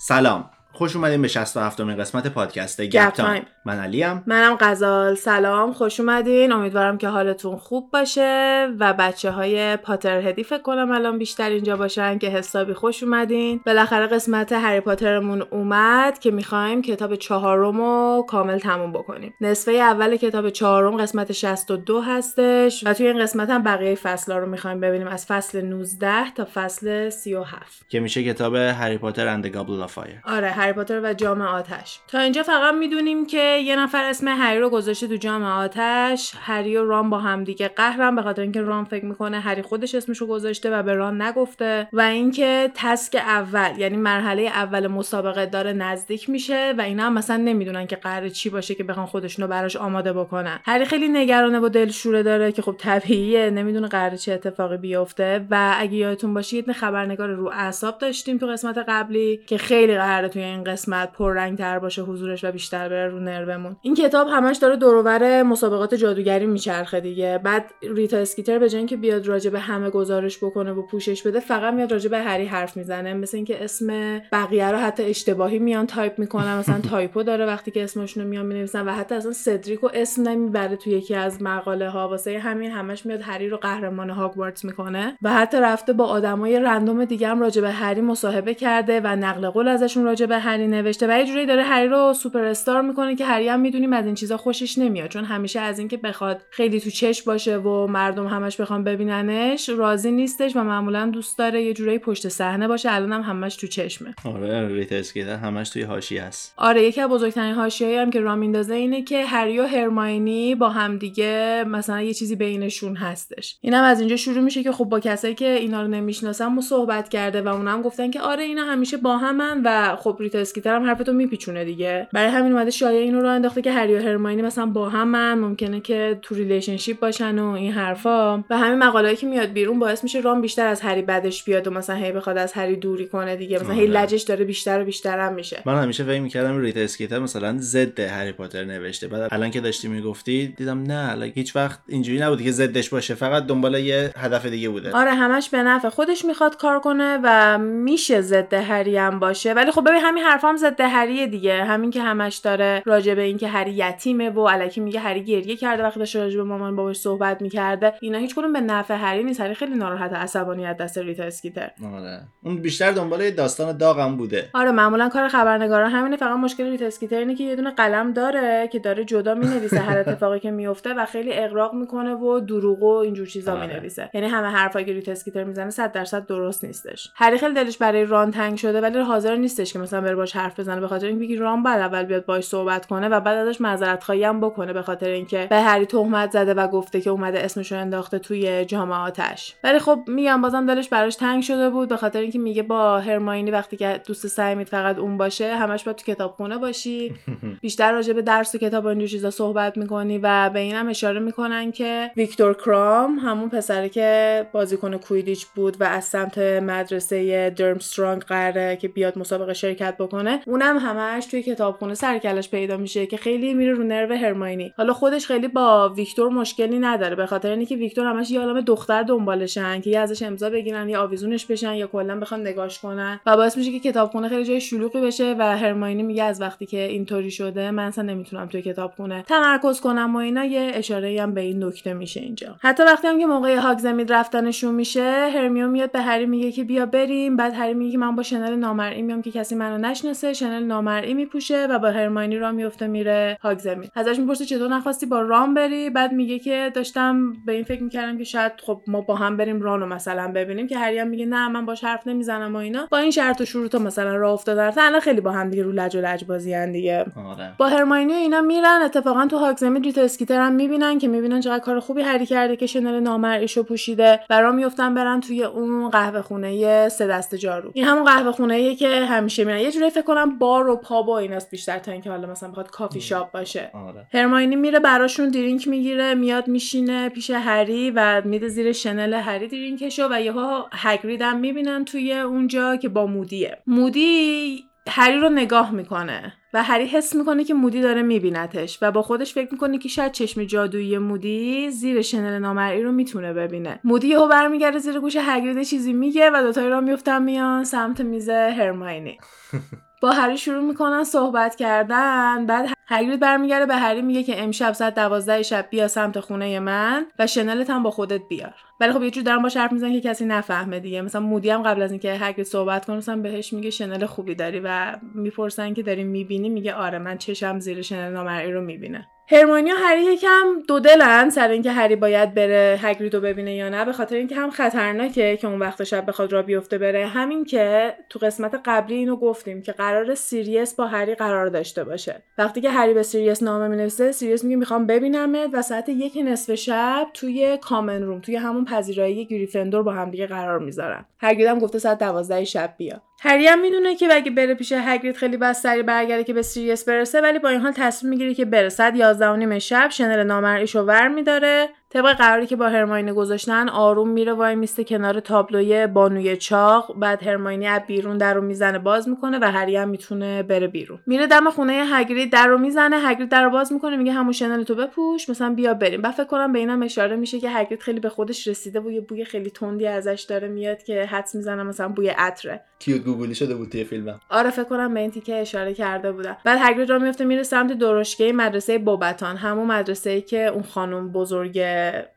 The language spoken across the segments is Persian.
سلام. خوش اومدین به 67 امین قسمت پادکست گپ تایم من علیم. منم غزال. سلام خوش اومدین. امیدوارم که حالتون خوب باشه و بچه های پاتر هدی فکر کنم الان بیشتر اینجا باشن که حسابی خوش اومدین. بالاخره قسمت هری پاترمون اومد که می‌خوایم کتاب چهارم رو کامل تموم بکنیم. نصفه اول کتاب چهارم قسمت 62 هستش و توی این قسمت هم بقیه فصل رو می‌خوایم ببینیم از فصل 19 تا فصل 37 که میشه کتاب هری پاتر اند گابل آره هری پاتر و جام آتش. تا اینجا فقط می‌دونیم که یه نفر اسم هری رو گذاشته تو جام آتش. هری و ران با همدیگه قهرم به خاطر اینکه ران فکر می‌کنه هری خودش اسمش رو گذاشته و به ران نگفته. و اینکه تسک اول یعنی مرحله اول مسابقه داره نزدیک میشه و اینا هم مثلا نمی‌دونن که قرار چی باشه که بخوان خودشونو براش آماده بکنن. هری خیلی نگرانه و دلشوره داره که خب طبیعیه نمی‌دونه قرار چه اتفاقی بیفته. و اگه یادتون باشه یه خبرنگار رو اعصاب داشتیم تو قسمت قبلی که خیلی قراره توی این قسمت پررنگ تر باشه حضورش و بیشتر بره رو نرومون. این کتاب همش داره دورور مسابقات جادوگری میچرخه دیگه. بعد ریتا اسکیتر به جای که بیاد راجع به همه گزارش بکنه و پوشش بده فقط میاد راجع به هری حرف می‌زنه. مثل اینکه اسم بقیه رو حتی اشتباهی میان تایپ می‌کنن. مثلا typo داره وقتی که اسمشون رو میان می‌نویسن و حتی اصلا سدریکو اسم نمی‌بره تو یکی از مقاله ها واسه همین همش میاد هری رو قهرمان هاگوارتس می‌کنه. و حتی رفته با آدمای random دیگه هم راجع به هری مصاحبه کرده و نقل قول ازشون راجع به هری نوشته و یه جوری داره هری رو سوپر استار می‌کنه که هری هم می‌دونیم از این چیزا خوشش نمیاد چون همیشه از اینکه بخواد خیلی تو چش باشه و مردم همش بخوان ببیننش راضی نیستش و معمولا دوست داره یه جورایی پشت صحنه باشه الان هم همش تو چشمه. آره ریتا اسکیتر همش توی حاشیه است. آره یکی از بزرگترین حاشیه‌ای هم که را میندازه اینه که هری و هرماینی با همدیگه مثلا یه چیزی بینشون هستش. اینم از اینجا شروع میشه که خب با کسایی که اینا رو نمی‌شناسن صحبت کرده و اونم گفتن که آره اینا همیشه با همن و خب ریتا اسکیتر هم حرفتو میپیچونه دیگه. برای همین اومده شایعه اینو رو انداخته که هری و هرماینی مثلا با همن ممکنه که تو relationship باشن و این حرفا. و همین مقاله‌ای که میاد بیرون باعث میشه ران بیشتر از هری بدش بیاد و مثلا هی بخواد از هری دوری کنه دیگه. مثلا هی آره. لجش داره بیشتر و بیشتر هم میشه. من همیشه فکر می‌کردم ریتا اسکیتر مثلا ضد هری پاتر نوشته. بعد الان که داشتی می‌گفتی دیدم نه الان هیچ وقت اینجوری نبوده که ضدش باشه. فقط دنبال یه هدف دیگه بوده. آره همش به نفع خودش می‌خواد کار کنه و میشه ضد هری هم باشه. ولی خب ببین همین حرفام ضد هریه دیگه. همین که همش داره راجع به اینکه هری یتیمه و الکی میگه هری گریه کرده وقتی داشته راجع به مامان باباش صحبت می‌کرده. اینا هیچ کدوم به نفع هری نیست. هری خیلی ناراحت و عصبانی از دست ریتا اسکیتر. آره. اون بیشتر دنبال داستان داغم بوده. آره معمولا کار خبرنگارا همینه. فقط مشکل ریتا اسکیتر اینه که یه دونه قلم داره که داره جدا می‌نویسه هر اتفاقی که میفته و خیلی اغراق می‌کنه و دروغ و اینجور چیزا آره. می‌نویسه. یعنی همه حرفایی که ریتا اسکیتر می‌زنه 100 درصد درست نیستش. هری خیلی دلش برای ران تنگ شده ولی حاضر نیستش که مثلا بره باش حرف بزنه به خاطر اینکه ران باید اول بیاد باش صحبت کنه و بعد ازش معذرت خواهی هم بکنه به خاطر اینکه به هری تهمت زده و گفته که اومده اسمشو انداخته توی جام آتش. ولی خب میگم بازم دلش براش تنگ شده بود به خاطر اینکه میگه با هرماینی وقتی که دوست صمیمیت فقط اون باشه همش باید تو کتابخونه باشی. بیشتر راجع به درس و کتاب و اینجور چیزا صحبت می‌کنی و به اینم اشاره می‌کنن که ویکتور کرام همون پسره که بازیکن کویدیچ بود و از سمت مدرسه درمسترانگ قراره که بیاد مسابقه شرکت بکنه اونم همش توی کتابخونه سرکلش پیدا میشه که خیلی میره رو نرو هرماینی. حالا خودش خیلی با ویکتور مشکلی نداره به خاطر اینکه ویکتور همش یه عالم دختر دنبالشن که یا ازش امضا بگیرن یا آویزونش بشن یا کلا بخوان نگاش کنن. و باعث میشه که کتابخونه خیلی جای شلوغی بشه و هرماینی میگه از وقتی که اینطوری شده من اصلا نمی‌تونم توی کتابخونه تمرکز کنم و اینا یه اشاره هم به این نکته میشه اینجا. حتی وقتی هم که موقع هاگزمید رفتنشون میشه هرمیو میاد به هری میگه که بیا بریم بعد هری میگه که من با شنل نامرئی میام که کسی منو نشناسه شنل نامرئی میپوشه و با هرماینی را میفته میره هاگزمید ازش می‌پرسه چطور نخواستی با ران بری؟ بعد میگه که داشتم به این فکر می‌کردم که شاید خب ما با هم بریم رانو مثلا ببینیم که هری هم میگه نه من باش حرف نمی‌زنم و اینا. با این شرط و شروط مثلا راه افتادن الان خیلی با هم دیگه رو لج و لج بازی دیگه. آره. با هرماینی و اینا میرن اتفاقا تو هاگزمید ریتا اسکیتر هم می‌بینن که می‌بینن چقدر کار خوبی هری کرده که شنل نامرئیشو پوشیده و راه میفتن برن توی اون قهوه خونه سه دست جارو. این همون قهوه خونه که همیشه میرن. یه جوری فکر کنم بار و pub و ایناست بیشتر تا اینکه حالا مثلا بخواد کافی شاپ باشه. آره. هرماینی میره براشون drink می‌گیره میاد میشینه پیش هری و میده زیر شنل هری drink شو و یهو هگرید هم می‌بینن توی اونجا که با مودیه. مودی هری رو نگاه می‌کنه و هری حس می‌کنه که مودی داره میبینتش و با خودش فکر می‌کنه که شاید چشم جادویی مودی زیر شنل نامرئی رو می‌تونه ببینه. مودی یهو برمیگرده زیر گوش هگرید چیزی میگه و دوتایی را میفتن میان سمت میز هرماینی. با هری شروع می‌کنن صحبت کردن. بعد هگرید برمیگرده به هری میگه که امشب ساعت دوازده شب بیا سمت خونه من و شنلت هم با خودت بیار. ولی خب یه جور دارن با هم حرف می‌زنن که کسی نفهمه دیگه. مثلا مودی هم قبل از اینکه هگرید صحبت کنه مثلا بهش میگه شنل خوبی داری و می‌پرسن که داری می‌بینی؟ میگه آره من چشم زیر شنل نامرئی رو می‌بینه هرمانی و هری یکم دو دلن سر اینکه هری باید بره هگرید رو ببینه یا نه به خاطر اینکه هم خطرناکه که اون وقت شب بخواد را بیفته بره. همین که تو قسمت قبلی اینو گفتیم که قرار سیریس با هری قرار داشته باشه. وقتی که هری به سیریس نامه می‌نویسه سیریس میگه می‌خوام ببینمت و ساعت یک نصف شب توی common room توی همون پذیرایی گریفندور با هم دیگه قرار می‌ذارن. هگرید هم گفته ساعت دوازده شب بیا. هری هم می‌دونه که اگه بره پیش هگرید خیلی باید سریع برگرده که به سیریس برسه ولی با این حال تصمیم می‌گیره که ساعت 11 و نیم شب شنل نامرئیشو ور میداره. طبق قراری که با هرماینی گذاشتن آروم میره وای میسته کنار تابلوی بانوی چاق بعد هرماینی از بیرون در رو می‌زنه باز می‌کنه و هری هم می‌تونه بره بیرون. میره دم خونه هگرید در رو می‌زنه هگرید در رو باز می‌کنه میگه همون شنل تو بپوش مثلا بیا بریم. بعد فکر کنم به اینم اشاره میشه که هگرید خیلی به خودش رسیده و یه بوی خیلی تندی ازش داره میاد که حدس می‌زنه مثلا بوی عطره. کیوت گوگلی شده بود توی فیلمم. آره فکر کنم به این تیکه اشاره کرده بودم. بعد هگرید را میفته میره سمت درشکه مدرسه بوباتون همون مدرسه ای که اون خانم بزرگ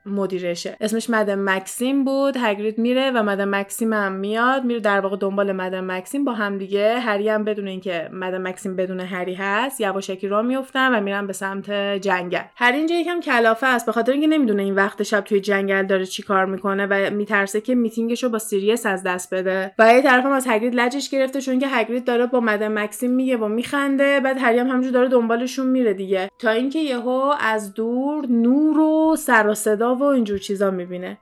مدیرشه. اسمش مادام مکسیم بود. هگرید میره و مدام مکسیم هم میاد. میره در واقع دنبال مدام مکسیم. با هم دیگه هری هم بدون اینکه مدام مکسیم بدون هری هست یواشکی را میفتن و میرن به سمت جنگل. هری اینجا یکم کلافه است. به خاطر اینکه نمی‌دونه این وقت شب توی جنگل داره چی کار می‌کنه و میترسه که میتینگش رو با سیریس از دست بده. و یه طرف هم از هگرید لجش گرفته چون که هگرید داره با مدام مکسیم میگه و میخنده. بعد هری هم همونجور داره دنبالشون میره دیگه. تا اینکه یهو از دور نور و سر صدا و اینجور چیزا می‌بینه.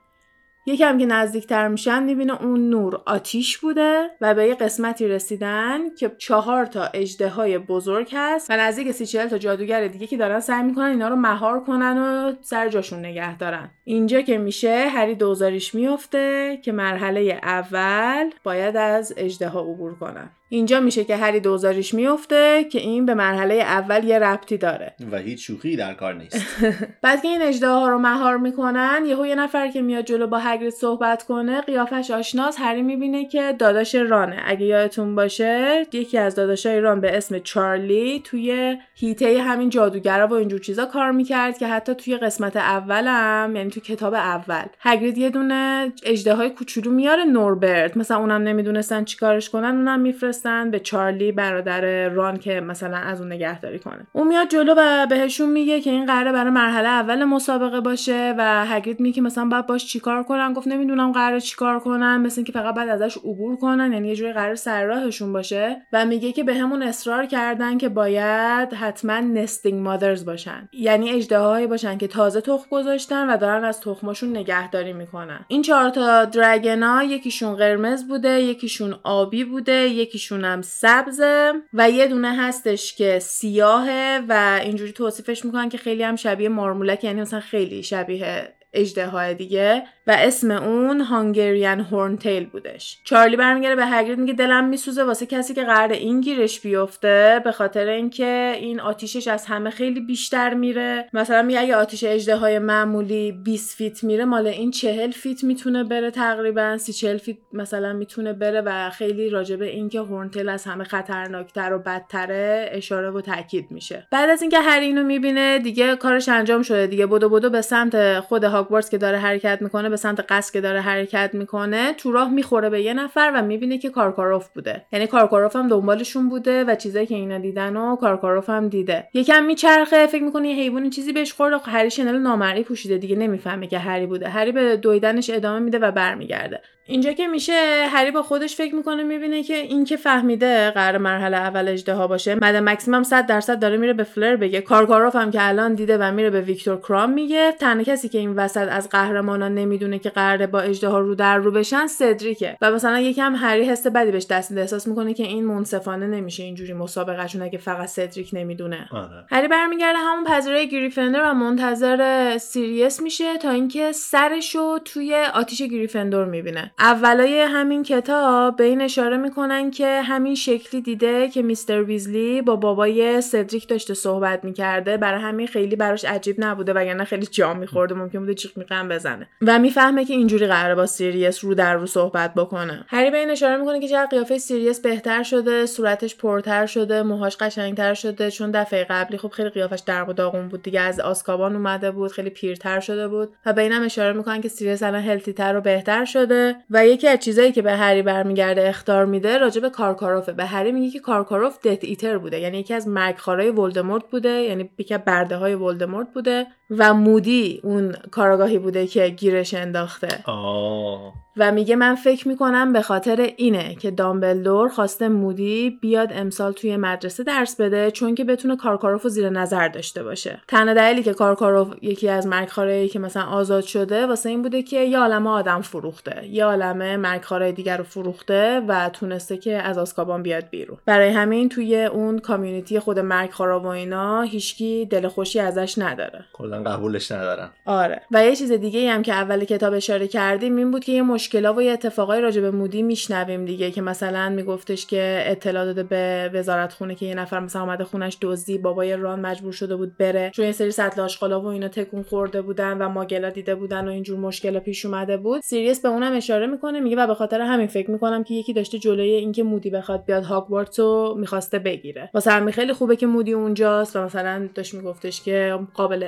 یکم که نزدیکتر میشن می‌بینه اون نور آتیش بوده و به یه قسمتی رسیدن که چهار تا اجده های بزرگ هست و نزدیک سی تا جادوگر دیگه که دارن سعی می‌کنن اینا رو مهار کنن و سر جاشون نگه دارن. اینجا که میشه هری دوزاریش میفته که مرحله اول باید از اجده ها عبور کنن. اینجا میشه که هری دوزاریش میفته که این به مرحله اول یه ربطی داره. و هیچ شوخی در کار نیست. بعد که این اجده ها رو مهار می‌کنن یهو یه نفر که میاد جلو با هگرید صحبت کنه قیافش آشناس هری می‌بینه که داداش رانه. اگه یادتون باشه یکی از داداشای ران به اسم چارلی توی هیته همین جادوگرا و اینجور چیزا کار می‌کرد که حتی توی قسمت اولم یعنی توی کتاب اول. هگرید یه دونه اجده های کوچولو میاره نوربرت. مثلا اونم نمی‌دونستن چیکارش کنن اونم میفرستن به چارلی برادر ران که مثلا از اون نگهداری کنه. اون میاد جلو و بهشون میگه که این قراره برای مرحله اول مسابقه باشه و هگرید میگه مثلا باید باش چیکار کنن گفت نمی‌دونم قرار چیکار کنن مثل اینکه فقط بعد ازش عبور کنن یعنی یه جوری قرار سر راهشون باشه. و میگه که به اصرار کردن که باید حتما nesting mothers باشن. یعنی اژدهایی باشن که تازه تخم گذاشتن و دارن از تخمشون نگهداری می‌کنن. این چهار تا dragon ا یکیشون قرمز بوده یکیشون آبی بوده یکیشون هم سبزه و یه دونه هستش که سیاهه و اینجوری توصیفش می‌کنن که خیلی هم شبیه مارمولک یعنی مثلا خیلی شبیه اژدها دیگه و اسم اون Hungarian Horntail بودش. چارلی برمیگره به هگرید میگه دلم میسوزه واسه کسی که قرار این گیرش بیفته به خاطر اینکه این آتیشش از همه خیلی بیشتر میره. مثلا میگه اگه آتیش اژدها های معمولی 20 feet میره مال این 40 فیت می‌تونه بره تقریبا. 30 40 فیت مثلا می‌تونه بره و خیلی راجبه اینکه هورنتیل از همه خطرناکتر و بدتره اشاره و تاکید میشه. بعد از اینکه هر اینو می‌بینه دیگه کارش انجام شده دیگه. بدو بدو به سمت خود هاگوارتس که داره حرکت می‌کنه به سمت قصر که داره حرکت می‌کنه تو راه می‌خوره به یه نفر و می‌بینه که کارکاروف بوده. یعنی کارکاروف هم دنبالشون بوده و چیزایی که اینا دیدن و کارکاروف هم دیده. یکم میچرخه فکر می‌کنه یه حیوانی چیزی بهش خورد هری شنل نامرئی پوشیده دیگه نمی‌فهمه که هری بوده. هری به دویدنش ادامه میده و برمیگرده. اینجا که میشه هری با خودش فکر می‌کنه می‌بینه که این که فهمیده قرار مرحله اول اژدها باشه مدام مکسیمم 100 درصد داره میره به فلر بگه. کارکاروف هم که الان دیده و میره به ویکتور کرام میگه. تنها کسی که این وسط از قهرمانان نمی‌دونه که قراره با اژدها رو در رو بشن سدریکه. و مثلا یکم هری حس بدی بهش دست میده. احساس می‌کنه که این منصفانه نمیشه اینجوری مسابقهشون اگه فقط سدریک نمی‌دونه. آره. هری برمیگرده همون پذیرای گریفندور و منتظر سیریس میشه تا اینکه سرشو توی آتیش گریفندور می‌بینه. اولای همین کتاب به این اشاره می‌کنن که همین شکلی دیده که Mister ویزلی با بابای سدریک داشته صحبت می‌کرده برای همین خیلی براش عجیب نبوده وگرنه خیلی جا میخورده ممکن بوده جیغ میقم بزنه. و می‌فهمه که اینجوری قراره با سیریس رو در رو صحبت بکنه. هری به این اشاره می‌کنه که چقدر قیافه سیریس بهتر شده صورتش پرتر شده موهاش قشنگتر شده. چون دفعه قبلی خب خیلی قیافش درب و داغون بود دیگه از آزکابان اومده بود خیلی پیرتر شده بود. و به اینم اشاره می‌کنن که سیریس الان healthy تر و بهتر شده. و یکی از چیزایی که به هری برمیگرده اخطار میده راجع به کارکاروفه به هری میگه که کارکاروف Death Eater بوده. یعنی یکی از مرگخوارای ولدمورت بوده. یعنی یکی برده های ولدمورت بوده. و مودی اون کاراگاهی بوده که گیرش انداخته. آه. و میگه من فکر می‌کنم به خاطر اینه که دامبلدور خواسته مودی بیاد امسال توی مدرسه درس بده چون که بتونه کارکاروف رو زیر نظر داشته باشه. تنها دلیلی که کارکاروف یکی از مرگخوارایی که مثلا آزاد شده واسه این بوده که یه عالمه آدم فروخته. یه عالمه مرگخوارای دیگر رو فروخته و تونسته که از آسکابان بیاد بیرون. برای همین توی اون کامیونیتی خود مرگخوارا و اینا هیچکی دل خوشی ازش نداره. قبولش ندارم آره. و یه چیز دیگه هم که اول کتاب اشاره کردیم این بود که یه مشکلا و یه اتفاقای راجع به مودی میشنویم دیگه که مثلا میگفتش که اطلاع داده به وزارت خونه که یه نفر مثلا اومده خونش دزدی بابای ران مجبور شده بود بره. چون یه سری سطل آشغالا و اینا تکون خورده بودن و ماگلا دیده بودن و اینجور مشکل پیش اومده بود. سیریس به اونم اشاره می‌کنه میگه و به خاطر همین فکر می‌کنم که یکی داشته جلوی اینکه مودی بخواد بیاد هاگوارتس رو می‌خواسته بگیره. واسه همین خیلی خوبه که مودی اونجاست و مثلا داشت میگفتش که قابل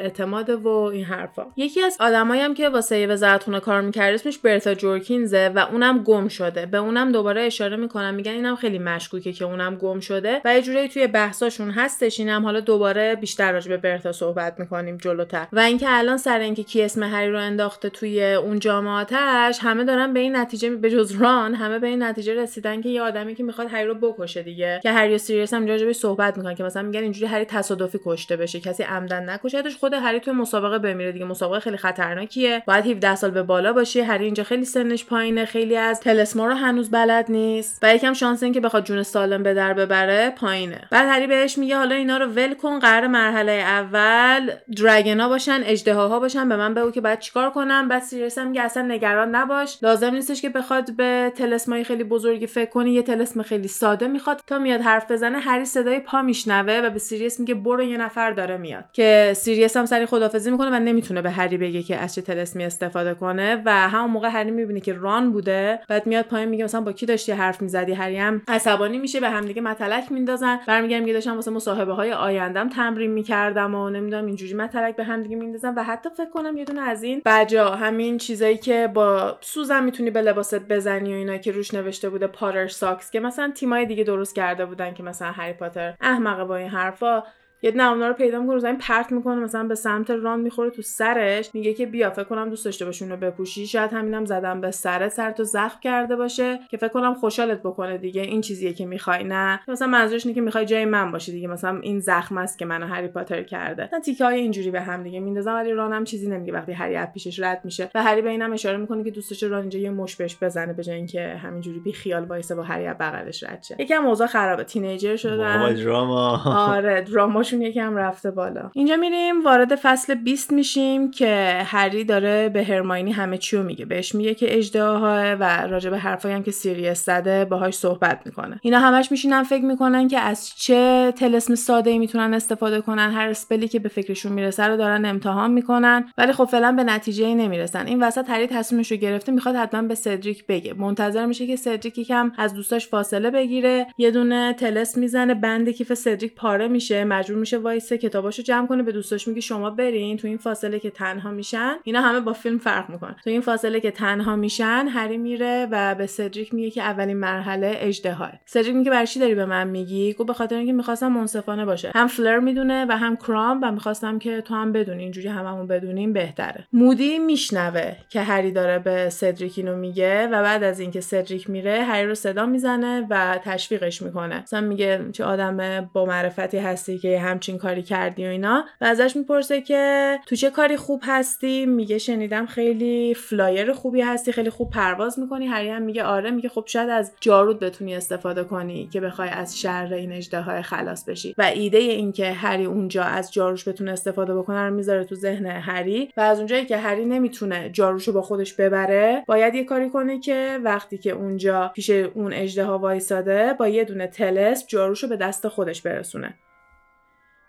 اعتماده و این حرفا. یکی از آدمایی که واسه وزارت خونه کار می‌کرد اسمش برتا جورکینزه و اونم گم شده. به اونم دوباره اشاره می‌کنم میگن اینم خیلی مشکوکه که اونم گم شده و یه جوری توی بحثاشون هستش. اینم حالا دوباره بیشتر راجع به برتا صحبت می‌کنیم جلوتر. و اینکه الان سر اینکه کی اسم هری رو انداخته توی اون جامعاتش همه دارن به این نتیجه به جز ران همه به این نتیجه رسیدن که یه آدمی که می‌خواد هری رو بکشه دیگه. که هری و سیریس هم راجع صحبت می‌کنن که مثلا میگن اینجوری هری تصادفی کشته بشه کسی عمدن نکشتش خود هری مسابقه بمیره دیگه. مسابقه خیلی خطرناکیه. باید 17 سال به بالا باشی. هری اینجا خیلی سنش پایینه. خیلی از تلسما رو هنوز بلد نیست. و یکم شانس این که بخواد جون سالم به در ببره پایینه. بعد هری بهش میگه حالا اینا رو ول کن. قرار مرحله اول dragon ا باشن اژدهاها باشن. به من بگو که بعد چیکار کنم. بعد سیریس میگه اصلا نگران نباش. لازم نیستش که بخواد به طلسمای خیلی بزرگی فکر کنی. یه طلسم خیلی ساده می‌خواد. تا میاد حرف بزنه هری صدای پا میشنوه و به سیریس میگه برو یه نفر داره میاد. که سیریس هم سریع خدافظی می‌کنه و نمی‌تونه به هری بگه که از چه طلسمی استفاده کنه و همون موقع هری می‌بینه که ران بوده. بعد میاد پایین میگه مثلا با کی داشتی حرف می‌زدی؟ هری هم عصبانی میشه به همدیگه متلک میندازن. برمیگردم میگه داشتم واسه مصاحبه های آیندم تمرین می‌کردم و نمی‌دونم اینجوری متلک به همدیگه میندازن و حتی فکر کنم یه دونه از این بجا همین چیزایی که با سوزن می‌تونی به لباست بزنی و اینا که روش نوشته بوده پارر ساکس که مثلا تیمای دیگه درست کرده بودن که مثلا هری پاتر احمقه با این حرفا. یه نمونه رو پیدا می‌کنه زمین پرت می‌کنه مثلا به سمت ران می‌خوره تو سرش. میگه که بیا فکر کنم دوست داشته باشی اونو بپوشی. شاید همینم زدم به سرت سرتو زخم کرده باشه که فکر کنم خوشحالت بکنه دیگه. این چیزیه که می‌خوای نه؟ مثلا منظورش اینه که می‌خوای جای من باشی دیگه. مثلا این زخم است که منو هری پاتر کرده. نه تیکه های اینجوری به هم دیگه میندازم ولی ران هم چیزی نمیگه. وقتی هری از پیشش رد میشه. و هری به اینم اشاره می‌کنه که دوست داشته ران اینجا یه مش بهش بزنه به جای اینکه همینجوری بی خیال وایسه با هری بغلش رد شه. یکم اوضاع خرابه. تینیجر شدن. drama. آره drama شون یکم رفته بالا. اینجا میریم وارد فصل 20 میشیم که هری داره به هرماینی همه چی رو میگه. بهش میگه که اژدها و راجع به حرفایی هم که سیریس زده باهاش صحبت می‌کنه. اینا همش میشینن فکر می‌کنن که از چه طلسم ساده ای می‌تونن استفاده کنن. هر spell ی که به فکرشون می‌رسه رو دارن امتحان می‌کنن. ولی خب فعلا به نتیجه ای نمی‌رسن. این وسط هری تصمیمش رو گرفته می‌خواد حتما به سدریک بگه. منتظر میشه که سدریک یکم از دوستاش فاصله بگیره. یه دونه طلسم می‌زنه بند کیف سدریک پاره میشه. مجبور میشه وایسه کتاباشو جمع کنه به دوستاش میگه شما برین تو این فاصله که تنها میشن. اینا همه با فیلم فرق می‌کنن. تو این فاصله که تنها میشن هری میره و به سدریک میگه که اولین مرحله اژدها سدریک میگه برای چی داری به من میگی؟ گفت به خاطر اینکه می‌خواستم منصفانه باشه. هم فلر می‌دونه و هم کرام و می‌خواستم که تو هم بدونی اینجوری هممون بدونیم بهتره. مودی میشنوه که هری داره به سدریک اینو میگه و بعد از اینکه سدریک میره هری رو صدا می‌زنه و تشویقش می‌کنه. مثلا میگه چه آدم با معرفتی هستی که همچین کاری کردی و اینا. و ازش می‌پرسه که تو چه کاری خوب هستی؟ میگه شنیدم خیلی flyer خوبی هستی خیلی خوب پرواز می‌کنی. هری هم میگه آره میگه خب شاید از جاروت بتونی استفاده کنی که بخوای از شر این اژدهائه خلاص بشی. و ایده این که هری اونجا از جاروش بتونه استفاده بکنه رو می‌ذاره تو ذهن هری. و از اونجایی که هری نمی‌تونه جاروشو با خودش ببره باید یه کاری کنه که وقتی که اونجا پیش اون اجدها وایساده با یه دونه تلس جاروشو به دست خودش برسونه.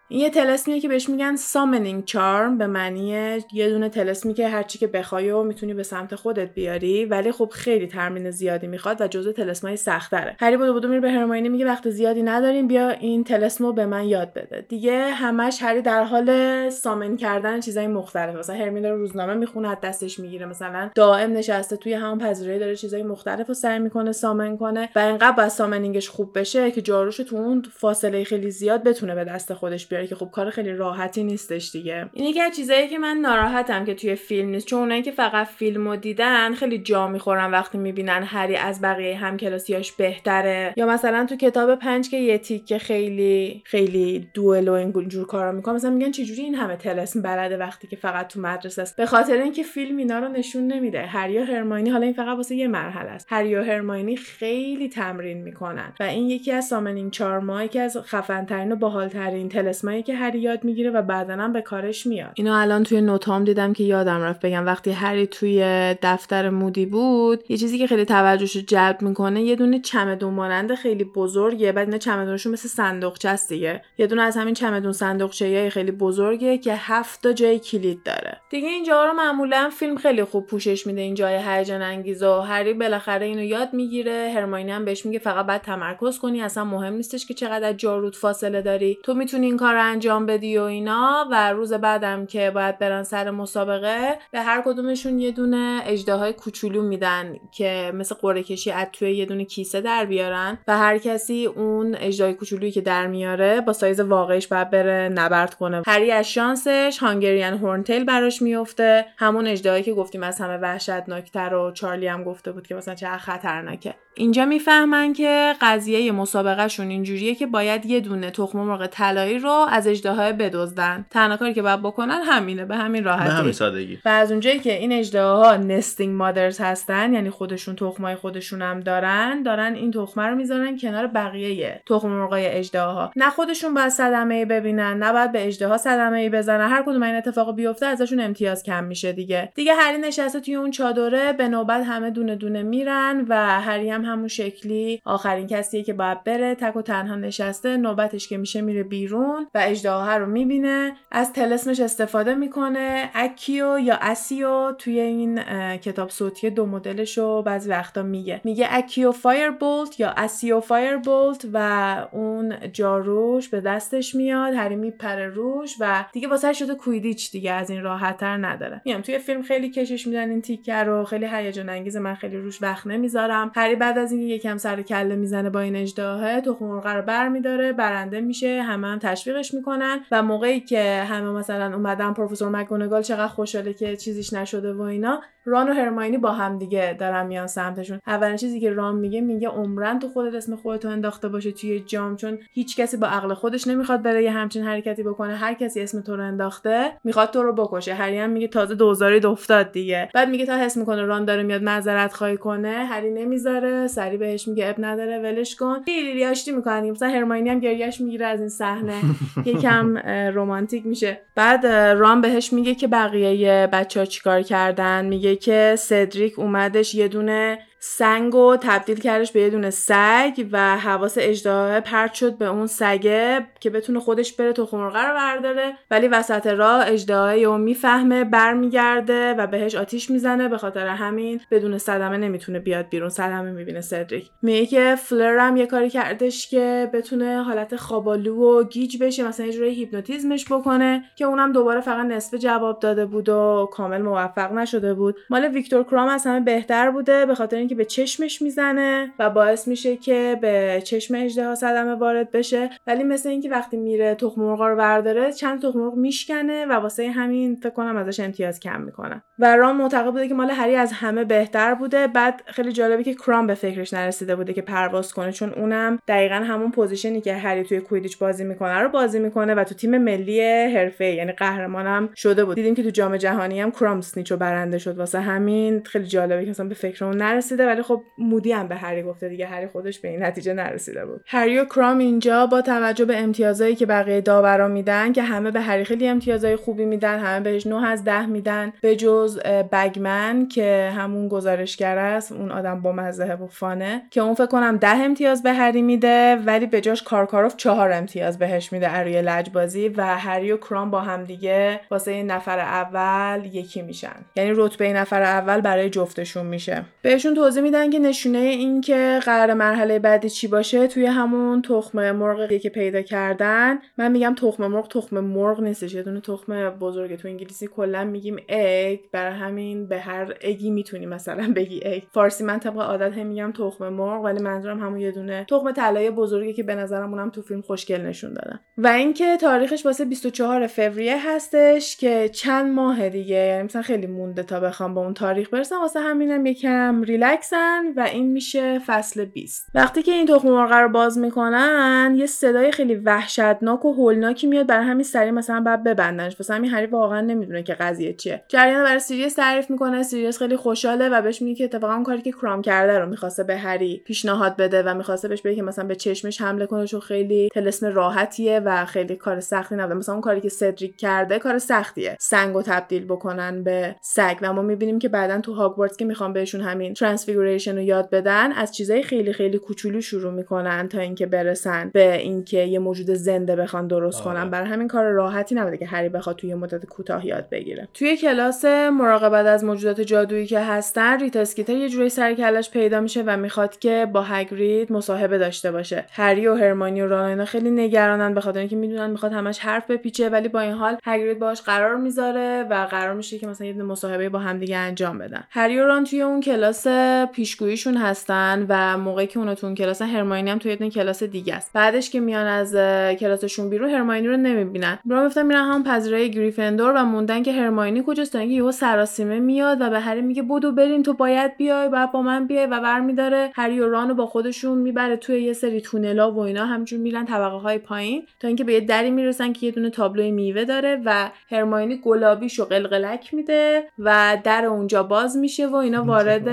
این یه تلسمیه که بهش میگن سامنینگ چارم به معنی یه دونه تلسمی که هرچی که بخوای و می‌تونی به سمت خودت بیاری. ولی خب خیلی ترمین زیادی می‌خواد و جزء تلسمای سختره هری بودو بودو میره به هرماینی میگه وقت زیادی نداریم بیا این تلسمو به من یاد بده. دیگه همش هری در حال سامن کردن چیزای مختلف مثلا هرمین داره روزنامه می‌خونه از دستش می‌گیره. مثلا دائم نشسته توی همون پذیرایی داره چیزای مختلف رو می‌کنه سامن کنه و اینقدر با سامنینگش خوب بشه که جاروش تو اون فاصله خیلی زیاد بتونه به دست خودش بیاره. که خب کار خیلی راحتی نیستش دیگه. این یکی از چیزایی که من ناراحتم که توی فیلم نیست چون اونایی که فقط فیلمو دیدن خیلی جا می‌خورن وقتی می‌بینن هری از بقیه همکلاسیاش بهتره. یا مثلا تو کتاب پنج که یه تیکه خیلی خیلی دوئل و اینجور کارا می‌کنه مثلا میگن چجوری این همه تلسم بلده وقتی که فقط تو مدرسه است؟ به خاطر اینکه فیلم اینا رو نشون نمیده. هری و هرماینی حالا این فقط واسه یه مرحله است. هری و هرماینی خیلی تمرین می‌کنن. و این یکی از سامنینگ چارما که از خفن ترین و باحال ترین تلسمایی که هری یاد می‌گیره و بعدا به کارش میاد. اینو الان توی نوتام دیدم که یادم رفت بگم. وقتی هری توی دفتر مودی بود یه چیزی که خیلی توجهش جلب می‌کنه یه دونه چمدون مانند خیلی بزرگه. بعد اینا چمدونشون مثل صندوقچه است دیگه. یه دونه از همین چمدون صندوقچه خیلی بزرگه که هفت تا جای کلید داره. دیگه اینجا رو معمولا فیلم خیلی خوب پوشش میده این جای هیجان انگیز و هری بالاخره اینو یاد می‌گیره. هرماینی هم بهش میگه فقط بعد تمرکز کنی اصلا مهم نیستش که چقدر جارود فاصله داری. تو می‌تونی این انجام بدی و اینا و روز بعدم که باید برن سر مسابقه به هر کدومشون یه دونه اجدهای کوچولو میدن که مثل قرعه کشی از توی یه دونه کیسه در بیارن و هر کسی اون اجدهای کوچولویی که در میاره با سایز واقعیش باید بره نبرد کنه. هری از شانسش هانگریان هورنتیل براش میفته. همون اجدهایی که گفتیم از همه وحشتناکتر و چارلی هم گفته بود که مثلا چه خطرناکه. اینجا می‌فهمن که قضیه مسابقهشون اینجوریه که باید یه دونه تخم مرغ طلایی رو از اجدهای بدزدن. تنها کاری که باید بکنن همینه به همین راحتی. به همین سادگی. و از اونجایی که این اجدها نستینگ مادرز هستن یعنی خودشون تخمای خودشون هم دارن دارن این تخمه رو می‌ذارن کنار بقیه تخم مرغای اجدها نه خودشون باید صدمه ای ببینن نه باید به اجدها صدمه ای بزنن. هر کدوم این اتفاق بیفته ازشون امتیاز کم میشه دیگه. دیگه هری نشسته توی اون چادره به نوبت همه دونه دونه میرن و هری هم همون شکلی. آخرین کسیه که باید بره تک و تنها نشسته نوبتش که میشه میره بیرون و اژدها رو می‌بینه. از تلسمش استفاده می‌کنه. Accio یا Accio توی این کتاب صوتی دو مدلش رو بعضی وقتا میگه. میگه Accio Firebolt یا Accio Firebolt و اون جاروش به دستش میاد هری میپره روش و دیگه واسه شده کویدیچ دیگه از این راحتتر نداره. میان توی فیلم خیلی کشش میدن این تیکه رو خیلی هیجان انگیزه من خیلی روش وقت نمی‌ذارم. هری بعد از اینکه یکم سر کله می‌زنه با این اژدهاهه تخم مرغ رو برمیداره برنده میشه همه هم تشویقش می‌کنن و موقعی که همه مثلا اومدن پروفسور مکگونگال چقدر خوشحاله که چیزیش نشده و اینا ران و هرماینی با هم دیگه دارن میان سمتشون. اولین چیزی که ران میگه میگه عمرن تو خودت اسم خودتو انداخته باشه توی جام چون هیچ کسی با عقل خودش نمی‌خواد بره یه همچین حرکتی بکنه. هر کسی اسم تو رو انداخته می‌خواد تو رو بکشه. هری هم میگه تازه دوزاری افتاد دیگه. بعد میگه تا حس می‌کنه ران داره میاد معذرت خواهی کنه هری نمی‌ذاره. سری بهش میگه اب نداره ولش کن. خیلی آشتی می‌کنن مثلا هرماینی هم گریهش می‌گیره از این صحنه. یکم رمانتیک میشه. بعد ران بهش میگه که بقیه بچه ها چیکار کردن؟ میگه که سدریک اومدش یه دونه سنگ و تبدیل کردش به یه دونه سگ و حواس اژدها پرت شد به اون سگه که بتونه خودش بره تو تخم مرغه رو برداره. ولی وسط راه اژدها و می‌فهمه برمیگرده و بهش آتیش می‌زنه به خاطر همین بدون صدمه نمی‌تونه بیاد بیرون. صدمه می‌بینه سدریک. میگه که فلر هم یه کاری کردش که بتونه حالت خوابالو و گیج بشه مثلا یه جوری هیپنوتیزمش بکنه که اونم دوباره فقط نصف جواب داده بود و کامل موفق نشده بود. مال ویکتور کرام از همه بهتر بوده به خاطر اینکه که به چشمش می‌زنه و باعث میشه که به چشم اژدها صدمه وارد بشه. ولی مثل اینکه وقتی میره تخم مرغا رو برداره چند تخم مرغ میشکنه و واسه همین فکر کنم ازش امتیاز کم می‌کنه. و ران معتقد بوده که مال هری از همه بهتر بوده. بعد خیلی جالبه که کرام به فکرش نرسیده بوده که پرواز کنه چون اونم دقیقا همون position ی که هری توی کویدیچ بازی می‌کنه رو بازی می‌کنه و تو تیم ملی حرفه یعنی قهرمانم شده بود. دیدیم که تو جام جهانی هم کرام Snitch و برنده شد. واسه همین خیلی جالبه که اصلا به فکرمون نرسیده. ولی خب مودی هم به هری گفته دیگه. هری خودش به این نتیجه نرسیده بود. هری و کرام اینجا با توجه به امتیازایی که بقیه داورا میدن که همه به هری خیلی امتیازای خوبی میدن همه بهش 9 از 10 میدن به جز بگمن که همون گزارشگر است اون آدم با مزه و فانه که اون فکر کنم 10 امتیاز به هری میده ولی به جاش کارکاروف 4 امتیاز بهش میده اروی لجبازی و هری و کرام با هم دیگه واسه نفر اول یکی میشن. یعنی رتبه نفر اول برای جفتشون میشه. بهشون توضیح میدن که نشونه این که قرار مرحله بعدی چی باشه توی همون تخم مرغی که پیدا کردن. من میگم تخم مرغ تخم مرغ نیستش. یه دونه تخم بزرگه تو انگلیسی کلا میگیم اگ برای همین به هر اگی می‌تونی مثلا بگی اگ فارسی من طبق عادت هم میگم تخم مرغ ولی منظورم همون یه دونه تخم طلای بزرگی که به نظرم اونم تو فیلم خوشگل نشون دادن. و اینکه تاریخش واسه 24 فوریه هستش که چند ماه دیگه یعنی مثلا خیلی مونده تا بخوان به اون تاریخ برسم. واسه همینم یکم ریلکسن و این میشه فصل 20 وقتی که این تخم مرغ رو باز می‌کنن یه صدای خیلی وحشتناک و هولناکی میاد برای همین سریع مثلا باید ببندنش. واسه همین هری واقعا نمی‌دونه که قضیه چیه. جریان برای سیریس تعریف می‌کنه. سیریس خیلی خوشحاله و بهش میگه که اتفاقا کاری که کرام کرده رو می‌خواسته به هری پیشنهاد بده و می‌خواسته بهش بگه که مثلا به چشمش حمله کنه چون خیلی تلسم راحتیه و خیلی کار سختی نبوده مثلا اون کاری که سدریک کرده کار سختیه. سنگو تبدیل بکنن به سگ. و ما می‌بینیم که بعدا تو هاگوارتس که می‌خوان بهشون همین transfiguration رو یاد بدن از چیزای خیلی خیلی کوچولو شروع می‌کنن تا اینکه برسن به اینکه یه موجود زنده بخوان درست کنن. آره. برای همین کار راحتی نبوده که هری بخواد توی مدت کوتاه یاد بگیره. توی کلاس مراقبت از موجودات جادویی که هستن ریتا اسکیتر یه جوری سر کلش پیدا میشه و می‌خواد که با هگرید مصاحبه داشته باشه. هری و هرماینی و ران خیلی نگرانن به خاطر اینکه می‌دونن می‌خواد همش حرف بپیچه ولی با این حال هگرید باهاش قرار می‌ذاره و قرار میشه که مثلا یه مصاحبه با همدیگه انجام بدن. هری و ران توی اون کلاس پیشگوییشون هستن و موقعی که اونا تو اون کلاس هرماینی هم توی یه کلاس دیگه است. بعدش که میان از کلاسشون بیرون هرماینی رو نمی‌بینن. برا گفتن میرن هم پذیرای گریفندور و موندن که هرماینی کجاست تا اینکه یهو سراسیمه میاد و به هری میگه بدو بریم تو باید بیای بعد با من بیای و برمیداره. هری و رانو با خودشون می‌بره توی یه سری تونلا و اینا همجور میرن طبقه های پایین تا اینکه به یه دری می‌رسن که یه دونه تابلوی میوه داره و هرماینی گلابیشو قلقلک میده و در اونجا باز میشه و اینا وارد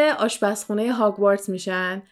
آشپزخونه هاگوارتس میشن.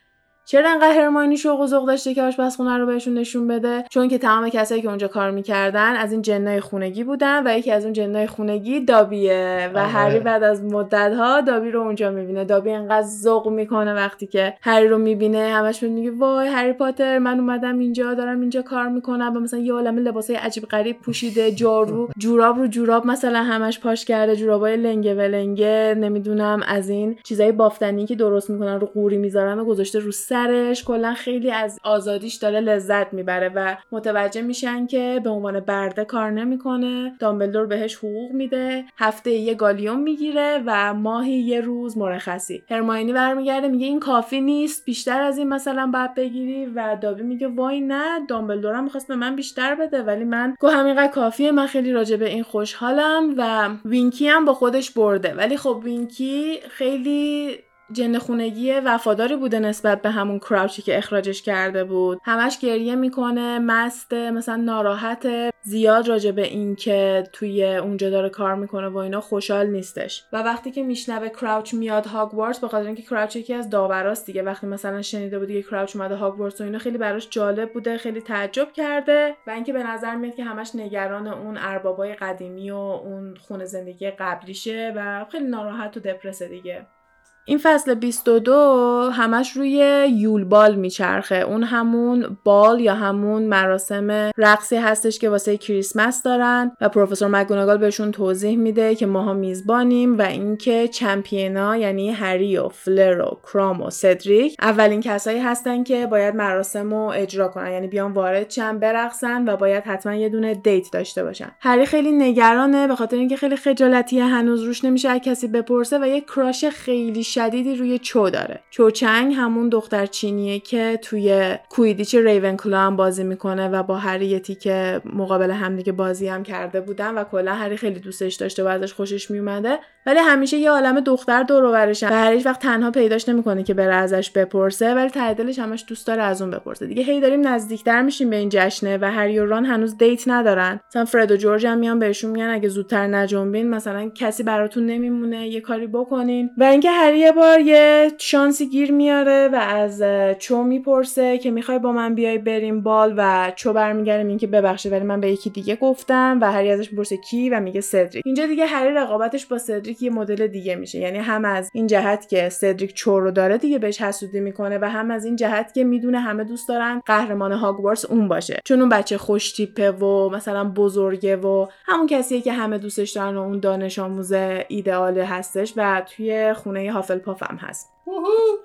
چرا انقدر هرماینی شوق و ذوق داشته که آشپزخونه رو بهشون نشون بده؟ چون که تمام کسایی که اونجا کار می‌کردن از این جنای خونگی بودن و یکی از اون جنای خونگی دابیه و آره. هری بعد از مدت ها دابی رو اونجا می‌بینه. دابی انقدر ذوق می‌کنه وقتی که هری رو می‌بینه همش میگه وای هری پاتر من اومدم اینجا دارم اینجا کار می‌کنم. و مثلا یه عالمه لباسای عجیب غریب پوشیده جارو جوراب رو جوراب مثلا همش پاش کرده جورابای لنگه ولنگه نمی‌دونم از این چیزای بافتنی که درست می‌کنن رو قوری می‌ذارن و گذاشته رو سرش کلا خیلی از آزادیش داره لذت می‌بره و متوجه میشن که به عنوان برده کار نمی‌کنه. دامبلدور بهش حقوق میده هفته یه گالیون می‌گیره و ماهی یه روز مرخصی. هرماینی برمیگرده میگه این کافی نیست بیشتر از این مثلا باید بگیری و دابی میگه وای نه دامبلدور هم می‌خواست به من بیشتر بده ولی من گفتم همینقدر کافیه من خیلی راجع به این خوشحالم و وینکی هم با خودش برده. ولی خب وینکی خیلی جن خونگی وفاداری بوده نسبت به همون کراوچی که اخراجش کرده بود. همش گریه می‌کنه مسته مثلا ناراحته زیاد راجع به این که توی اونجا داره کار می‌کنه و اینا خوشحال نیستش. و وقتی که میشنوه کراوچ میاد هاگوارتس به خاطر اینکه کراوچ یکی از داوراست دیگه وقتی مثلا شنیده بود که کراوچ اومده هاگوارتس و اینا خیلی براش جالب بوده خیلی تعجب کرده و اینکه به نظر میاد که همش نگران اون اربابای قدیمی و اون خونه زندگی قبلیشه و خیلی ناراحت و دپرسه دیگه. این فصل 22 همش روی یول بال میچرخه. اون همون بال یا همون مراسم رقصی هستش که واسه کریسمس دارن و پروفسور مگوناگال بهشون توضیح میده که ماها میزبانیم و اینکه چمپیونا یعنی هری و فلر و کرام و سدریک اولین کسایی هستن که باید مراسم رو اجرا کنن. یعنی بیان وارد شن برقصن و باید حتما یه دونه دیت داشته باشن. هری خیلی نگرانه به خاطر اینکه خیلی خجالتیه هنوز روش نمیشه کسی بپرسه و یه کراش خیلی شدیدی روی چو داره. چو چنگ همون دختر چینیه که توی کویدیچ ریون هم بازی می‌کنه و با هری که مقابل همدیگه بازی هم کرده بودن و کلا هری خیلی دوستش داشته و ازش خوشش میومده ولی همیشه یه عالم دختر دور و و هر وقت تنها پیداش نمی‌کنه که بره ازش بپرسه ولی ته دلش همش دوست داره از اون بپرسه. دیگه هی داریم نزدیکتر میشیم به این جشنه و هری و ران هنوز دیت ندارن. مثلا فرد و جورج هم میان بهشون میگن اگه زودتر نجنبین مثلا کسی براتون نمیمونه یه کاری بکنین. و اینکه هری یه بار یه شانسی گیر میاره و از چو می‌پرسه که می‌خوای با من بیای بریم بال و چو برمیگره اینکه ببخشید ولی من به یکی دیگه گفتم و هری ازش می‌پرسه کی و میگه سدریک اینجا دیگه هری رقابتش با سدریک یه مدل دیگه میشه. یعنی هم از این جهت که سدریک چو رو داره دیگه بهش حسودی می‌کنه و هم از این جهت که می‌دونه همه دوست دارن قهرمان هاگوارتس اون باشه. چون اون بچه خوش تیپه و مثلا بزرگه و همون کسیه که همه دوستش دارن و اون دانش آموز ایدئال هستش و توی خونه هافلپاف هم هست.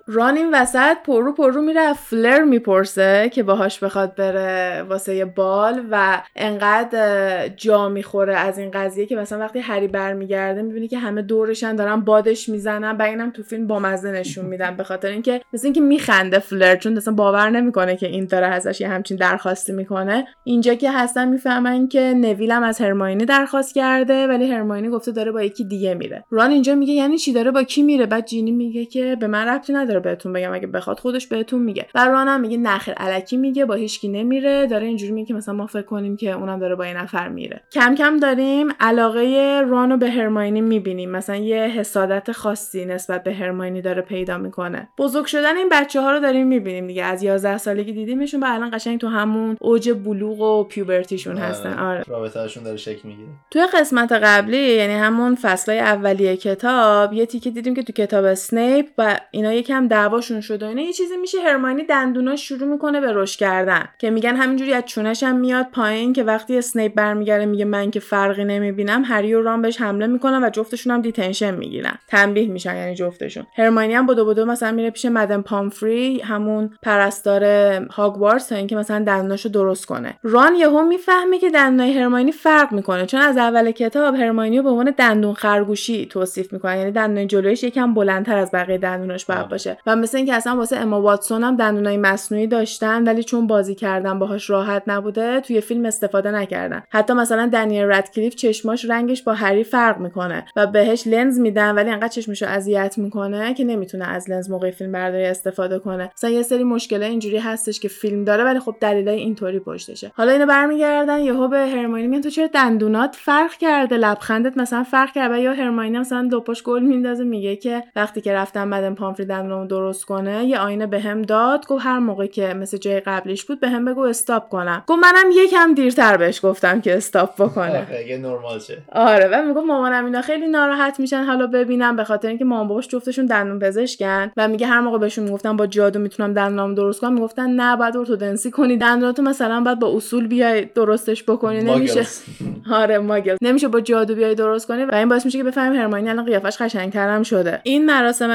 ران این وسط پررو پررو میره فلر می‌پرسه که باهاش بخواد بره واسه ball و انقدر جا می‌خوره از این قضیه که مثلا وقتی هری برمیگرده می‌بینی که همه دورشن دارن بادش می‌زنن و اینم تو فیلم بامزه نشون میدن به خاطر اینکه مثل اینکه میخنده فلر چون مثلا باور نمی‌کنه که این داره ازش یه همچین درخواستی می‌کنه. اینجا که هستن می‌فهمن که نویلم از هرماینی درخواست کرده ولی هرماینی گفته داره با یکی دیگه میره. ران اینجا میگه یعنی چی؟ داره با کی میره؟ بعد جینی میگه که به من ربطی نداره بهتون بگم اگه بخواد خودش بهتون میگه. و رانم میگه نخیر الکی میگه با هیچکی نمیره. داره اینجوری میگه که مثلا ما فکر کنیم که اونم داره با یه نفر میره. کم کم داریم علاقه رانو به هرماینی می‌بینیم. مثلا یه حسادت خاصی نسبت به هرماینی داره پیدا می‌کنه. بزرگ شدن این بچه ها رو داریم می‌بینیم دیگه. از 11 سالگی دیدیمشون و الان قشنگ تو همون اوج بلوغ و پیوبرتیشون آره. هستن. آره. رابطه‌شون داره شکل می‌گیره. توی قسمت قبلی یعنی همون فصلای اولیه کتاب یه تیکه دیدیم که تو کتاب اسنیپ و اینا یکم دعواشون شده اینا یه چیزی میشه هرماینی دندوناش شروع می‌کنه به رشد کردن که میگن همینجوری از چونش هم میاد پایین که وقتی اسنیپ برمیگره میگه من که فرقی نمی‌بینم هری و ران بهش حمله می‌کنن و جفتشون هم detention می‌گیرن. تنبیه میشن یعنی جفتشون. هرماینی هم بدو بدو مثلا میره پیش مدم پامفری همون پرستار هاگوارتس تا اینکه مثلا دندوناشو درست کنه. ران یهو می‌فهمه که دندونای هرماینی فرق می‌کنه چون از اول کتاب هرماینی رو به عنوان دندون خرگوشی توصیف می‌کنه. یعنی دندون جلویش یکم بلندتر از بقیه دندوناش باید باشه. و مثل اینکه اصلا واسه اما واتسون هم دندونای مصنوعی داشتن ولی چون بازی کردن باهاش راحت نبوده توی فیلم استفاده نکردن. حتی مثلا دنیل ردکلیف چشماش رنگش با هری فرق می‌کنه و بهش لنز میدن ولی انقدر چشمشو اذیت می‌کنه که نمی‌تونه از لنز موقع فیلم برداری استفاده کنه. مثلا یه سری مشکل اینجوری هستش که فیلم داره ولی خب دلیلای اینطوری پشتشه. حالا اینو برمیگردن یهو به هرماینی میگن تو چرا دندونات فرق کرده؟ لبخندت مثلا فرق کرده. یا هرماینی مثلا دوپاش گل میندازه میگه که وقتی که رفتم مدن پامفری دندونمو درست کنه یه آینه بهم به داد. گفت هر موقع که مثل جای قبلیش بود بهم به بگو استاپ کنم. گفت منم یکم دیرتر بهش گفتم که استاپ بکنه. آره نرمال آره و میگه مامانم اینا خیلی ناراحت میشن حالا ببینم به خاطر اینکه مامان باباش جفتشون دندون پزشکن. و میگه هر موقع بهشون می‌گفتم با جادو می‌تونم دندونام درست کنم می‌گفتن نه بعد ارتودنسی کنی. دندوناتو مثلا بعد با اصول بیای درستش بکنی. نمیشه. آره Muggle نمیشه با جادو بیای درست کنی. و این باعث میشه که بفهمیم هرماینی الان قیافش قشنگترم شده. این مراسم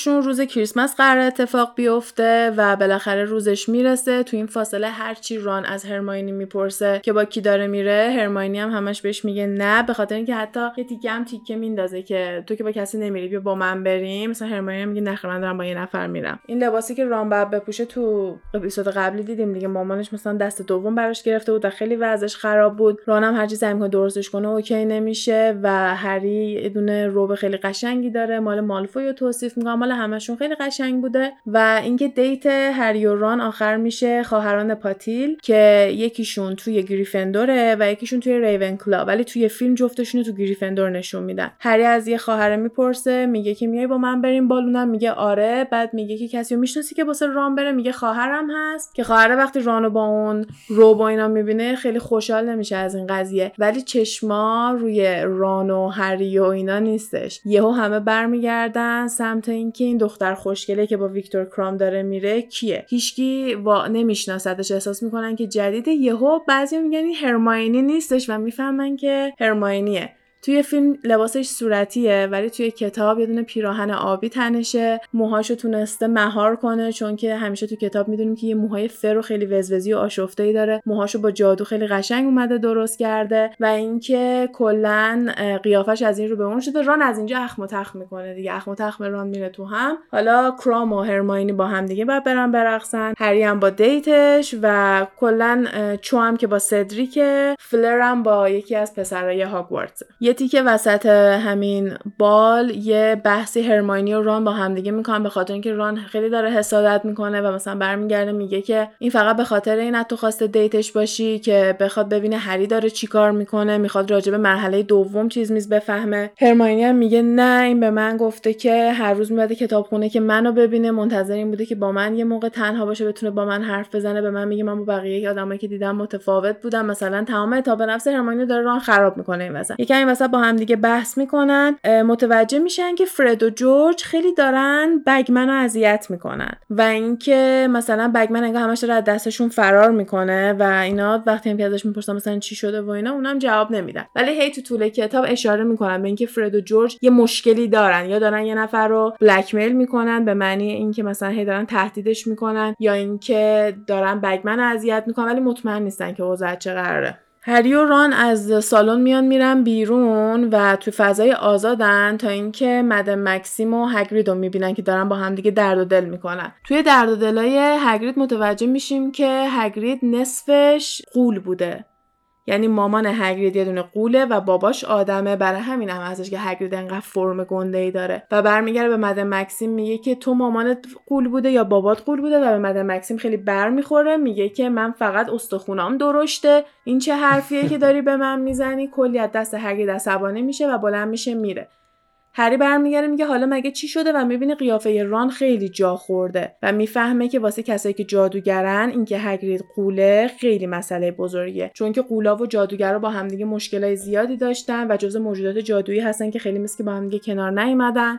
رقصشون روز کریسمس قراره اتفاق بیفته و بالاخره روزش می‌رسه. تو این فاصله هرچی ران از هرماینی می‌پرسه که با کی داره میره هرماینی هم همش بهش میگه نه به خاطر اینکه حتی یه تیکه هم تیکه میندازه که تو که با کسی نمیری بیا با من بریم. مثلا هرماینی میگه نه من دارم با یه نفر میرم. این لباسی که ران بعد بپوشه تو اپیزود قبلی دیدیم دیگه. مامانش مثلا دست دوم براش گرفته بود و خیلی وضعش خراب بود. ران هم هرچی سعی درستش کنه OK نمیشه و هری یه دونه robe خیلی قشنگی داره. مال مالفوی توصیف می‌کنه مال همشون خیلی قشنگ بوده و اینکه date هری و ران آخر میشه خواهران پاتیل که یکیشون توی گریفندوره و یکیشون توی ریون کلا ولی توی فیلم جفتشون تو گریفندور نشون میدن. هری از یه خواهره می‌پرسه میگه که میای با من بریم بالونم؟ میگه آره. بعد میگه که کسی رو می‌شناسی که واسه ران بره؟ میگه خواهرم هست. که خواهره وقتی رانو با اون رو با اینا می‌بینه خیلی خوشحال نمیشه از این قضیه. ولی چشما روی ران و هری و اینا نیستش. یهو همه برمیگردن سمت اینکه این دختر خوشگله که با ویکتور کرام داره میره کیه؟ هیچکی وا نمیشناستش احساس می‌کنن که جدیده یهو بعضی میگن این هرماینی نیستش و می‌فهمن که هرماینیه. توی فیلم لباسش صورتیه ولی توی کتاب یه دونه پیراهن آبی تنشه. موهاشو تونسته مهار کنه چون که همیشه تو کتاب می‌دونیم که یه موهای فر و خیلی وزوزی و آشفته ای داره. موهاشو با جادو خیلی قشنگ اومده درست کرده و اینکه کلا قیافش از این رو به اون شده. ران از اینجا اخم و تخم می‌کنه دیگه. اخم و تخم ران میره تو هم. حالا کرام و هرماینی با هم دیگه بعد برن برقصن. هری هم با دیتش و کلا چو هم که با سدریک فلر هم با یکی از پسرای هاگوارتس یه تیکه وسط همین بال یه بحثی هرماینی و ران با همدیگه می‌کنن به خاطر اینکه ران خیلی داره حسادت می‌کنه و مثلا برمیگرده میگه که این فقط به خاطر این تو خواسته دیتش باشی که بخواد ببینه هری داره چیکار می‌کنه می‌خواد راجع به مرحله دوم چیز میز بفهمه. هرماینی هم میگه نه این به من گفته که هر روز میاد کتابخونه که منو ببینه منتظر این بوده که با من یه موقع تنها باشه بتونه با من حرف بزنه به من میگه من با بقیه آدمایی که دیدم متفاوت بودم. مثلا تمام اعتماد نفس هرماینی داره ران خراب می‌کنه این وسط. یکم این وسط با هم دیگه بحث می‌کنن متوجه میشن که فرد و جورج خیلی دارن بگمن رو اذیت می‌کنن و اینکه مثلا بگمن انگار همش داره از دستشون فرار می‌کنه و اینا وقتی هم که ازش می‌پرسن مثلا چی شده و اینا اونم جواب نمیدن. ولی هی تو طول کتاب اشاره می‌کنن به اینکه فرد و جورج یه مشکلی دارن. یا دارن یه نفر رو بلک میل می‌کنن به معنی اینکه مثلا هی دارن تهدیدش می‌کنن یا اینکه دارن بگمن اذیت می‌کنن ولی مطمئن نیستن که اوضاع چه قراره. هری و ران از سالن میان میرن بیرون و تو فضای آزادن تا اینکه مد مکسیم و هگرید رو می‌بینن که دارن با همدیگه درد و دل می‌کنن. توی درد و دلای هگرید متوجه میشیم که هگرید نصفش قول بوده. یعنی مامان هگرید یه دونه قوله و باباش آدمه. برای همین هم هستش که هگرید انقدر فرم گنده ای داره. و برمیگره به مد مکسیم میگه که تو مامانت قول بوده یا بابات قول بوده و به مد مکسیم خیلی بر می‌خوره میگه که من فقط استخونام درشته. این چه حرفیه که داری به من می‌زنی؟ کلی از دست هگرید عصبانی میشه و بلند میشه میره. هری برمیگره میگه حالا مگه چی شده و می‌بینه قیافه ران خیلی جا خورده و می‌فهمه که واسه کسایی که جادوگرن اینکه هگرید قوله خیلی مسئله بزرگیه. چون که قولا و جادوگرا با همدیگه مشکلای زیادی داشتن و جزء موجودات جادویی هستن که خیلی مثل که با همدیگه کنار نیومدن.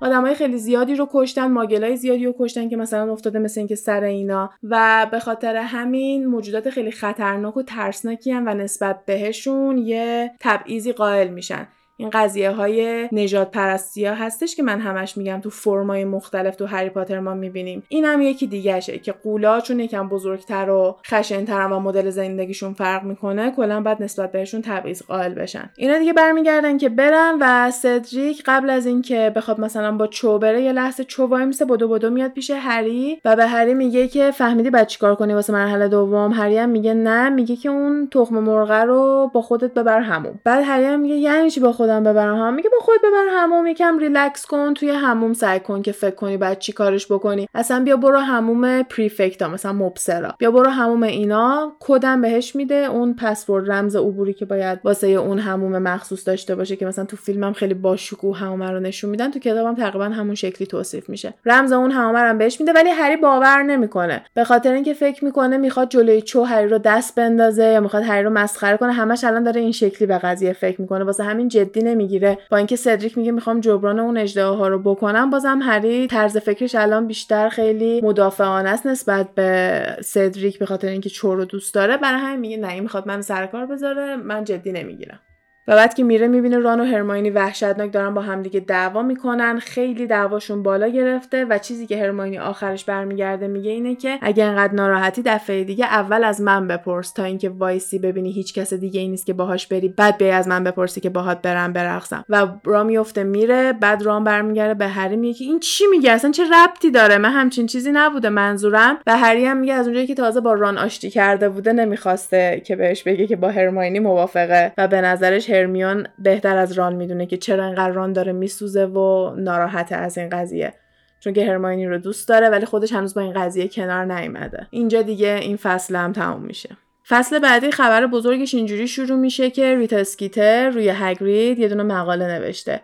آدمای خیلی زیادی رو کشتن ماگلای زیادی رو کشتن که مثلا افتاده مثل اینکه سر اینا. و به خاطر همین موجودات خیلی خطرناک و ترسناکی هم و نسبت بهشون یه تبعیضی قائل میشن. این قضیه های نجات پرستی ها هستش که من همش میگم تو فرمای مختلف تو هری پاتر ما می‌بینیم. این هم یکی دیگهشه که قولا چون یکم بزرگتر و خشنتر و مدل زندگیشون فرق می‌کنه کلا بعد نسبت بهشون تبعیض قائل بشن. اینا دیگه برمیگردن که برن و سدریک قبل از اینکه بخواد مثلا با چو بره یه لحظه چو وای میسه بدو بدو میاد پیش هری و به هری میگه که فهمیدی بعد چیکار کنی واسه مرحله دوم؟ هری هم میگه نه میگه که اون تخم مرغ رو با خودت ببر همون. بعد هری هم میگه یعنی چی با خودم ببرم هم میگه با خود ببر هموم یکم ریلکس کن توی هموم سعی کن که فکر کنی بعد چی کارش بکنی. اصلا بیا برو هموم پریفکتا مثلا مبصرا. بیا برو هموم اینا کدم بهش میده اون پسورد رمز عبوری که باید واسه اون هموم مخصوص داشته باشه که مثلا تو فیلمم خیلی باشکوه هموم رو نشون میدن تو کتابم تقریبا همون شکلی توصیف میشه. رمز اون هموم رو بهش میده ولی هری باور نمی‌کنه. به خاطر اینکه فکر می‌کنه می‌خواد جلوی چو هری رو دست بندازه یا می‌خواد هری رو مسخره کنه همش الان داره این شکلی به قضیه فکر می‌کنه. واسه همین جدی نمی‌گیره. با اینکه سدریک میگه می‌خوام جبران اون اجدها ها رو بکنم بازم هری طرز فکرش الان بیشتر خیلی مدافعانه است نسبت به سدریک به خاطر اینکه چور دوست داره. برای همین میگه نه می‌خواد من سر کار بذاره من جدی نمی‌گیرم. و بعد که میره می‌بینه ران و هرماینی وحشتناک دارن با همدیگه دعوا می‌کنن. خیلی دعواشون بالا گرفته و چیزی که هرماینی آخرش برمیگرده میگه اینه که اگه انقدر ناراحتی دفعه دیگه اول از من بپرس تا اینکه وایسی ببینی هیچ کس دیگه ای نیست که باهاش بری. بعد بیای از من بپرسی که باهات برم برقصم. و را میفته میره بعد ران برمیگرده به هری میگه که این چی میگه؟ اصلا چه ربطی داره؟ من همچین چیزی نبوده منظورم. و هری هم میگه از اونجایی که تازه با ران آشتی کرده بوده نمی‌خواسته که بهش بگه که با هرماینی موافقه. و به نظرش هرمیون بهتر از ران می‌دونه که چرا انقدر ران داره میسوزه و ناراحته از این قضیه. چون که هرماینی رو دوست داره ولی خودش هنوز با این قضیه کنار نیومده. اینجا دیگه این فصل هم تموم میشه. فصل بعدی خبر بزرگش اینجوری شروع میشه که ریتا اسکیتر روی هگرید یه دونه مقاله نوشته.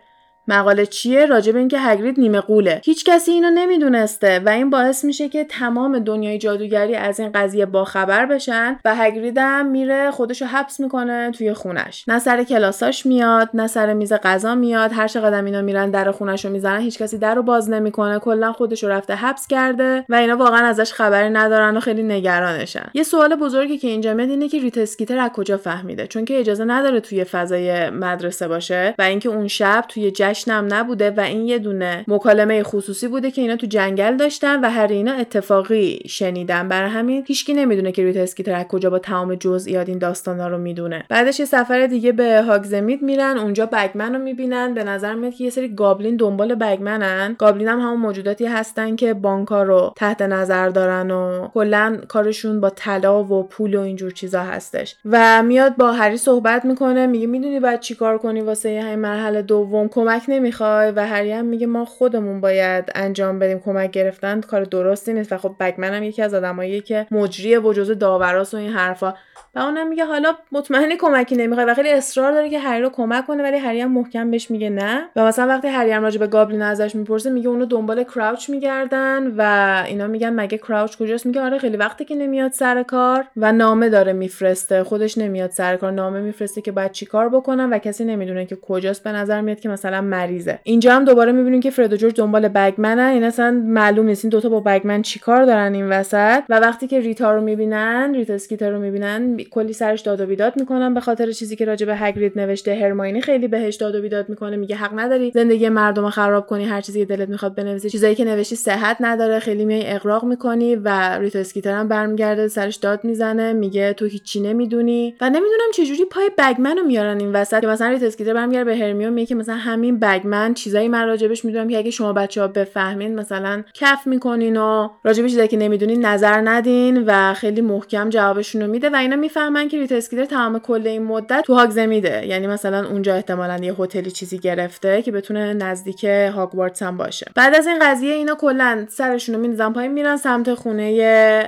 مقاله چیه؟ راجب اینکه هگرید نیمه قوله. هیچ کسی اینو نمی‌دونسته و این باعث میشه که تمام دنیای جادوگری از این قضیه باخبر بشن و هگرید هم میره خودشو حبس می‌کنه توی خونش. نه سر کلاساش میاد نه سر میز غذا میاد. هر چقدر اینا میرن در خونش رو می‌زنن هیچ کسی در رو باز نمی‌کنه. کلا خودش رو رفته حبس کرده و اینا واقعا ازش خبری ندارن و خیلی نگرانشن. یه سوال بزرگی که اینجا میاد اینه که ریتا اسکیتر از کجا فهمیده؟ چون که اجازه نداره توی فضای مدرسه باشه و اینکه اون شب توی جشنم نبوده و این یه دونه مکالمه خصوصی بوده که اینا تو جنگل داشتن و هری اینا اتفاقی شنیدن. برای همین هیچکی نمی‌دونه که ریتا اسکیتر کجا با تمام جزئیات این داستانا رو می‌دونه. بعدش یه سفر دیگه به هاگزمید میرن. اونجا بگمن رو می‌بینن. به نظر میاد که یه سری goblin دنبال بگمنن. goblin هم همون موجوداتی هستن که بانکا رو تحت نظر دارن و کلا کارشون با طلا و پول و اینجور چیزا هستش. و میاد با هری صحبت می‌کنه. میگه می‌دونی باید چیکار کنی واسه همین مرحله دوم؟ کمک نمی‌خوای و هری هم میگه ما خودمون باید انجام بدیم کمک گرفتن کار درستی نیست. و خب بگمن هم یکی از آدمایی که مجریه و جزء داوراس و این حرفا. و اونم میگه حالا مطمئنی کمکی نمی‌خوای و خیلی اصرار داره که هری رو کمک کنه ولی هری هم محکم بهش میگه نه. و مثلا وقتی هری هم راجع به گابلین ازش می‌پرسه میگه اونو دنبال کراوچ میگردن و اینا میگن مگه کراوچ کجاست؟ میگه آره خیلی وقتی که نمیاد سر کار و نامه داره میفرسته. خودش نمیاد سر کار نامه میفرسته که باید چیکار بکنن و کسی نمی‌دونه که کجاست به نظر میاد که مثلا مریضه. اینجا هم دوباره می‌بینیم که فرد و جورج دنبال بگمنن. این اصلا معلوم نیست. این دوتا با بگمن چیکار دارن این وسط؟ و وقتی که ریتا رو می‌بینن ریتا اسکیتر رو می‌بینن کلی سرش داد و بیداد می‌کنن به خاطر چیزی که راجع به هگرید نوشته. هرماینی خیلی بهش داد و بیداد می‌کنه میگه حق نداری زندگی مردم رو خراب کنی هر چیزی که دلت می‌خواد بنویسی. چیزایی که نوشتی صحت نداره خیلی میای اغراق می‌کنی و ریتا اسکیتر هم برمیگرده سرش داد می‌زنه میگه تو هیچی نمی‌دونی. و نمی‌دونم چجوری پای بگمن رو میارن این وسط که مثلا ریتا اسکیتر برمیگرده به هرماینی میگه که مثلا همین بگمن چیزایی من راجبش می‌دونم که اگه شما بچه ها بفهمین مثلا کف می‌کنین و راجب چیزایی که نمی‌دونین نظر ندین و خیلی محکم جوابشون رو میده و اینا می‌فهمن که ریتا اسکیتر تمام کل این مدت تو هاگزمیده یعنی مثلا اونجا احتمالا یه هتلی چیزی گرفته که بتونه نزدیک هاگوارتس هم باشه. بعد از این قضیه اینا کلا سرشون رو میندازن پایین میرن سمت خونه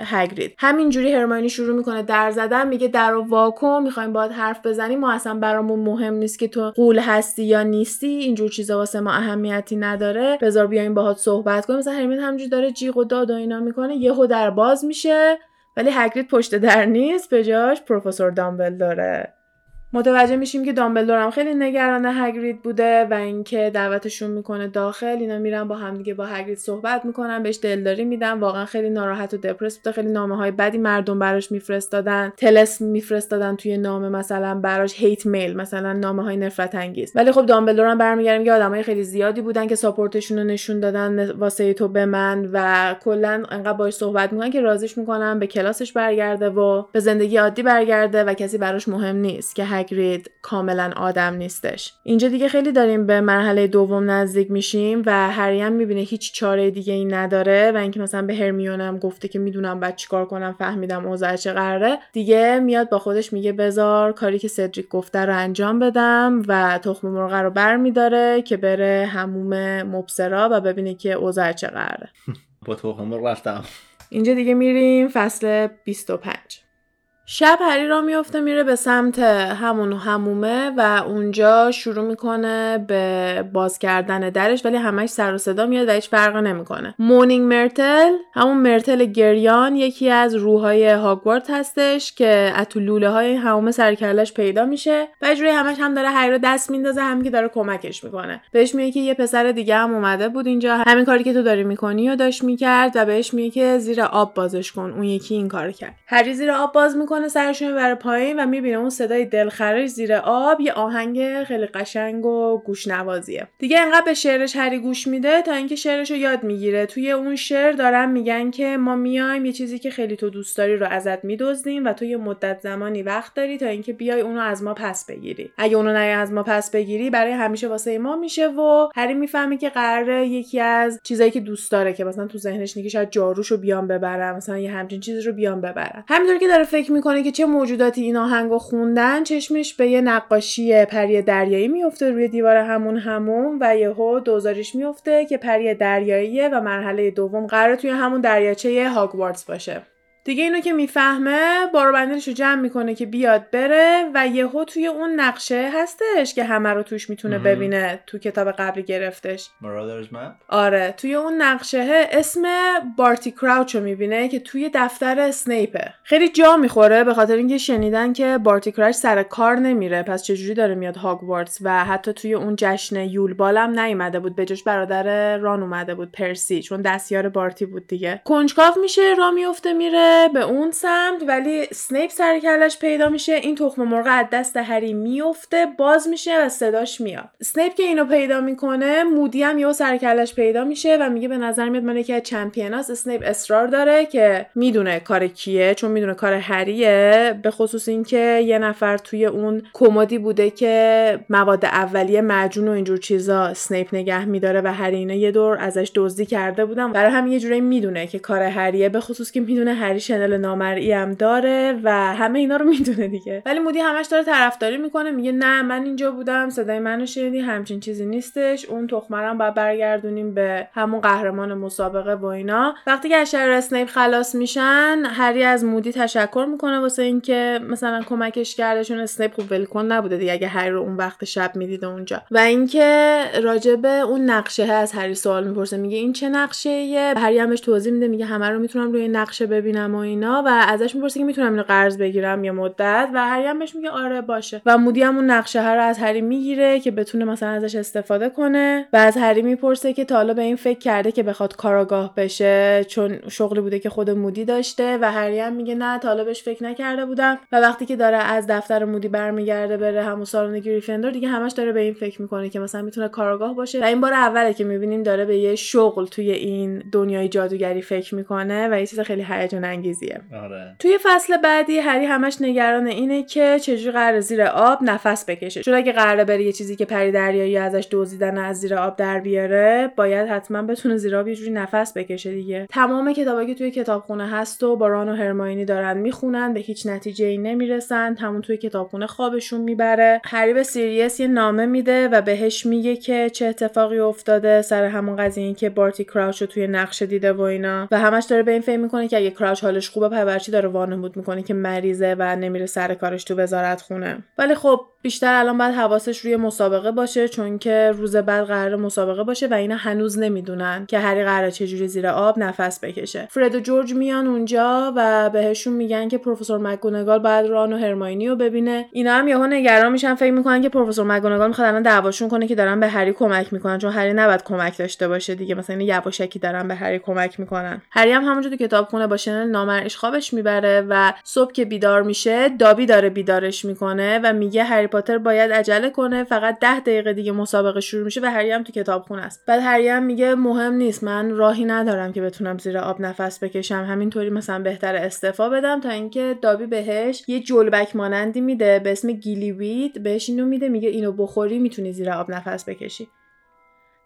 هگرید همینجوری هرماینی شروع می‌کنه در زدن میگه در و واکو می‌خوایم باید حرف بزنیم. ما اصلا برامون مهم نیست که تو قول هستی یا نیستی. اینجور چیزا واسه ما اهمیتی نداره. بذار بیایم باهات صحبت کنیم. مثلا هرمین همینجوری داره جیغ و داد و اینا می‌کنه. یهو در باز میشه. ولی هگرید پشت در نیست به جاش پروفسور دامبلدوره متوجه میشیم که دامبلدور هم خیلی نگران هگرید بوده و اینکه دعوتشون می‌کنه داخل. اینا میرن با همدیگه با هگرید صحبت می‌کنن بهش دلداری میدن. واقعا خیلی ناراحت و دپرس بوده. خیلی نامه های بدی مردم براش میفرستادن. تلس میفرستادن توی نامه مثلا براش هیت میل مثلا نامه های نفرت انگیز ولی خب دامبلدور هم برمیگردیم که آدمای خیلی زیادی بودن که ساپورتشون رو نشون دادن واسه تو به من و کلا انقدر باش صحبت می‌کنن که رازیش می‌کنن به کلاسش برگرده و به زندگی عادی برگرده و کسی براش مهم نیست که هگرید کاملا آدم نیستش. اینجا دیگه خیلی داریم به مرحله دوم نزدیک میشیم و هری هم می‌بینه هیچ چاره دیگه ای نداره و اینکه مثلا به هرمیون هم گفته که می‌دونم بعد چیکار کنم فهمیدم اوضاع چه قراره. دیگه میاد با خودش میگه بزار کاری که سدریک گفته رو انجام بدم و تخم مرغ رو برمیداره که بره هموم مبصرا و ببینه که اوضاع چه قراره. با تخم مرغ رفتم. اینجا دیگه میریم فصل 25 شب هری را میفته میره به سمت همون همومه و اونجا شروع می‌کنه به باز کردن درش ولی همش سر و صدا میاد و هیچ فرقی نمی‌کنه. مونینگ مرتل همون مرتل گریان یکی از روحای هاگوارت هستش که اتو لوله های همومه سرکلش پیدا میشه و جوری همش هم داره هری رو دست میندازه هم که داره کمکش می‌کنه. بهش میگه که یه پسر دیگه هم اومده بود اینجا همین کاری که تو داری می‌کنی و داشت می‌کرد و بهش میگه که زیر آب بازش کن. اون یکی این کار کرد. هری زیر آب باز می‌کنه می‌کنه سرش می‌بره پایین و می‌بینه اون صدای دلخراش زیر آب یه آهنگ خیلی قشنگ و گوشنوازیه. دیگه انقدر به شعرش هری گوش میده تا اینکه شعرش رو یاد می‌گیره. توی اون شعر دارن میگن که ما میایم یه چیزی که خیلی تو دوست داری رو ازت میدزدیم و تو یه مدت زمانی وقت داری تا اینکه بیای اونو از ما پس بگیری. اگه اونو نه از ما پس بگیری برای همیشه واسه ما میشه و هری می‌فهمه که قراره یکی از چیزایی که دوست داره که مثلا تو ذهنش نگه شاید جاروشو بیان ببرم مثلا یه همچین چیزی رو بیان ببرن همینطور که داره فکر که چه موجوداتی این آهنگو خوندن چشمش به یه نقاشی پری دریایی میفته روی دیوار همون همون و یهو دوزاریش میفته که پری دریاییه و مرحله دوم قرار توی همون دریاچه هاگوارتس باشه. دیگه اینو که می‌فهمه باربندیلش رو جمع می‌کنه که بیاد بره و یهو توی اون نقشه هستش که همه رو توش می‌تونه ببینه تو کتاب قبلی گرفتش. آره توی اون نقشه اسم بارتی کراوچ رو می‌بینه که توی دفتر اسنیپه خیلی جا می‌خوره به خاطر اینکه شنیدن که بارتی کراوچ سر کار نمیره. پس چجوری داره میاد هاگوارتس و حتی توی اون جشن یول بالم نیومده بود. بجاش برادر ران اومده بود پرسی چون دستیار بارتی بود دیگه. کنجکاو میشه را میفته میره. به اون سمت ولی سنیپ سر کلش پیدا میشه این تخم مرغ از دست هری میفته باز میشه و صداش میاد. سنیپ که اینو پیدا می‌کنه مودی هم یهو سر کلش پیدا میشه و میگه به نظر میاد من یکی از champion هاست اسنیپ اصرار داره که می‌دونه کار کیه چون می‌دونه کار هریه به خصوص اینکه یه نفر توی اون کمدی بوده که مواد اولیه معجون و اینجور چیزا اسنیپ نگه میداره و هری اینا یه دور ازش دزدی کرده بودن برای همین یه جوری می‌دونه که کار هریه به خصوص که می‌دونه هری شنل نامرئی هم داره و همه اینا رو می‌دونه دیگه. ولی مودی همش داره طرفداری می‌کنه میگه نه من اینجا بودم صدای منو شنیدی همچین چیزی نیستش. اون تخم رم باید برگردونیم به همون قهرمان مسابقه و اینا. وقتی که از شر اسنیپ خلاص میشن هری از مودی تشکر می‌کنه واسه اینکه مثلا کمکش کرده چون اسنیپ خوب ولکن نبوده دیگه اگه هری رو اون وقت شب می‌دیده اونجا. و اینکه راجبه اون نقشه از هری سوال می‌پرسه میگه این چه نقشه ایه هری همش توضیح میده میگه همه رو می‌تونم روی نقشه ببینم. و اینا و ازش می‌پرسه که می‌تونم اینو قرض بگیرم یه مدت و هری هم بهش میگه آره باشه. و مودی هم اون نقشه ها رو از هری می‌گیره که بتونه مثلا ازش استفاده کنه و از هری می‌پرسه که تا حالا به این فکر کرده که بخواد کاراگاه بشه چون شغلی بوده که خود مودی داشته و هری هم میگه نه تا حالا بهش فکر نکرده بودم. و وقتی که داره از دفتر مودی برمیگرده بره همون سالن گریفندور دیگه همش داره به این فکر می‌کنه که مثلا می‌تونه کاراگاه باشه. و این بار اوله که می‌بینیم داره به یه شغل توی این دنیای جادوگری فکر می‌کنه و یه چیز خیلی هیجان انگیزیه آره. توی فصل بعدی هری همش نگران اینه که چجوری قرار زیر آب نفس بکشه. چون اگه قراره بره یه چیزی که پری دریایی ازش دزدیدن از زیر آب در بیاره باید حتما بتونه زیر آب یه جوری نفس بکشه دیگه. تمام کتابایی که توی کتابخونه هست و با ران و هرماینی دارن می‌خونن به هیچ نتیجه ای نمی‌رسن. همون توی کتابخونه خوابشون می‌بره. هری به سیریس یه نامه میده و بهش میگه که چه اتفاقی افتاده سر همون قضیه این که بارتی کراوچ رو توی نقشه دیده و اینا. و همش داره به این فکر می‌کنه که اگه کراوچ حالش خوبه پرورچی داره وانمود می‌کنه که مریضه و نمیره سر کارش تو وزارت خونه. ولی خب بیشتر الان باید حواسش روی مسابقه باشه چون که روز بعد قرار مسابقه باشه و اینا هنوز نمی‌دونن که هری قراره چجوری زیر آب نفس بکشه. فرد و جورج میان اونجا و بهشون میگن که پروفسور مکگونگال باید ران و هرماینی رو ببینه. اینا هم یهو نگران میشن فکر می‌کنن که پروفسور مکگونگال می‌خواد الان دعواشون کنه که دارن به هری کمک می‌کنن چون هری نباید کمک داشته باشه دیگه مثلا یواشکی دارن به هری کمک می‌کنن. هری هم همونجا تو کتابخونه با شنل نامرئیش خوابش می‌بره و صبح که بیدار میشه دابی داره بیدارش می‌کنه و میگه هری پاتر باید عجله کنه. فقط ده دقیقه دیگه مسابقه شروع میشه و هری هم تو کتابخونه است. بعد هری هم میگه مهم نیست من راهی ندارم که بتونم زیر آب نفس بکشم. همینطوری مثلا بهتر استعفا بدم تا اینکه دابی بهش یه جلبک مانندی میده به اسم گیلیوید بهش اینو میده میگه اینو بخوری می‌تونی زیر آب نفس بکشی.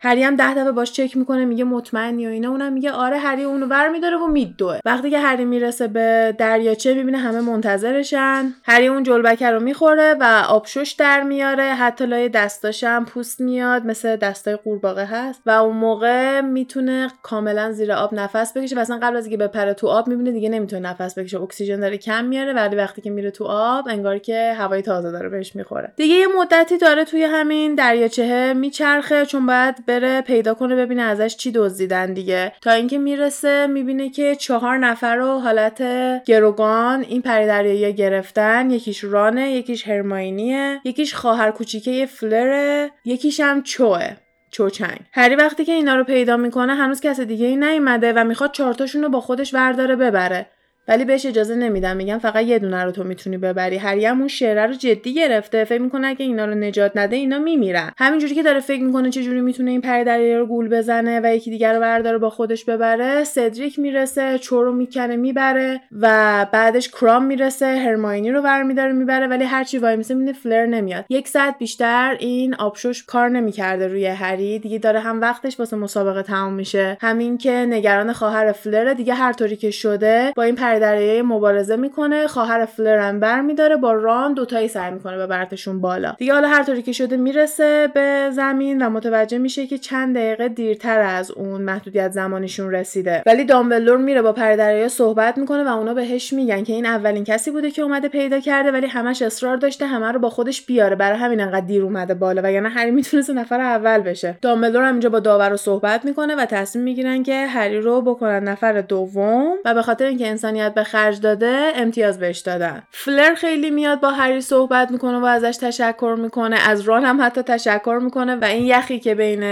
هری هم ده دفعه باش چک می‌کنه میگه مطمئنی و اینا. اونم میگه آره هری اونو برمیداره و میدوه. وقتی که هری می‌رسه به دریاچه می‌بینه همه منتظرشن. هری اون جلبکه رو می‌خوره و آبشوش در میاره. حتی لای دستاش هم پوست میاد مثل دستای قورباغه هست. و اون موقع می‌تونه کاملا زیر آب نفس بکشه. و اصلا قبل از اینکه بپره تو آب می‌بینه دیگه نمی‌تونه نفس بکشه. اکسیژن داره کم میاره. ولی وقتی که میره تو آب انگار که هوای تازه داره بهش می‌خوره. دیگه یه مدتی داره توی همین دریاچه میچرخه. چون بعد بره پیدا کنه ببینه ازش چی دزدیدن دیگه. تا اینکه می‌رسه می‌بینه که چهار نفر رو حالت گروگان این پری گرفتن. یکیش رانه یکیش هرماینیه یکیش خواهر کوچیکه فلره یکیش هم چوه چوچنگ هری وقتی که اینا رو پیدا می‌کنه هنوز کس دیگه ای نیومده و می‌خواد چهارتاشون رو با خودش ورداره ببره. ولی بهش اجازه نمیدم. میگم فقط یه دونه رو تو می‌تونی ببری. هری هم اون شعره رو جدی گرفته. فکر می‌کنه اگه اینا رو نجات نده اینا میمیرن. همینجوری که داره فکر می‌کنه چه جوری می‌تونه این پری دریا رو گول بزنه و یکی دیگر رو برداره با خودش ببره سدریک می‌رسه چو رو می‌کنه می‌بره و بعدش کرام می‌رسه هرماینی رو برمیداره می‌بره. ولی هرچی وای میسه می‌بینه فلر نمیاد. یک ساعت بیشتر این آبشوش کار نمی‌کرده روی هری. دیگه داره هم وقتش واسه مسابقه تموم میشه. همین که نگران خواهر فلر دیگه هر طوری که شده با این پری دریایی مبارزه می‌کنه خواهر فلرن برمیداره با ران دوتایی سعی می‌کنه ببرتشون بالا. دیگه حالا هر طوری که شده می‌رسه به زمین و متوجه میشه که چند دقیقه دیرتر از اون محدودیت زمانیشون رسیده. ولی دامبلور میره با پردریایی صحبت می‌کنه و اونا بهش میگن که این اولین کسی بوده که اومده پیدا کرده ولی همش اصرار داشته همه رو با خودش بیاره. برای همین انقدر دیر اومده بالا وگرنه هری می‌تونست نفر اول بشه. دامبلور هم اینجا با داور صحبت می‌کنه و تصمیم می‌گیرن که هری رو بکنن نفر دوم و به خاطر اینکه انسانیت به خرج داده امتیاز بهش دادن. فلر خیلی میاد با هری صحبت می‌کنه و ازش تشکر می‌کنه از ران هم حتی تشکر می‌کنه و این یخی که بین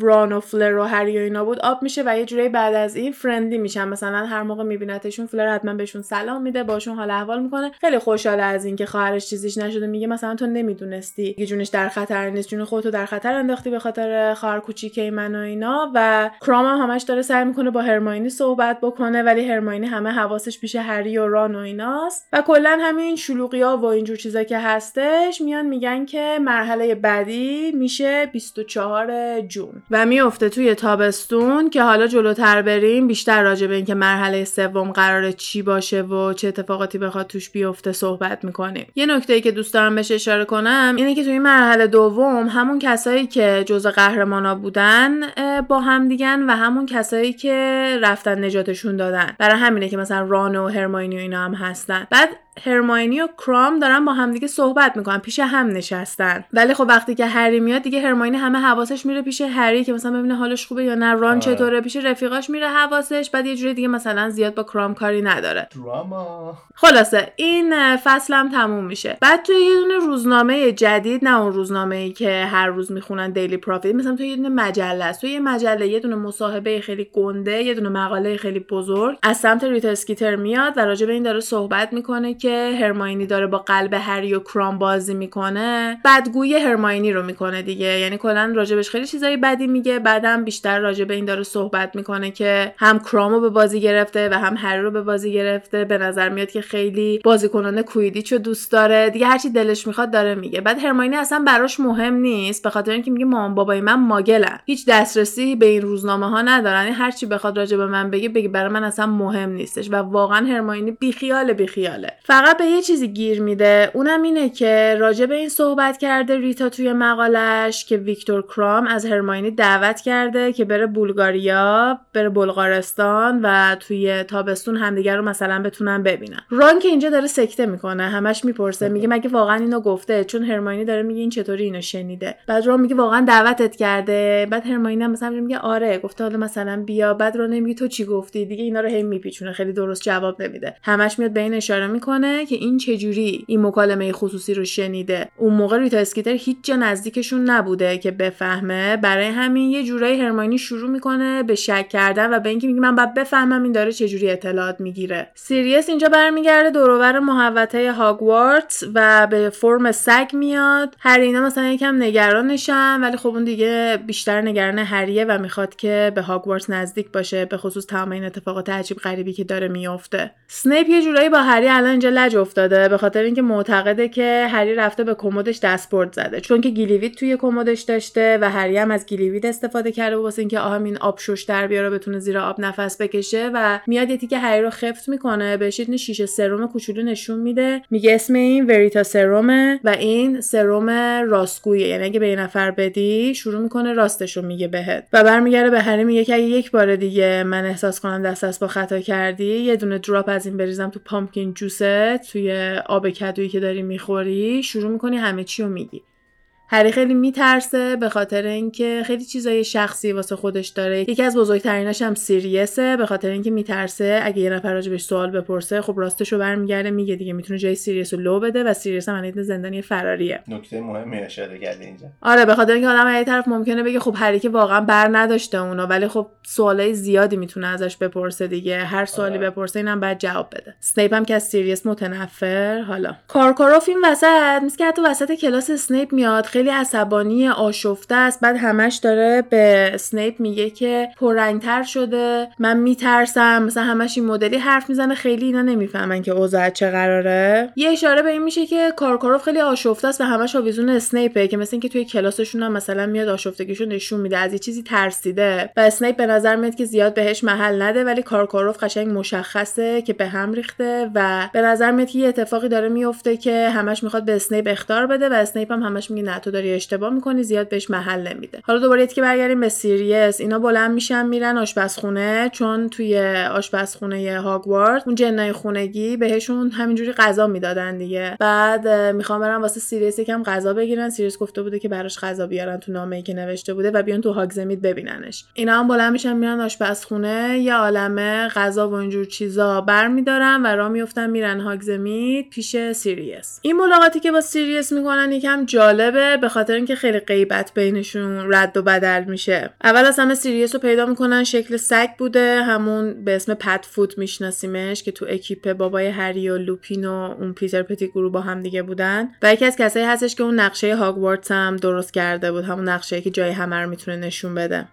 ران و فلر و هری و اینا بود آب میشه و یه جوری بعد از این فرندی میشن. مثلا هر موقع میبینتشون فلر حتما بهشون سلام میده باشون حال احوال می‌کنه. خیلی خوشحاله از اینکه خواهرش چیزیش نشده میگه مثلا تو نمی‌دونستی یه جونش در خطر نیست جون خودتو در خطر انداختی به خاطر خواهر کوچیکه من و اینا. و کرام هم همش داره سعی می‌کنه با هرماینی صحبت بکنه ولی هرماینی همه حواسش پیش هری و ران و ایناست. و کلا همین شلوغی ها و اینجور چیزا که هستش میان میگن که مرحله بعدی میشه 24 جون. و میفته توی تابستون که حالا جلوتر بریم بیشتر راجع به اینکه مرحله سوم قراره چی باشه و چه اتفاقاتی بخواد توش بیفته صحبت می‌کنیم. یه نکته ای که دوست دارم بهش اشاره کنم اینه که توی مرحله دوم همون کسایی که جزء قهرمانا بودن با هم دیگن و همون کسایی که رفتن نجاتشون دادن. برای همینه که مثلا ران و هرماینی و اینا هم هستن. بعد هرماینی و کرام دارن با همدیگه صحبت می‌کنن پیش هم نشستن. ولی خب وقتی که هری میاد دیگه هرماینی همه حواسش میره پیش هری که مثلا ببینه حالش خوبه یا نه ران چطوره پیش رفیقاش میره حواسش بعد یه جوری دیگه مثلا زیاد با کرام کاری نداره. دراما. خلاصه این فصلم تموم میشه. بعد توی یه دونه روزنامه جدید نه اون روزنامه ای که هر روز می‌خونن دیلی پروفیت مثلا تو یه دونه مجله است. تو یه مجله یه دونه مصاحبه خیلی گنده یه دونه مقاله خیلی بزرگ از سمت ریتا اسکیتر میاد و راجع به این داره صحبت می‌کنه که هرماینی داره با قلب هری و کرام بازی می‌کنه بدگویی هرماینی رو می‌کنه دیگه. یعنی کلا راجبش خیلی چیزای بدی میگه. بعدم بیشتر راجع به این داره صحبت می‌کنه که هم کرام رو به بازی گرفته و هم هری رو به بازی گرفته. به نظر میاد که خیلی بازیکنان کویدیچو دوست داره. دیگه هرچی دلش می‌خواد داره میگه. بعد هرماینی اصلا براش مهم نیست به خاطر اینکه میگه مامان بابای من ماگلن. هیچ دسترسی به این روزنامه ها ندارن. یعنی هرچی بخواد راجع به من بگه بگه برای من اصلا مهم نیستش. و واقعا هرماینی بیخیال بیخیاله. فقط به یه چیزی گیر میده. اونم اینه که راجع به این صحبت کرده ریتا توی مقالش که ویکتور کرام از هرماینی دعوت کرده که بره بولگاریا بره بلغارستان و توی تابستون همدیگر رو مثلا بتونن ببینن. ران که اینجا داره سکته می‌کنه همش می‌پرسه میگه مگه واقعا اینو گفته؟ چون هرماینی داره میگه این چطوری اینو شنیده. بعد ران میگه واقعا دعوتت کرده. بعد هرماینی هم مثلا میگه آره گفته حالا مثلا بیا. بعد ران نمیگه تو چی گفتی؟ دیگه اینا رو هی میپیچونه خیلی درست جواب نمیده. همش میاد به این اشاره می‌کنه. که این چجوری این مکالمه خصوصی رو شنیده. اون موقع ریتا اسکیتر هیچ جا نزدیکشون نبوده که بفهمه. برای همین یه جورایی هرماینی شروع می‌کنه به شک کردن و به اینکه میگه من باید بفهمم این داره چجوری اطلاعات می‌گیره. سیریس اینجا برمیگرده دور و ور محوطه هاگوارتس و به فرم سگ میاد. هری اینا مثلا یکم نگرانشن ولی خب اون دیگه بیشتر نگران هریه و می‌خواد که به هاگوارتس نزدیک باشه به خصوص تمام این اتفاقات عجیب غریبی که داره میافته. سنیپ یه جورایی با هری الان لج افتاده به خاطر اینکه معتقده که هری رفته به کمدش دستبرد زده. چون که گیلیوید توی کمدش داشته و هری هم از گیلیوید استفاده کرده واسه اینکه آها این آب شش در بیاره بتونه زیر آب نفس بکشه و میاد یه که هری رو خفت می‌کنه بهش یه شیشه سرم کوچولو نشون میده. میگه اسم این وریتا سرومه و این سرم راستگویه. یعنی اگه به یه نفر بدی شروع می‌کنه راستشو میگه بهت. و برمیگرده به هری میگه که اگه یک بار دیگه من احساس کنم دست از با خطا کردی یه دونه دراپ از این بریزم تو پامکین توی آب کدویی که داری می‌خوری شروع می‌کنی همه چی رو میگی. هری خیلی میترسه به خاطر اینکه خیلی چیزای شخصی واسه خودش داره. یکی از بزرگتریناش هم سیریسه به خاطر اینکه میترسه اگه یه نفر راجبش سوال بپرسه خب راستشو برمیگرده میگه دیگه می‌تونه جای سیریس رو لو بده و سیریس هم زندانی فراریه نکته مهمی اشاره کردی اینجا. آره به خاطر اینکه آدم یه طرف ممکنه بگه خب هری که واقعا بر نداشته اونو ولی خب سوالای زیادی می‌تونه ازش بپرسه دیگه. هر سوالی آره. بپرسه اینم بعد جواب بده. اسنیپ هم که از سیریس متنفره حالا. کارکاروف این وسط میگه حتی وسط کلاس اسنیپ میاد خیلی عصبانی آشفته است. بعد همش داره به اسنیپ میگه که پررنگتر شده. من میترسم. مثلا همش این مدلی حرف می‌زنه. خیلی اینا نمی‌فهمن که اوضاع چه قراره. یه اشاره به این میشه که کارکاروف خیلی آشفته است و همش آویزون اسنیپه که مثل اینکه توی کلاسشون هم مثلا میاد آشفتگیشو نشون میده. از یه چیزی ترسیده. و اسنیپ به نظر میاد که زیاد بهش محل نده. ولی کارکاروف قشنگ مشخصه که به هم ریخته و به نظر میاد که یه اتفاقی داره میفته که همش می‌خواد به اسنیپ اخطار بده و اسنیپ هم همش میگه نه تو داری اشتباه می‌کنی زیاد بهش محل نمیده. حالا دوباره که برگردیم به سیریس. اینا بلند میشن میرن آشپزخونه چون توی آشپزخونه هاگوارتس اون جنای خونگی بهشون همینجوری غذا می‌دادن دیگه. بعد می‌خوان برن واسه سیریس یکم غذا بگیرن. سیریس گفته بوده که براش غذا بیارن تو نامه‌ای که نوشته بوده و بیان تو هاگزمید ببیننش. اینا هم بلند میشن میرن آشپزخونه. یه عالمه غذا و اینجور چیزا برمیدارن و راه میفتن میرن هاگزمید پیش سیریس. این ملاقاتی که با سیریس می‌کنن یکم جالبه. به خاطر اینکه خیلی غیبت بینشون رد و بدل میشه. اول از همه سیریس رو پیدا می‌کنن شکل سگ بوده. همون به اسم پدفوت میشناسیمش که تو اکیپ بابای هری و لوپین و اون پیتر پتی‌گرو با هم دیگه بودن. و یکی از کسایی هستش که اون نقشه هاگوارتس هم درست کرده بود. همون نقشه که جای همه رو می‌تونه نشون بده.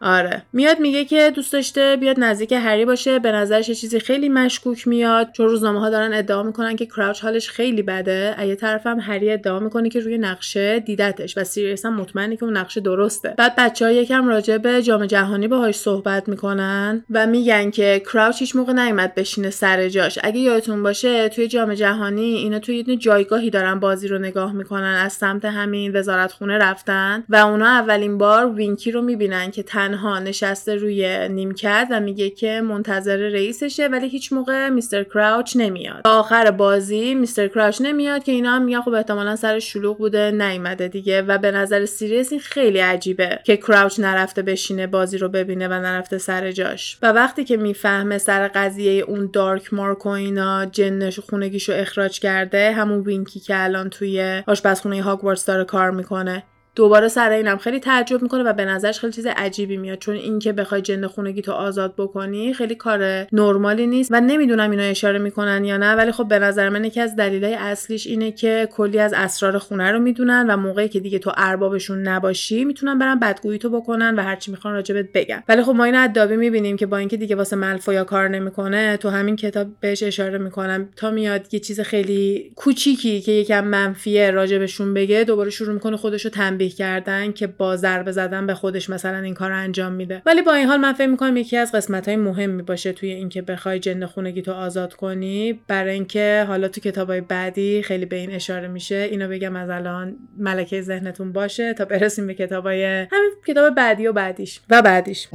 آره. میاد میگه که دوست داشته بیاد نزدیک هری باشه. به نظرش یه چیزی خیلی مشکوک میاد. چون روزنامه ها دارن ادعا می‌کنن که کراوچ حالش خیلی بده. یه طرف هم هری ادعا می‌کنه که روی نقشه دیدتش و سیریس هم مطمئنه که اون نقشه درسته. بعد بچه ها یکم راجع به جام جهانی باهاش صحبت می‌کنن و میگن که کراوچ هیچ موقع نیومد بشینه سر جاش. اگه یادتون باشه توی جام جهانی اینا توی یه جایگاهی دارن بازی رو نگاه می‌کنن از سمت همین وزارت خونه رفتن و اونا اولین بار وینکی رو می‌بینن که تنها نشسته روی نیمکت و میگه که منتظر رئیسشه ولی هیچ موقع Mister کراوچ نمیاد. آخر بازی Mister کراوچ نمیاد که اینا هم میگن خب احتمالا سرش شلوغ بوده نیومده دیگه و به نظر سیریس این خیلی عجیبه که کراوچ نرفته بشینه بازی رو ببینه و نرفته سر جاش. و وقتی که می‌فهمه سر قضیه اون Dark Mark و اینا جن خونگیشو اخراج کرده همون وینکی که الان توی آشپزخونه هاگوارتس داره کار می‌کنه. دوباره سر اینم خیلی تعجب می‌کنه و به نظرش خیلی چیز عجیبی میاد. چون اینکه بخوای جن خونگیتو آزاد بکنی خیلی کار نرمالی نیست و نمی‌دونم اینو اشاره می‌کنن یا نه. ولی خب به نظر من یکی از دلایل اصلیش اینه که کلی از اسرار خونه رو می‌دونن و موقعی که دیگه تو اربابشون نباشی می‌تونن برن بدگوییتو بکنن و هرچی می‌خوان راجبت بگن. ولی خب ما اینو از دابی می‌بینیم که با اینکه دیگه واسه ملفویا کار نمی‌کنه تو همین کتاب بهش اشاره می‌کنم. تا میاد یه چیز خیلی کوچیکی که یکم منفیه راجبشون بگه دوباره شروع می‌کنه خودشو تنبیه کردن که با ضربه زدن به خودش مثلا این کار انجام میده. ولی با این حال من فکر می‌کنم یکی از قسمت های مهمی باشه توی اینکه بخوای جن خونگی تو آزاد کنی. برای اینکه حالا تو کتابای بعدی خیلی به این اشاره میشه. اینو بگم از الان ملکه ذهنتون باشه تا برسیم به کتابای همین کتاب بعدی و بعدیش و بعدیش.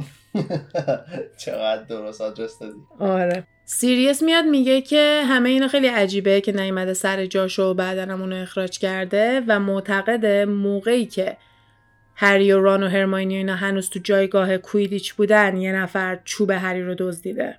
چقدر درست آدرس دادی. آره. سیریس میاد میگه که همه اینا خیلی عجیبه که نیومده سر جاشو و بعداً اونو اخراج کرده و معتقده موقعی که هری و ران و هرماینی اینا هنوز تو جایگاه کوییدیچ بودن یه نفر چوب هری رو دزدیده.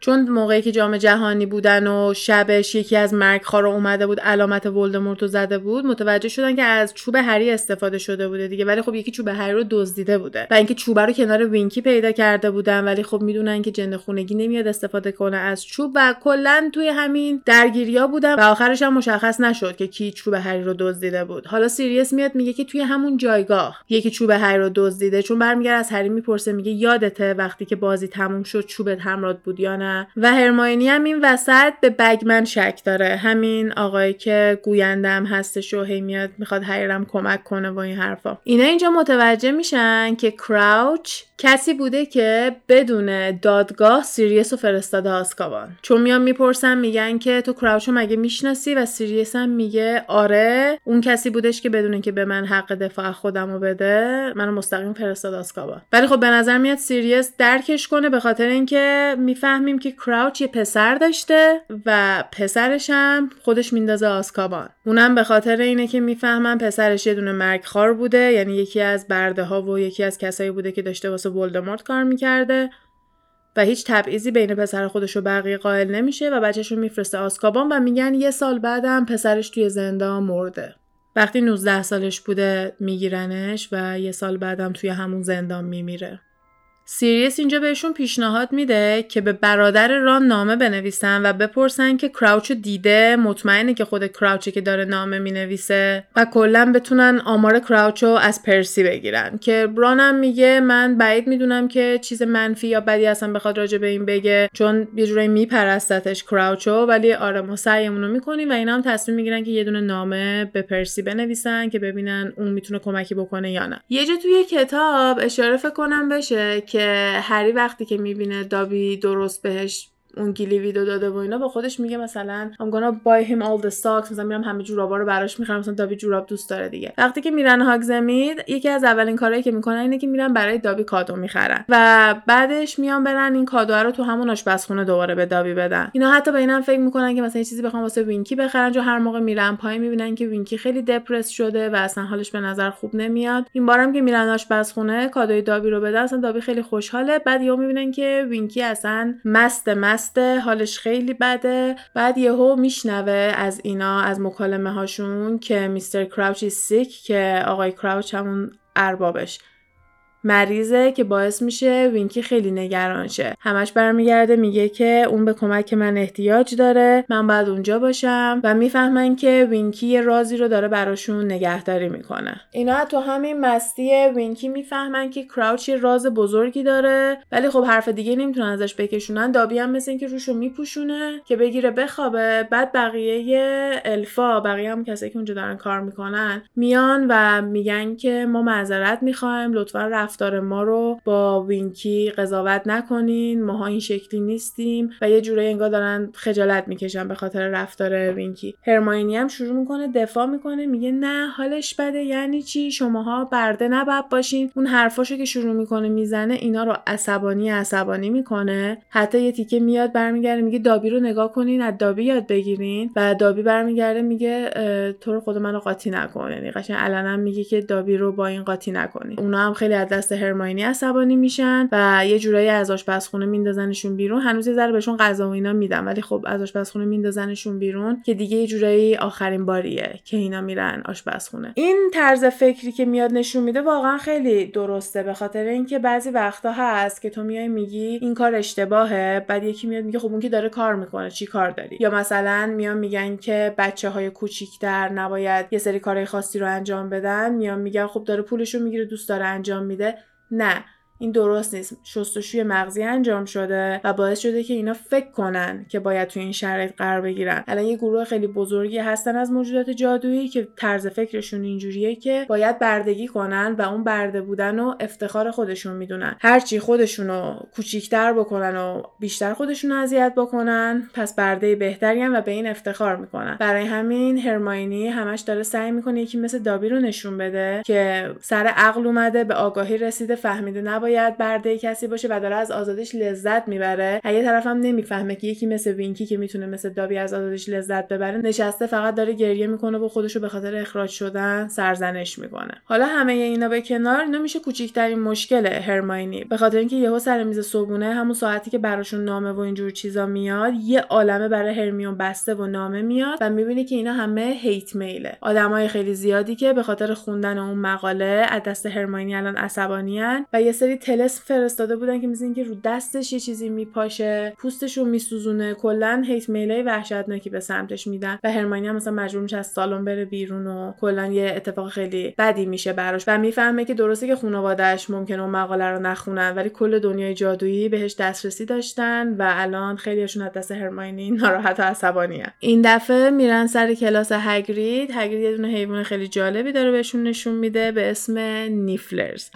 چون موقعی که جام جهانی بودن و شبش یکی از مرگ‌خوارا اومده بود علامت ولدمورت رو زده بود متوجه شدن که از چوب هری استفاده شده بوده دیگه. ولی خب یکی چوب هری رو دزدیده بوده و اینکه چوب رو کنار وینکی پیدا کرده بودن. ولی خب می‌دونن که جن خونگی نمیاد استفاده کنه از چوب و کلا توی همین درگیریا بودن و آخرش هم مشخص نشد که کی چوب هری رو دزدیده بود. حالا سیریس میاد میگه که توی همون جایگاه یکی چوب هری رو دزدیده. چون برمیگرده از هری می‌پرسه میگه یادته وقتی که بازی تموم شد چوبت همراه بود یا نه؟ و هرماینی هم این وسط به بگمن شک داره. همین آقایی که گوینده‌م هستش و هی میاد می‌خواد هریرم کمک کنه و این حرفا. اینا اینجا متوجه میشن که کراوچ کسی بوده که بدون دادگاه سیریسو فرستاده آزکابان. چون میان می‌پرسن میگن که تو کراوچو مگه می‌شناسی؟ و سیریس هم میگه آره اون کسی بودش که بدون اینکه به من حق دفاع خودم رو بده منو مستقیم فرستاد آزکابان. ولی خب به نظر میاد سیریس درکش کنه به خاطر اینکه می‌فهمیم که کراوچ یه پسر داشته و پسرش هم خودش میندازه آسکابان. اونم به خاطر اینه که می‌فهمم پسرش یه دونه مرگ خار بوده یعنی یکی از برده ها و یکی از کسایی بوده که داشته واسه ولدمورت کار می‌کرده و هیچ تبعیضی بین پسر خودش و بقیه قائل نمیشه و بچهش رو میفرسته آسکابان و میگن یه سال بعدم پسرش توی زندان مرده. وقتی 19 سالش بوده میگیرنش و یه سال بعدم توی همون زندان میمیره. سیریس اینجا بهشون پیشنهاد میده که به برادر ران نامه بنویسن و بپرسن که کراوچو دیده. مطمئنه که خود کراوچه که داره نامه می‌نویسه و کلا بتونن آمار کراوچو از پرسی بگیرن. که رانم میگه من بعید می‌دونم که چیز منفی یا بدی اصلا بخواد راجع به این بگه چون یه جورایی میپرستتش کراوچو ولی آره ما سعیمون رو می‌کنیم و اینا هم تصمیم می‌گیرن که یه دونه نامه به پرسی بنویسن که ببینن اون می‌تونه کمکی بکنه یا نه. یه جا توی کتاب اشاره کنم بشه که هری وقتی که می‌بینه دابی درست بهش اون Gillyweed و داده و اینا با خودش میگه مثلا I'm gonna buy him all the socks مثلا میرم همه جورابا رو براش می‌خرم مثلا دابی جوراب دوست داره دیگه. وقتی که میرن هاگزمید یکی از اولین کارهایی که می‌کنن اینه که میرن برای دابی کادو می‌خرن و بعدش میان برن این کادو رو تو همون آشپزخونه دوباره به دابی بدن. اینا حتی به اینم فکر می‌کنن که مثلا یه چیزی بخوان واسه وینکی بخرن چون هر موقع میرن پایین می‌بینن که وینکی خیلی دپرس شده و اصلا حالش به نظر خوب نمیاد. این بارم که میرن آشپزخونه کادوی دابی رو بدن اصلا دابی خیلی خوشحاله. بعد یهو می‌بینن که وینکی اصلا مست مست حالش خیلی بده. بعد یهو میشنوه از اینا از مکالمه هاشون که Mister Crouch sick که آقای کراوچ همون اربابش. مریضه که باعث میشه وینکی خیلی نگران شه. همش برمیگرده میگه که اون به کمک من احتیاج داره من باید اونجا باشم و می‌فهمن که وینکی یه رازی رو داره براشون نگهداری می‌کنه. اینا تو همین مستی وینکی می‌فهمن که کراوچ یه راز بزرگی داره ولی خب حرف دیگه نمی‌تونن ازش بکشونن. دابی هم مثل اینکه روشو میپوشونه که بگیره بخوابه. بعد بقیه الفا بقیه هم کسایی که اونجا دارن کار می‌کنن میان و میگن که ما معذرت می‌خوایم لطفا رفتار ما رو با وینکی قضاوت نکنین. ماها این شکلی نیستیم و یه جورایی انگار دارن خجالت می‌کشن به خاطر رفتار وینکی. هرماینی هم شروع می‌کنه دفاع می‌کنه میگه نه حالش بده. یعنی چی؟ شماها برده نباید باشین. اون حرفاشو که شروع می‌کنه می‌زنه اینا رو عصبانی عصبانی می‌کنه. حتی یه تیکه میاد برمیگرده میگه دابی رو نگاه کنین از دابی یاد بگیرین. و دابی برمیگرده میگه تو رو خود منو قاطی نکن. یعنی قشنگ علنا میگه که دابی رو با این قاطی نکنین. اونا هم خیلی از دست هرماینی عصبانی میشن و یه جورایی از آشپزخونه میندازنشون بیرون. هنوز یه ذره بهشون غذا و اینا میدن ولی خب از آشپزخونه میندازنشون بیرون که دیگه یه جورایی آخرین باریه که اینا میرن آشپزخونه. این طرز فکری که میاد نشون میده واقعا خیلی درسته. به خاطر اینکه بعضی وقتا هست که تو میای میگی این کار اشتباهه بعد یکی میاد میگه خب اون که داره کار می‌کنه چی کار داری؟ یا مثلا میان میگن که بچه های کوچیکتر نباید یه سری کارهای خاصی رو انجام بدن. میان میگن خب داره پولشو می‌گیره دوست داره انجام میده. نه این درست نیست. شستشوی مغزی انجام شده و باعث شده که اینا فکر کنن که باید توی این شرایط قرار بگیرن. الان یه گروه خیلی بزرگی هستن از موجودات جادویی که طرز فکرشون اینجوریه که باید بردگی کنن و اون برده بودن و افتخار خودشون می‌دونن. هرچی خودشونو کوچیکتر بکنن و بیشتر خودشون اذیت بکنن پس برده بهتری و به این افتخار می‌کنن. برای همین هرماینی همش داره سعی می‌کنه یکی مثل دابی رو نشون بده که سر عقل اومده به آگاهی رسیده فهمیده باید برده کسی باشه و داره از آزادش لذت می‌بره. یه طرف هم نمی‌فهمه که یکی مثل وینکی که می‌تونه مثل دابی از آزادش لذت ببره نشسته فقط داره گریه می‌کنه و خودشو به خاطر اخراج شدن سرزنش می‌کنه. حالا همه اینا به کنار اینا میشه کوچیکترین مشکل هرماینی. به خاطر اینکه یهو سر میز صبونه همون ساعتی که براشون نامه و اینجور چیزا میاد یه عالمه برای هرمیون بسته و نامه میاد و می‌بینی که اینا همه هیت میله. آدمای خیلی زیادی که به خاطر خوندن اون مقاله از دست هرماینی الان عصبانیان و یه سری تلس فرستاده بودن که مثل که رو دستش یه چیزی میپاشه پوستش رو میسوزونه کلا هیت میلای وحشتناکی به سمتش میدن و هرمانی هم مثلا مجبور میشه از سالن بره بیرون و کلا یه اتفاق خیلی بدی میشه براش. و می‌فهمه که درسته که خانواده‌اش ممکنه اون مقاله رو نخونن ولی کل دنیای جادویی بهش دسترسی داشتن و الان خیلیشون از دست هرماینی ناراحت و عصبانیه. این دفعه میرن سر کلاس هگرید. هگرید یه دونه حیوان خیلی جالبی داره بهشون نشون میده به اسم Nifflers.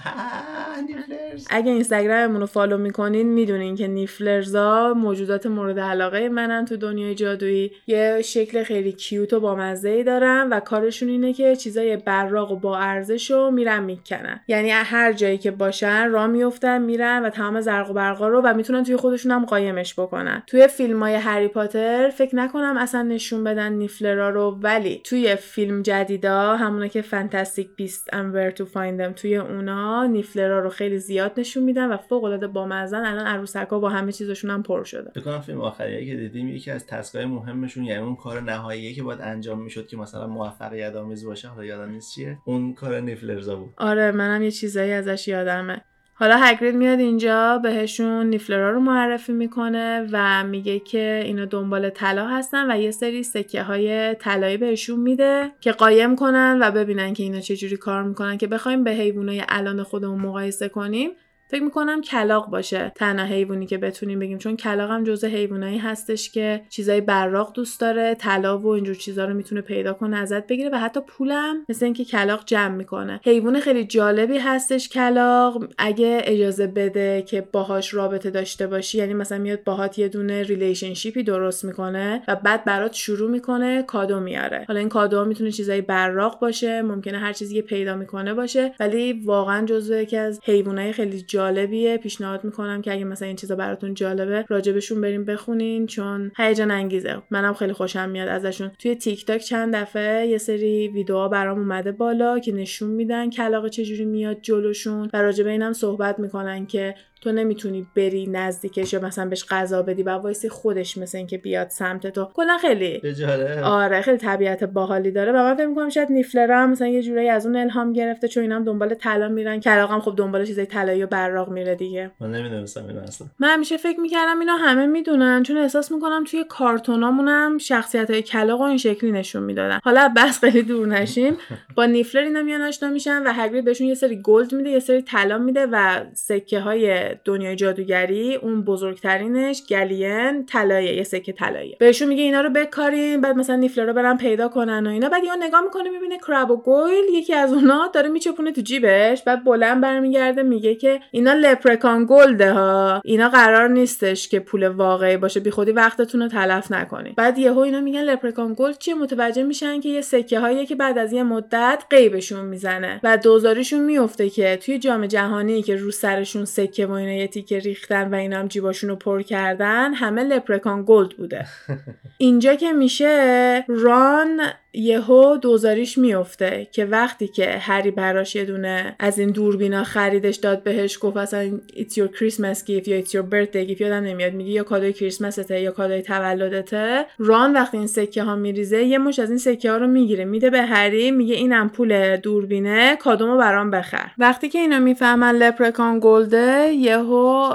اگه اینستاگراممون رو follow می‌کنین می‌دونین که Nifflers ا موجودات مورد علاقه منن تو دنیای جادویی. یه شکل خیلی cute و بامزه ای دارن و کارشون اینه که چیزای براق و با ارزش رو میرن می‌کنن. یعنی هر جایی که باشن را میفتن میرن و تمام زرق و برقا رو و می‌تونن توی خودشون هم قایمش بکنن. توی فیلم های هری پاتر فکر نکنم اصلا نشون بدن Niffler ا رو ولی توی فیلم جدیدا همونا که Fantastic Beasts to find them توی اونا نیفلرا رو خیلی زیاد نشون میدن و فوق العاده بامزن الان عروسکا با همه چیزشون هم پر شده. فکر کنم فیلم آخریه که دیدیم یکی از تسکای مهمشون یعنی اون کار نهاییه که باید انجام می‌شد که مثلا موفقیت آمیز باشه حالا یادم نیست چیه اون کار نیفلرزا بود. آره منم یه چیزایی ازش یادمه. حالا هگرید میاد اینجا بهشون نیفلرا رو معرفی می‌کنه و میگه که اینا دنبال طلا هستن و یه سری سکه های طلایی بهشون میده که قایم کنن و ببینن که اینا چجوری کار می‌کنن که بخوایم به حیوانای الان خودمون مقایسه کنیم. فکر می‌کنم کلاغ باشه تنها حیوانی که بتونیم بگیم چون کلاغ هم جزء حیوانایی هستش که چیزای براق دوست داره طلا و اینجور چیزا رو می‌تونه پیدا کنه ازت بگیره و حتی پولم مثل اینکه کلاغ جمع می‌کنه. حیوان خیلی جالبی هستش کلاغ اگه اجازه بده که باهاش رابطه داشته باشی یعنی مثلا میاد باهات یه دونه relationship ی درست می‌کنه و بعد برات شروع می‌کنه کادو میاره. حالا این کادو می‌تونه چیزای براق باشه ممکنه هر چیزی پیدا می‌کنه باشه ولی واقعا جزو یکی از حیوانای خیلی جالبیه. پیشنهاد می‌کنم که اگه مثلا این چیزا براتون جالبه راجبشون برین بخونین چون هیجان انگیزه. منم خیلی خوشم میاد ازشون. توی تیک تاک چند دفعه یه سری ویدیوها برام اومده بالا که نشون میدن کلاغه چجوری میاد جلوشون و راجب اینم صحبت می‌کنن که تو نمی‌تونی بری نزدیکش یا مثلا بهش غذا بدی و وایسی خودش مثل اینکه بیاد سمت تو. کلا خیلی بجاره آره خیلی طبیعت باحالی داره. و من فکر می‌کنم شاید Niffler هم مثلا یه جورایی از اون الهام گرفته چون اینا هم دنبال طلا میرن. کلاغ هم خب دنبال چیزای طلایی و براق میره دیگه. من نمی‌دونستم این اصلا. من همیشه فکر می‌کردم اینا همه می‌دونن چون احساس می‌کنم توی کارتونامون هم شخصیت های کلاغ و این شکلی نشون می‌دادن. حالا پس خیلی دور نشیم. با Niffler اینا میان آشنا میشن و هگرید بهشون یه سری gold میده یه سری طلا میده و سکه های دنیای جادوگری اون بزرگترینش galleon طلایه یه سکه طلایه. بهشون میگه اینا رو بکارین بعد مثلا Niffler رو برن پیدا کنن و اینا. بعد یا نگاه می‌کنه می‌بینه کراب و گویل یکی از اونا داره میچپونه تو جیبش. بعد بلند برمیگرده میگه که اینا leprechaun gold ه ها. اینا قرار نیستش که پول واقعی باشه. بیخودی وقتتون رو تلف نکنید بعد یهو اینا میگن leprechaun gold چیه؟ متوجه میشن که یه سکه هایی که بعد از یه مدت غیبشون می‌زنه. و دوزاریشون میفته که توی جام جهانی که رو سرشون سکه و اینا یه تیکه ریختن و اینا هم جیباشون رو پر کردن همه leprechaun gold بوده. اینجا که میشه ران یهو دوزاریش میفته که وقتی که هری براش یه دونه از این دوربینا خریدش داد بهش گفت اصلا it's your Christmas gift یا it's your birthday gift یادم نمیاد. میگه یا کادوی کریسمسته یا کادوی تولدته. ران وقتی این سکه ها میریزه یه مش از این سکه ها رو می‌گیره. میده به هری میگه اینم پول دوربینه کادومو برام بخر. وقتی که اینا می‌فهمن لپرکان گلده یهو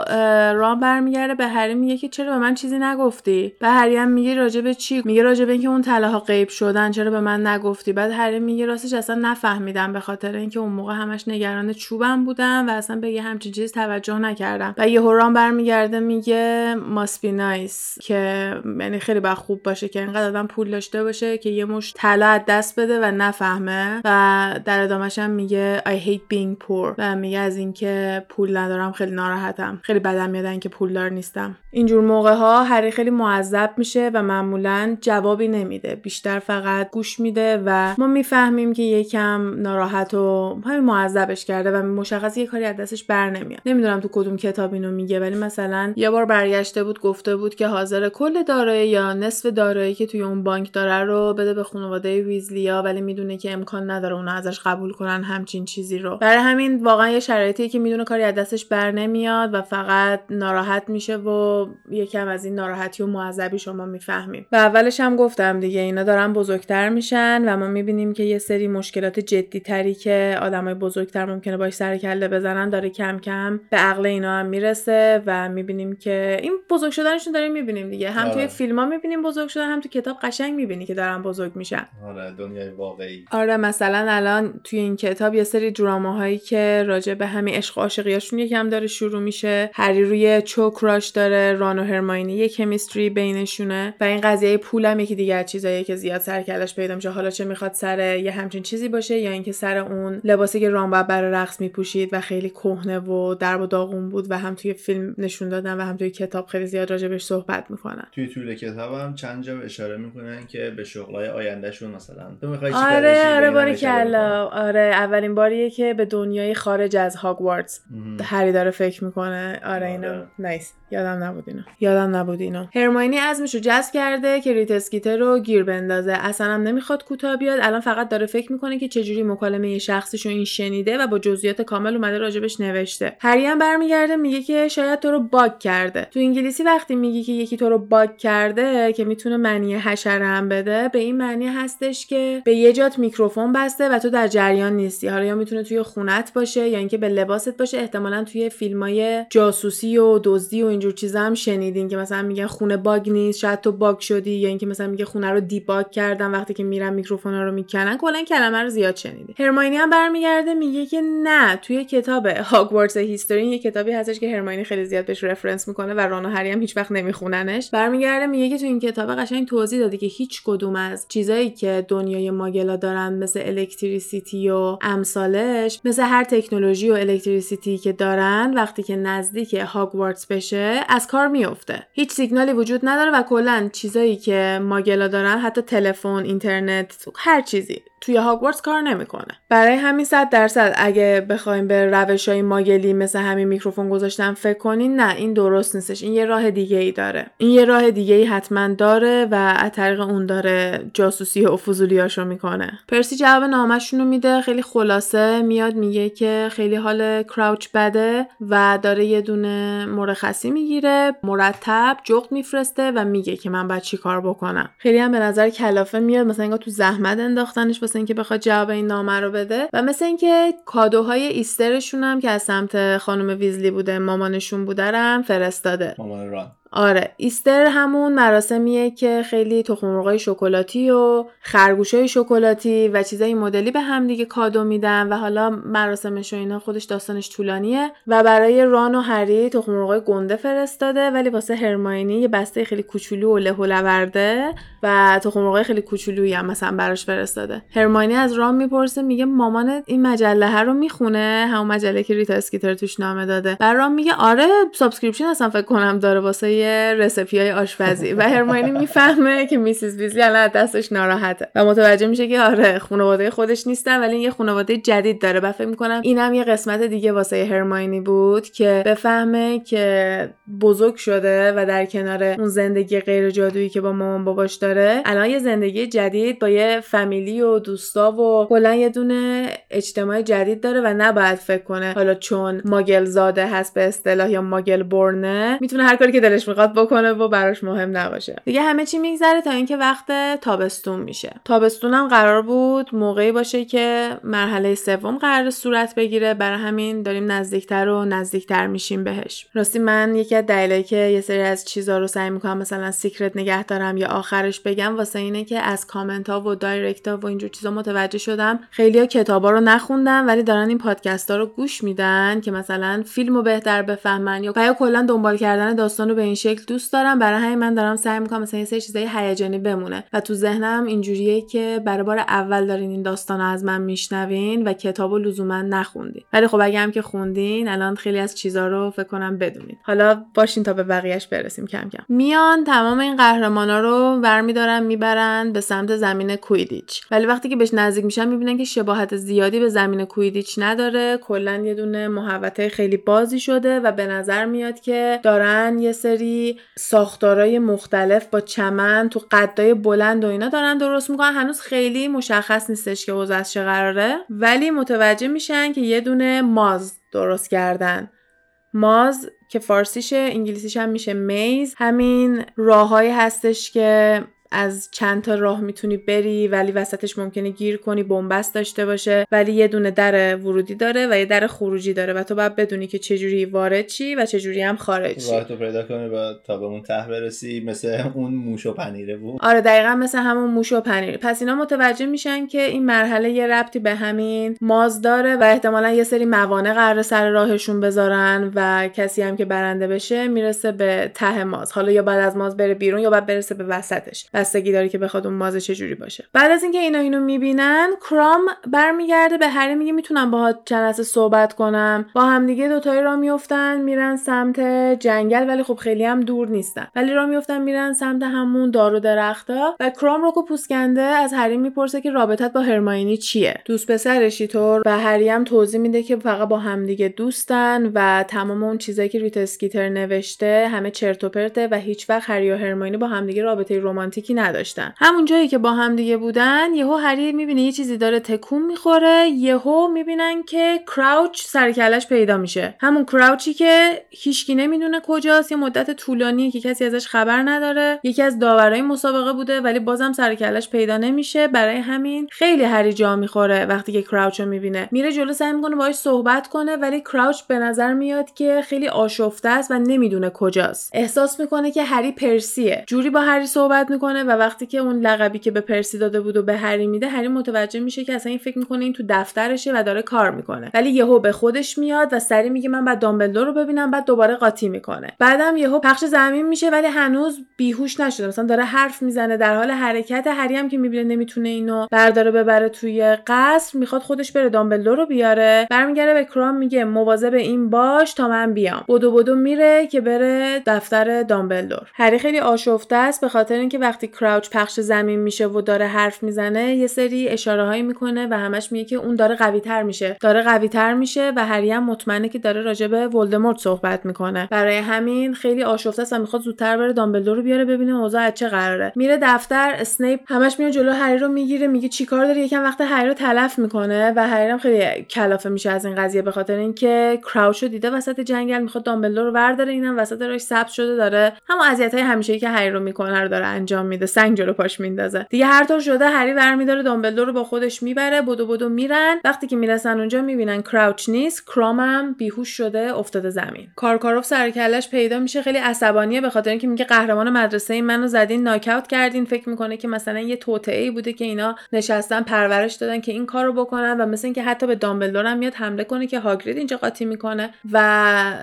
ران برمیگرده به هری میگه که چرا به من چیزی نگفتی؟ به هری هم میگه راجب چی؟ میگه راجب اینکه اون طلاها غیب شدن چرا به من نگفتی. بعد هری میگه راستش اصلا نفهمیدم به خاطر اینکه اون موقع همش نگران چوبم بودم و اصلا به یه همچین چیز توجه نکردم. و یه هوران برمیگرده میگه ماسپی نایس که یعنی خیلی با خوب باشه که اینقدر آدم پول داشته باشه که یه مش طلا دست بده و نفهمه. و در ادامهش هم میگه I hate being poor. و میگه از اینکه پول ندارم خیلی ناراحتم. خیلی بدم میاد که پولدار نیستم. اینجور موقع ها هری خیلی معذب میشه و معمولا جوابی نمیده. بیشتر فقط گوش میده و ما می‌فهمیم که یکم ناراحت و همین معذبش کرده و مشخص یه کاری از دستش بر نمیاد. نمی‌دونم تو کدوم کتاب اینو میگه ولی مثلا یه بار برگشته بود گفته بود که حاضر کل دارایی یا نصف دارایی که توی اون بانک داره رو بده به خانواده ویزلیا ولی می‌دونه که امکان نداره اونا ازش قبول کنن همچین چیزی رو. برای همین واقعا یه شرایطی که می‌دونه کاری از دستش بر نمیاد و فقط ناراحت میشه و یکم از این ناراحتی و معذبی شما می‌فهمیم. و اولش هم گفتم دیگه اینا دارن بزرگتر میشن و ما می‌بینیم که یه سری مشکلات جدی تری که آدمای بزرگتر ممکنه باش سر کله بزنن داره کم کم به عقل اینا هم می‌رسه و می‌بینیم که این بزرگ شدنشون داریم می‌بینیم دیگه. هم توی آره. فیلم ها می‌بینیم بزرگ شدن هم تو کتاب قشنگ می‌بینی که دارن بزرگ میشن. آره دنیای واقعی. آره مثلا الان توی این کتاب یه سری دراماهایی که راجع به همین عشق و عاشقیاشون یکم داره شروع میشه. هری روی چوکراش داره ران و هرماینی یه کمیستری بینشونه و این قضیه پولم یکی دیگه چیزاییه که زیاد سر کلش پیدا میشه حالا چه می‌خواد سر یه همچین چیزی باشه یا اینکه سر اون لباسی که ران باید برای رقص میپوشید و خیلی کهنه و درب و داغون بود و هم توی فیلم نشون دادن و هم توی کتاب خیلی زیاد راجبش صحبت می‌کنن. توی طول کتاب هم چند جا اشاره می‌کنن که به شغلای آیندهشون مثلا تو می‌خوای آره آره باری کلا. آره اولین باریه که به دنیای خارج از هاگوارتس. هری داره فکر می‌کنه. آره اینا آره. nice یادم نبود اینا یادم نبود اینا هرماینی عزمش رو جزم کرده که ریتا اسکیتر رو گیر بندازه. اصلا هم نمی‌خواد کوتاه بیاد. الان فقط داره فکر می‌کنه که چجوری مکالمه شخصیشو این شنیده و با جزئیات کامل اومده راجبش نوشته. هری هم برمیگرده میگه که شاید تو رو bug کرده. تو انگلیسی وقتی میگی که یکی تو رو bug کرده که می‌تونه معنی حشره هم بده به این معنی هستش که به یه جات میکروفون بسته و تو در جریان نیستی. حالا یا می‌تونه توی خونت باشه یا اینکه به لباست باشه. احتمالا توی فیلمای جاسوسی و دزدی و اینجور چیزا هم شنیدین که مثلا میگن خونه bug نیست شاید تو bug شدی یا اینکه مثلا میگه خونه رو debug کردن وقتی که میرن میکروفونا رو می‌کنن کلا کلمه رو زیاد شنیدی هرماینی هم برمیگرده میگه که نه توی کتاب Hogwarts History یه کتابی هستش که هرماینی خیلی زیاد بهش reference می‌کنه و ران و هری هم هیچ وقت نمیخوننش. برمیگرده میگه که تو این کتاب قشنگ توضیح داده که هیچ کدوم از چیزایی که دنیای Muggle ا دارن مثل electricity و امثالش مثل هر تکنولوژی و electricity که دارن وقتی که نزدیک هاگوارتس بشه از کار میفته هیچ سیگنالی وجود نداره و کلا چیزایی که Muggle ا دارن حتی تلفن اینترنت هر چیزی. توی هاگوارتس کار نمی‌کنه. برای همین صد درصد اگه بخوایم به روش های ماگلی مثل همین میکروفون گذاشتن فکر کنین نه این درست نیستش. این یه راه دیگه ای داره. این یه راه دیگه ای حتما داره و از طریق اون داره جاسوسی و فضولیاشو می‌کنه. پرسی جواب نامشون رو میده. خیلی خلاصه میاد میگه که خیلی حال کراوچ بده و داره یه دونه مرخصی می‌گیره مرتب جغد میفرسته و میگه که من باید چی کار بکنم. خیلی هم به نظر کلافه میاد. مثلا انگار تو زحمت انداختنش واسه اینکه بخواد جواب این نامه رو بده و مثل اینکه کادوهای ایسترشون هم که از سمت خانم ویزلی بوده مامانشون بوده هم فرستاده. مامان ران. آره ایستر همون مراسمیه که خیلی تخم شکلاتی و خرگوشای شکلاتی و چیزای مدلی به هم دیگه کادو میدن و حالا مراسمش و اینا خودش داستانش طولانیه و برای ران و هری تخم گنده فرستاده ولی واسه هرماینی یه بسته خیلی کوچولو و له ورده و تخم خیلی کوچولویی هم مثلا براش فرستاده. هرماینی از ران می‌پرسه میگه مامان این مجله رو می‌خونه؟ همون مجله که ریتا اسکیتر توش نامه داده. ران میگه آره subscription اصلا فکر کنم داره واسه recipe های آشپزی. و هرماینی می‌فهمه که Mrs. ویزلی الان دستش ناراحته. و متوجه میشه که آره خانواده خودش نیستن ولی یه خانواده جدید داره. و فکر می‌کنم اینم یه قسمت دیگه واسه هرماینی بود که بفهمه که بزرگ شده و در کنار اون زندگی غیر جادویی که با مامان باباش داره الان یه زندگی جدید با یه فامیلی و دوستا و کلا یه دونه اجتماع جدید داره و نباید فکر کنه حالا چون Muggle زاده هست به اصطلاح یا Muggle-born ه می‌تونه هر کاری که دلش می‌خواد بکنه و براش مهم نباشه. دیگه همه چی میگذره تا اینکه وقت تابستون میشه. تابستونم قرار بود موقعی باشه که مرحله سوم قرار صورت بگیره. برای همین داریم نزدیکتر و نزدیکتر میشیم بهش. راستی من یکی از دلایلی که یه سری از چیزا رو سعی می‌کنم مثلا secret نگه دارم یا آخرش بگم واسه اینه که از کامنت ها و direct ها و اینجور چیزا متوجه شدم. خیلی ها کتابا رو نخوندن ولی دارن این پادکست ها رو گوش میدن که مثلا فیلم رو بهتر بفهمن یا کلا دنبال کردن داستان رو به این شکل دوست دارم. برای همین من دارم سعی می‌کنم مثلا یه سری چیزای هیجانی بمونه. و تو ذهنم اینجوریه که برای بار اول دارین این داستان از من میشنوین و کتاب و لزوما نخوندین. ولی خب اگه هم که خوندین الان خیلی از چیزا رو فکر کنم بدونین. حالا باشین تا به بقیهش برسیم کم کم. میان تمام این قهرمانا رو برمیدارن می‌برن به سمت زمین کویدیچ. ولی وقتی که بهش نزدیک میشن می‌بینن که شباهت زیادی به زمین کویدیچ نداره. کلا یه دونه محوطه خیلی بازی شده و به نظر میاد که دارن یه سری ساختارای مختلف با چمن تو قدای بلند و اینا دارن درست می‌کنن. هنوز خیلی مشخص نیستش که اوضاع چه قراره. ولی متوجه میشن که یه دونه ماز درست کردن. ماز که فارسیشه انگلیسیش هم میشه میز. همین راههایی هستش که از چند تا راه می‌تونی بری ولی وسطش ممکنه گیر کنی بنبست داشته باشه. ولی یه دونه در ورودی داره و یه در خروجی داره و تو باید بدونی که چجوری وارد چی و چجوری هم خارج چی. تو پیدا کنی و تا به اون ته برسی مثل اون موش و پنیره بود. آره دقیقا مثل همون موش و پنیره پس اینا متوجه میشن که این مرحله یه ربطی به همین ماز داره و احتمالا یه سری موانع قرار سر راهشون بذارن و کسی هم که برنده بشه می‌رسه به ته ماز. حالا یا بعد از ماز بره بیرون یا بعد برسه به وسطش. بستگی داره که بخواد اون مازه چجوری باشه. بعد از اینکه اینا اینو می‌بینن کرام برمیگرده به هری میگه می‌تونم باهات چند صحبت کنم. با همدیگه دوتایی را میفتن میرن سمت جنگل ولی خب خیلی هم دور نیستن. ولی را میفتن میرن سمت همون دار و درختا و کرام رو پوسکنده از هری می‌پرسه که رابطت با هرماینی چیه؟ دوست پسرشی طور و هری هم توضیح میده که فقط با همدیگه دوستن و تمام اون چیزایی که ریت اسکیتر نوشته همه چرت و پرته و هیچ وقت هری و هرماینی با همدیگه رابطه رمانتیک یکی نداشتن. همون جایی که با هم دیگه بودن یهو هری می‌بینه یه چیزی داره تکون می‌خوره یهو می‌بینن که کراوچ سرکلش پیدا میشه. همون کراوچی که هیچکی نمی‌دونه کجاست یه مدت طولانی که کسی ازش خبر نداره. یکی از داورای مسابقه بوده ولی بازم سرکلش پیدا نمیشه. برای همین خیلی هری جا می‌خوره وقتی که کراوچ رو می‌بینه. میره جلو سعی می‌کنه باهاش صحبت کنه ولی کراوچ به نظر میاد که خیلی آشفته است و نمی‌دونه کجاست. احساس می‌کنه که هری پرسیه. جوری با هری صحبت می‌کنه و وقتی که اون لقبی که به پرسی داده بود و به هری میده هری متوجه میشه که اصلا این فکر می‌کنه این تو دفترشه و داره کار می‌کنه. ولی یهو به خودش میاد و سری میگه من بعد دامبلدور رو ببینم بعد دوباره قاطی می‌کنه. بعدم یهو پخش زمین میشه ولی هنوز بیهوش نشده. مثلا داره حرف می‌زنه در حال حرکت هری هم که می‌بینه نمی‌تونه اینو برداره ببره توی قصر می‌خواد خودش بره دامبلدور رو بیاره. برمیگرده به کرام میگه مواظب این باش تا من بیام. بدو بدو میره که بره دفتر دامبلدور. هری خیلی آشفته است به خاطر اینکه وقتی کراوچ پخش زمین میشه و داره حرف می‌زنه یه سری اشاره هایی می‌کنه و همش میگه که اون داره قوی تر میشه. داره قوی تر میشه و هری هم مطمئنه که داره راجع به ولدمورت صحبت می‌کنه. برای همین خیلی آشفته است و می‌خواد زودتر بره دامبلدور رو بیاره ببینه اوضاع از چه قراره. میره دفتر اسنیپ همش میاد جلو هری رو می‌گیره میگه چیکار داری؟ یکم وقت هری رو تلف می‌کنه و هری هم خیلی کلافه میشه از این قضیه به خاطر اینکه کراوچ رو دیده وسط جنگل می‌خواد دامبلدور رو ورداره اینم وسط راش ثبت شده داره همون اذیت های همیشه که هری رو می‌کنه رو داره انجام میده. سنگ جلو پاش میندازه. دیگه هر طور شده هری برمیداره دامبلدور رو با خودش می‌بره بدو بدو میرن. وقتی که می‌رسن اونجا می‌بینن کراوچ نیست کرامم بیهوش شده افتاده زمین. کارکاروف سر و کلش پیدا میشه خیلی عصبانیه به خاطر اینکه میگه قهرمان مدرسه منو زدین ناکاوت کردین. فکر می‌کنه که مثلا یه توطئه ای بوده که اینا نشستن پرورش دادن که این کارو بکنن و مثل اینکه حتی به دامبلدور هم میاد حمله کنه که هاگرید اینجا قاطی می‌کنه و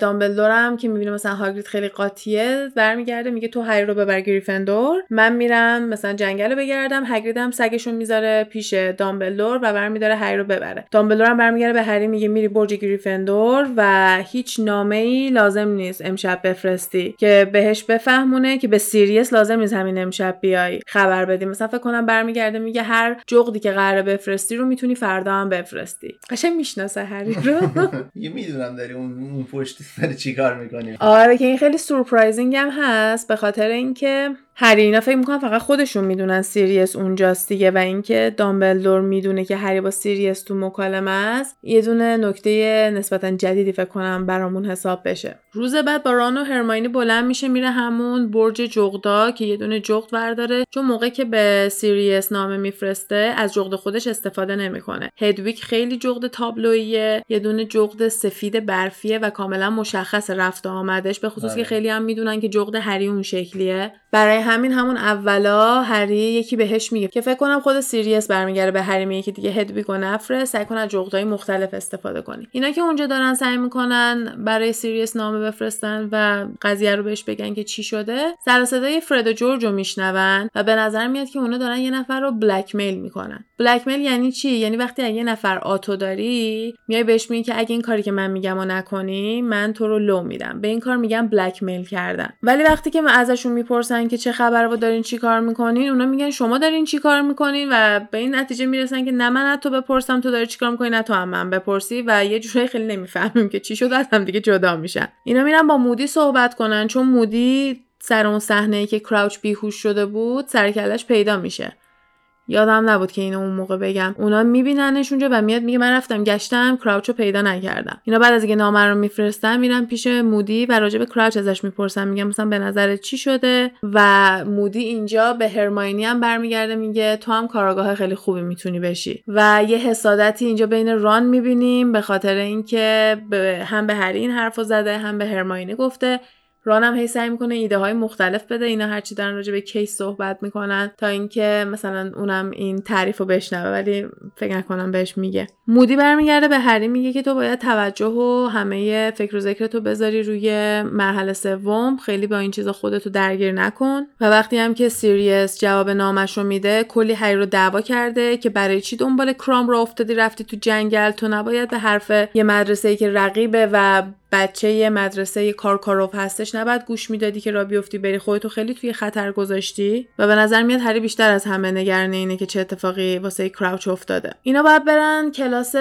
دامبلدور هم که می‌بینه مثلا هاگرید خیلی قاطیه برمیگرده میگه تو هری رو ببر گریفندور. من میرم مثلا جنگل رو بگردم هاگرید هم سگشو می‌ذاره پیش دامبلدور و برمیداره هری رو ببره. دامبلدور هم برمیگرده به هری میگه میری برج گریفندور و هیچ نامه ای لازم نیست امشب بفرستی. که بهش بفهمونه که به سیریس لازم نیست همین امشب بیای خبر بدی. مثلا فکر کنم برمیگرده میگه هر جغدی که قراره بفرستی رو می‌تونی فردا هم بفرستی. قشنگ می‌شناسه هری رو. یه می‌دونم داری اون پشتی داری چیکار می‌کنی. آره که این خیلی surprising هم هست. به خاطر اینکه هری اینا فکر می‌کنن فقط خودشون می‌دونن سیریس اونجاست دیگه و اینکه دامبلدور می‌دونه که هری با سیریس تو مکالمه است یه دونه نکته نسبتا جدیدی فکر کنم برامون حساب بشه. روز بعد با ران و هرماینی بلند میشه میره همون برج جغدا که یه دونه جغد ورداره. چون موقع که به سیریس نامه میفرسته از جغد خودش استفاده نمی‌کنه. هدویگ خیلی جغد تابلویه یه دونه جغد سفید برفیه و کاملا مشخص رفت آمدش به خصوص که خیلی هم می‌دونن که جغد هری اون شکلیه. برای همین همون اولا هری یکی بهش میگه که فکر کنم خود سیریس برمیگره به هری میگه که دیگه هدویگ و نفرست سعی کن از جغدای مختلف استفاده کنی. اینا که اونجا دارن سعی می‌کنن برای سیریس نامه بفرستن و قضیه رو بهش بگن که چی شده سر صدای فرد و جورج رو میشنون و به نظر میاد که اونا دارن یه نفر رو blackmail می‌کنن. blackmail یعنی چی؟ یعنی وقتی اگه یه نفر آتو داری میای بهش میگی که اگه این کاری که من میگم و نکنی من تو رو لو میدم. به این کار میگم blackmail کردن. ولی وقتی که من ازشون می‌پرسن که چه خبر و دارین چی کار می‌کنین اونا میگن شما دارین چی کار می‌کنین و به این نتیجه می‌رسن که نه من از تو بپرسم تو داری چی کار می‌کنی نه تو هم من بپرسی و یه جورایی خیلی نمی‌فهمیم که چی شد از هم دیگه جدا میشن. اینا میرن با مودی صحبت کنن چون مودی سر اون صحنه که کراوچ بیهوش شده بود سرکلش پیدا میشه. یادم نبود که اینو اون موقع بگم. اونا میبیننش اونجا و میاد میگه من رفتم گشتم کراوچ رو پیدا نکردم. اینا بعد از اینکه نامه رو میفرستن میرن پیش مودی و راجع به کراوچ ازش می‌پرسن. میگم مثلا به نظر چی شده؟ و مودی اینجا به هرماینی هم برمیگرده میگه تو هم کاراگاه خیلی خوبی می‌تونی بشی. و یه حسادتی اینجا بین ران می‌بینیم به خاطر اینکه هم به هری این حرفو زده هم به هرماینی گفته. رانم هی سعی می‌کنه ایده های مختلف بده. اینا هرچی دارن راجع به case صحبت می‌کنن تا اینکه مثلا اونم این تعریف رو بشنوه ولی فکر نکنم بهش میگه. مودی برمیگرده به هری میگه که تو باید توجه و همه فکر و ذکر تو بذاری روی مرحله سوم. خیلی با این چیزا خودتو درگیر نکن. و وقتی هم که سیریس جواب نامش رو میده کلی هری رو دعوا کرده که برای چی دنبال کرام راه افتادی رفتی تو جنگل؟ تو نباید به حرف یه مدرسه ای که رقیبه و بچه یه مدرسه کارکاروف هستش نباید گوش می‌دادی که راه بیفتی بری خودتو خیلی توی خطر گذاشتی؟ و به نظر میاد هری بیشتر از همه نگران اینه که چه اتفاقی واسه کراوچ افتاده. اینا باید برن کلاس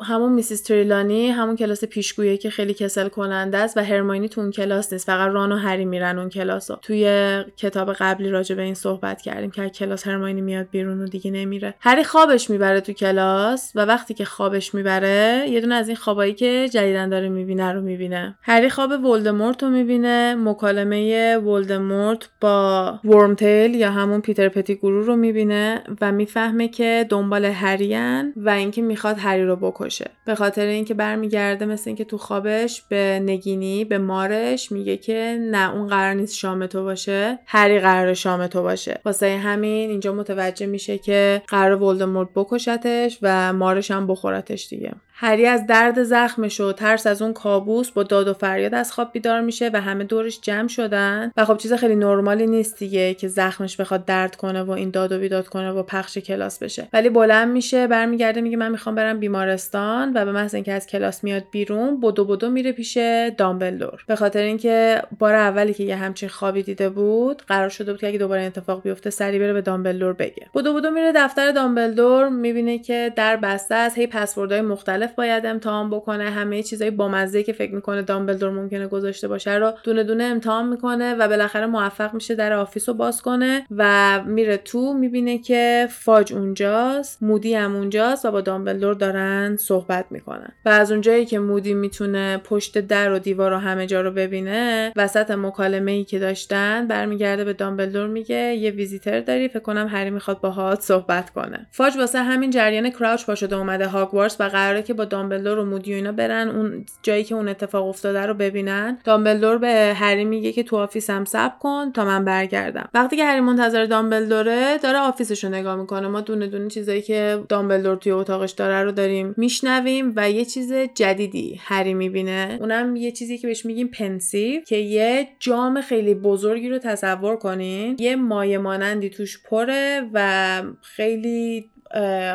همون Mrs تریلانی همون کلاس پیشگویی که خیلی کسل کننده است و هرماینی تو اون کلاس نیست. فقط ران و هری میرن اون کلاسو توی کتاب قبلی راجع به این صحبت کردیم که کلاس هرماینی میاد بیرون و دیگه نمیره. هری خوابش می‌بره تو کلاس و وقتی که خوابش می‌بره یه دونه از این خوابایی که جدیدن داره می‌بینه رو می‌بینه. هری خواب ولدمورت رو می‌بینه. مکالمه ولدمورت با ورمتیل یا همون پیتر پتی گرو رو می‌بینه و می‌فهمه که دنبال هریان و اینکه می‌خواد هری رو بکشه. به خاطر اینکه برمیگرده مثل اینکه تو خوابش به نگینی به مارش میگه که نه اون قرار نیست شام تو باشه. هری قرار شام تو باشه. واسه همین اینجا متوجه میشه که قرار ولدمورت بکشتش و مارش هم بخورتش دیگه. هری از درد زخمش و ترس از اون کابوس با داد و فریاد از خواب بیدار میشه و همه دورش جمع شدن. و خب چیز خیلی نرمالی نیست دیگه که زخمش بخواد درد کنه و این داد و بیداد کنه و پخش کلاس بشه. ولی بلند میشه برمیگرده میگه من می‌خوام برم بیمارستان و به محض اینکه از کلاس میاد بیرون بدو بدو میره پیش دامبلدور. به خاطر اینکه بار اولی که یه همچین خوابی دیده بود قرار شده بود که اگه دوباره اتفاق بیفته سریع بره به دامبلدور بگه. بدو بدو میره دفتر دامبلدور می‌بینه که در بسته است هی پسوردهای مختلف باید امتحان بکنه همه چیزای بامزه که فکر می‌کنه دامبلدور ممکنه گذاشته باشه رو دونه دونه امتحان می‌کنه و بالاخره موفق میشه در office رو باز کنه و میره تو می‌بینه که فاج اونجاست مودی هم اونجاست و با دامبلدور دارن صحبت می‌کنن. و از اونجایی که مودی می‌تونه پشت در و دیوار و همه جا رو ببینه وسط مکالمه ای که داشتن برمیگرده به دامبلدور میگه یه ویزیتر داری؟ فکر کنم هری می‌خواد باهات صحبت کنه. فاج واسه همین جریان کراوچ پاشده اومده هاگوارتس و قراره که با دامبلدور و مودی و اینا برن اون جایی که اون اتفاق افتاده رو ببینن دامبلدور به هری میگه که تو office م صبر کن تا من برگردم. وقتی که هری منتظر دامبلدوره داره office ش رو نگاه می‌کنه. ما دونه دونه چیزایی که دامبلدور توی اتاقش داره رو داریم میشنویم و یه چیز جدیدی هری می‌بینه. اونم یه چیزی که بهش میگیم Pensieve که یه جام خیلی بزرگی رو تصور کنین. یه مایه مانندی توش پره و خیلی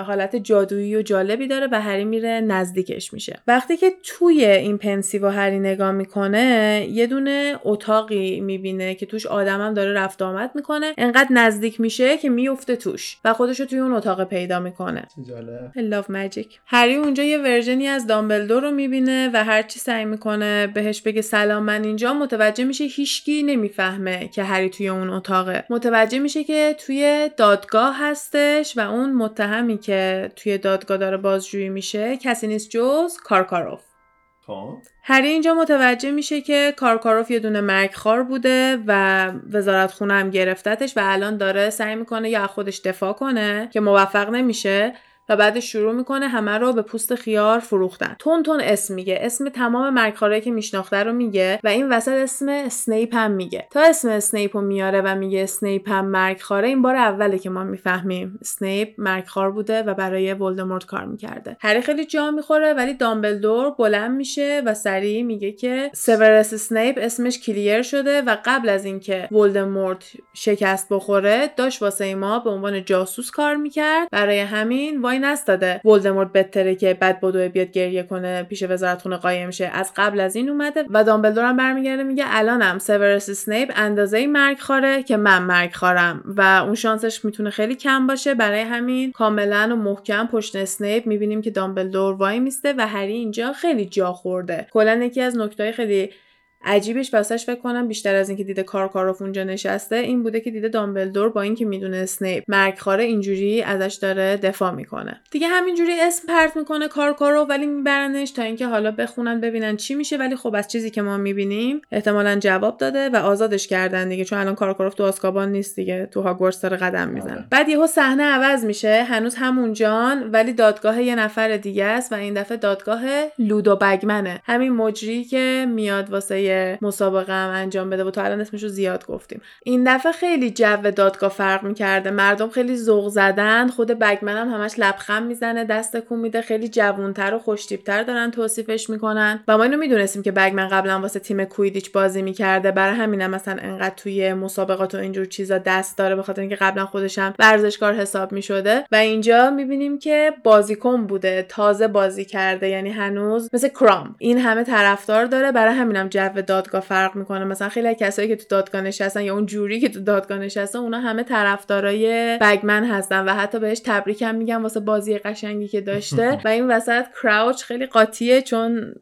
حالت جادویی و جالبی داره و هری میره نزدیکش میشه. وقتی که توی این پنسی و هری نگاه می‌کنه یه دونه اتاقی می‌بینه که توش آدمم داره رفت آمد می‌کنه. انقدر نزدیک میشه که میفته توش و خودش رو توی اون اتاق پیدا می‌کنه. جالب. Love ماجیک هری اونجا یه ورژنی از دامبلدور رو می‌بینه و هرچی سعی می‌کنه بهش بگه سلام من اینجا. متوجه میشه هیچکی نمی‌فهمه که هری توی اون اتاقه. متوجه میشه که توی دادگاه هستش و اون متهمی که توی دادگاه داره بازجویی میشه کسی نیست جز کارکاروف. خب. هری اینجا متوجه میشه که کارکاروف یه دونه مرگخوار بوده و وزارت خونه هم گرفتتش و الان داره سعی می‌کنه یا از خودش دفاع کنه که موفق نمیشه و بعدش شروع می‌کنه همه رو به پوست خیار فروختن. تند تند اسم میگه. اسم تمام مرگخوارا که میشناخته رو میگه و این وسط اسم اسنیپ هم میگه. تا اسم اسنیپ رو میاره و میگه اسنیپ هم مرگخواره این بار اوله که ما می‌فهمیم. اسنیپ مرگخوار بوده و برای ولدمورت کار می‌کرده. هری خیلی جا می‌خوره ولی دامبلدور بلند میشه و سریع میگه که سیورس اسنیپ اسمش clear شده و قبل از اینکه ولدمورت شکست بخوره داشت واسه ما به عنوان جاسوس کار می‌کرد. برای همین وای نستاده ولدمورت بترکه بعد بدو بیاد گریه کنه پیش وزارتخونه قایم شه. از قبل از این اومده و دامبلدور هم برمیگرده میگه الانم سیورس اسنیپ اندازه مرگخواره که من مرگخوارم و اون شانسش می‌تونه خیلی کم باشه. برای همین کاملا و محکم پشت اسنیپ می‌بینیم که دامبلدور وای میسته و هری اینجا خیلی جا خورده. کلا یکی از نکته خیلی عجیبش واسش فکر کنم بیشتر از اینکه دیده کارکاروف اونجا نشسته این بوده که دیده دامبلدور با اینکه می‌دونه اسنیپ مرگخواره اینجوری ازش داره دفاع می‌کنه. دیگه همینجوری اسم پرت می‌کنه کارکاروف ولی میبرنش تا اینکه حالا بخونن ببینن چی میشه. ولی خب از چیزی که ما می‌بینیم احتمالا جواب داده و آزادش کردن دیگه چون الان کارکاروف تو آسکابان نیست دیگه تو هاگوارتس داره قدم می‌زنه. بعد یهو صحنه عوض میشه هنوز همون جان ولی دادگاه یه نفر دیگه است و این دفعه دادگاه لودو بگمنه. همین مجری که میاد واسه مسابقه هم انجام بده و تا الان اسمش رو زیاد گفتیم. این دفعه خیلی جو دادگاه فرق می‌کرده. مردم خیلی ذوق زدن خود بگمن هم همش لبخند می‌زنه دست کون میده. خیلی جوونتر و خوشتیبتر دارن توصیفش می‌کنن. و ما اینو می‌دونستیم که بگمن قبلا واسه تیم کویدیچ بازی می‌کرده. برای همینم مثلا انقدر توی مسابقات و اینجور چیزا دست داره به خاطر اینکه قبلا خودش هم ورزشکار حساب می‌شده. و اینجا می‌بینیم که بازیکن بوده تازه بازی کرده. یعنی هنوز مثل کرام این همه طرفدار داره. برای همینم جو دادگاه فرق می‌کنه. مثلا خیلی کسایی که تو دادگاه نشستن یا اون جوری که تو دادگاه نشستن اونا همه طرفدارای بگمن هستن و حتی بهش تبریکم میگم واسه بازی قشنگی که داشته. و این وسط کراوچ خیلی قاطیه چون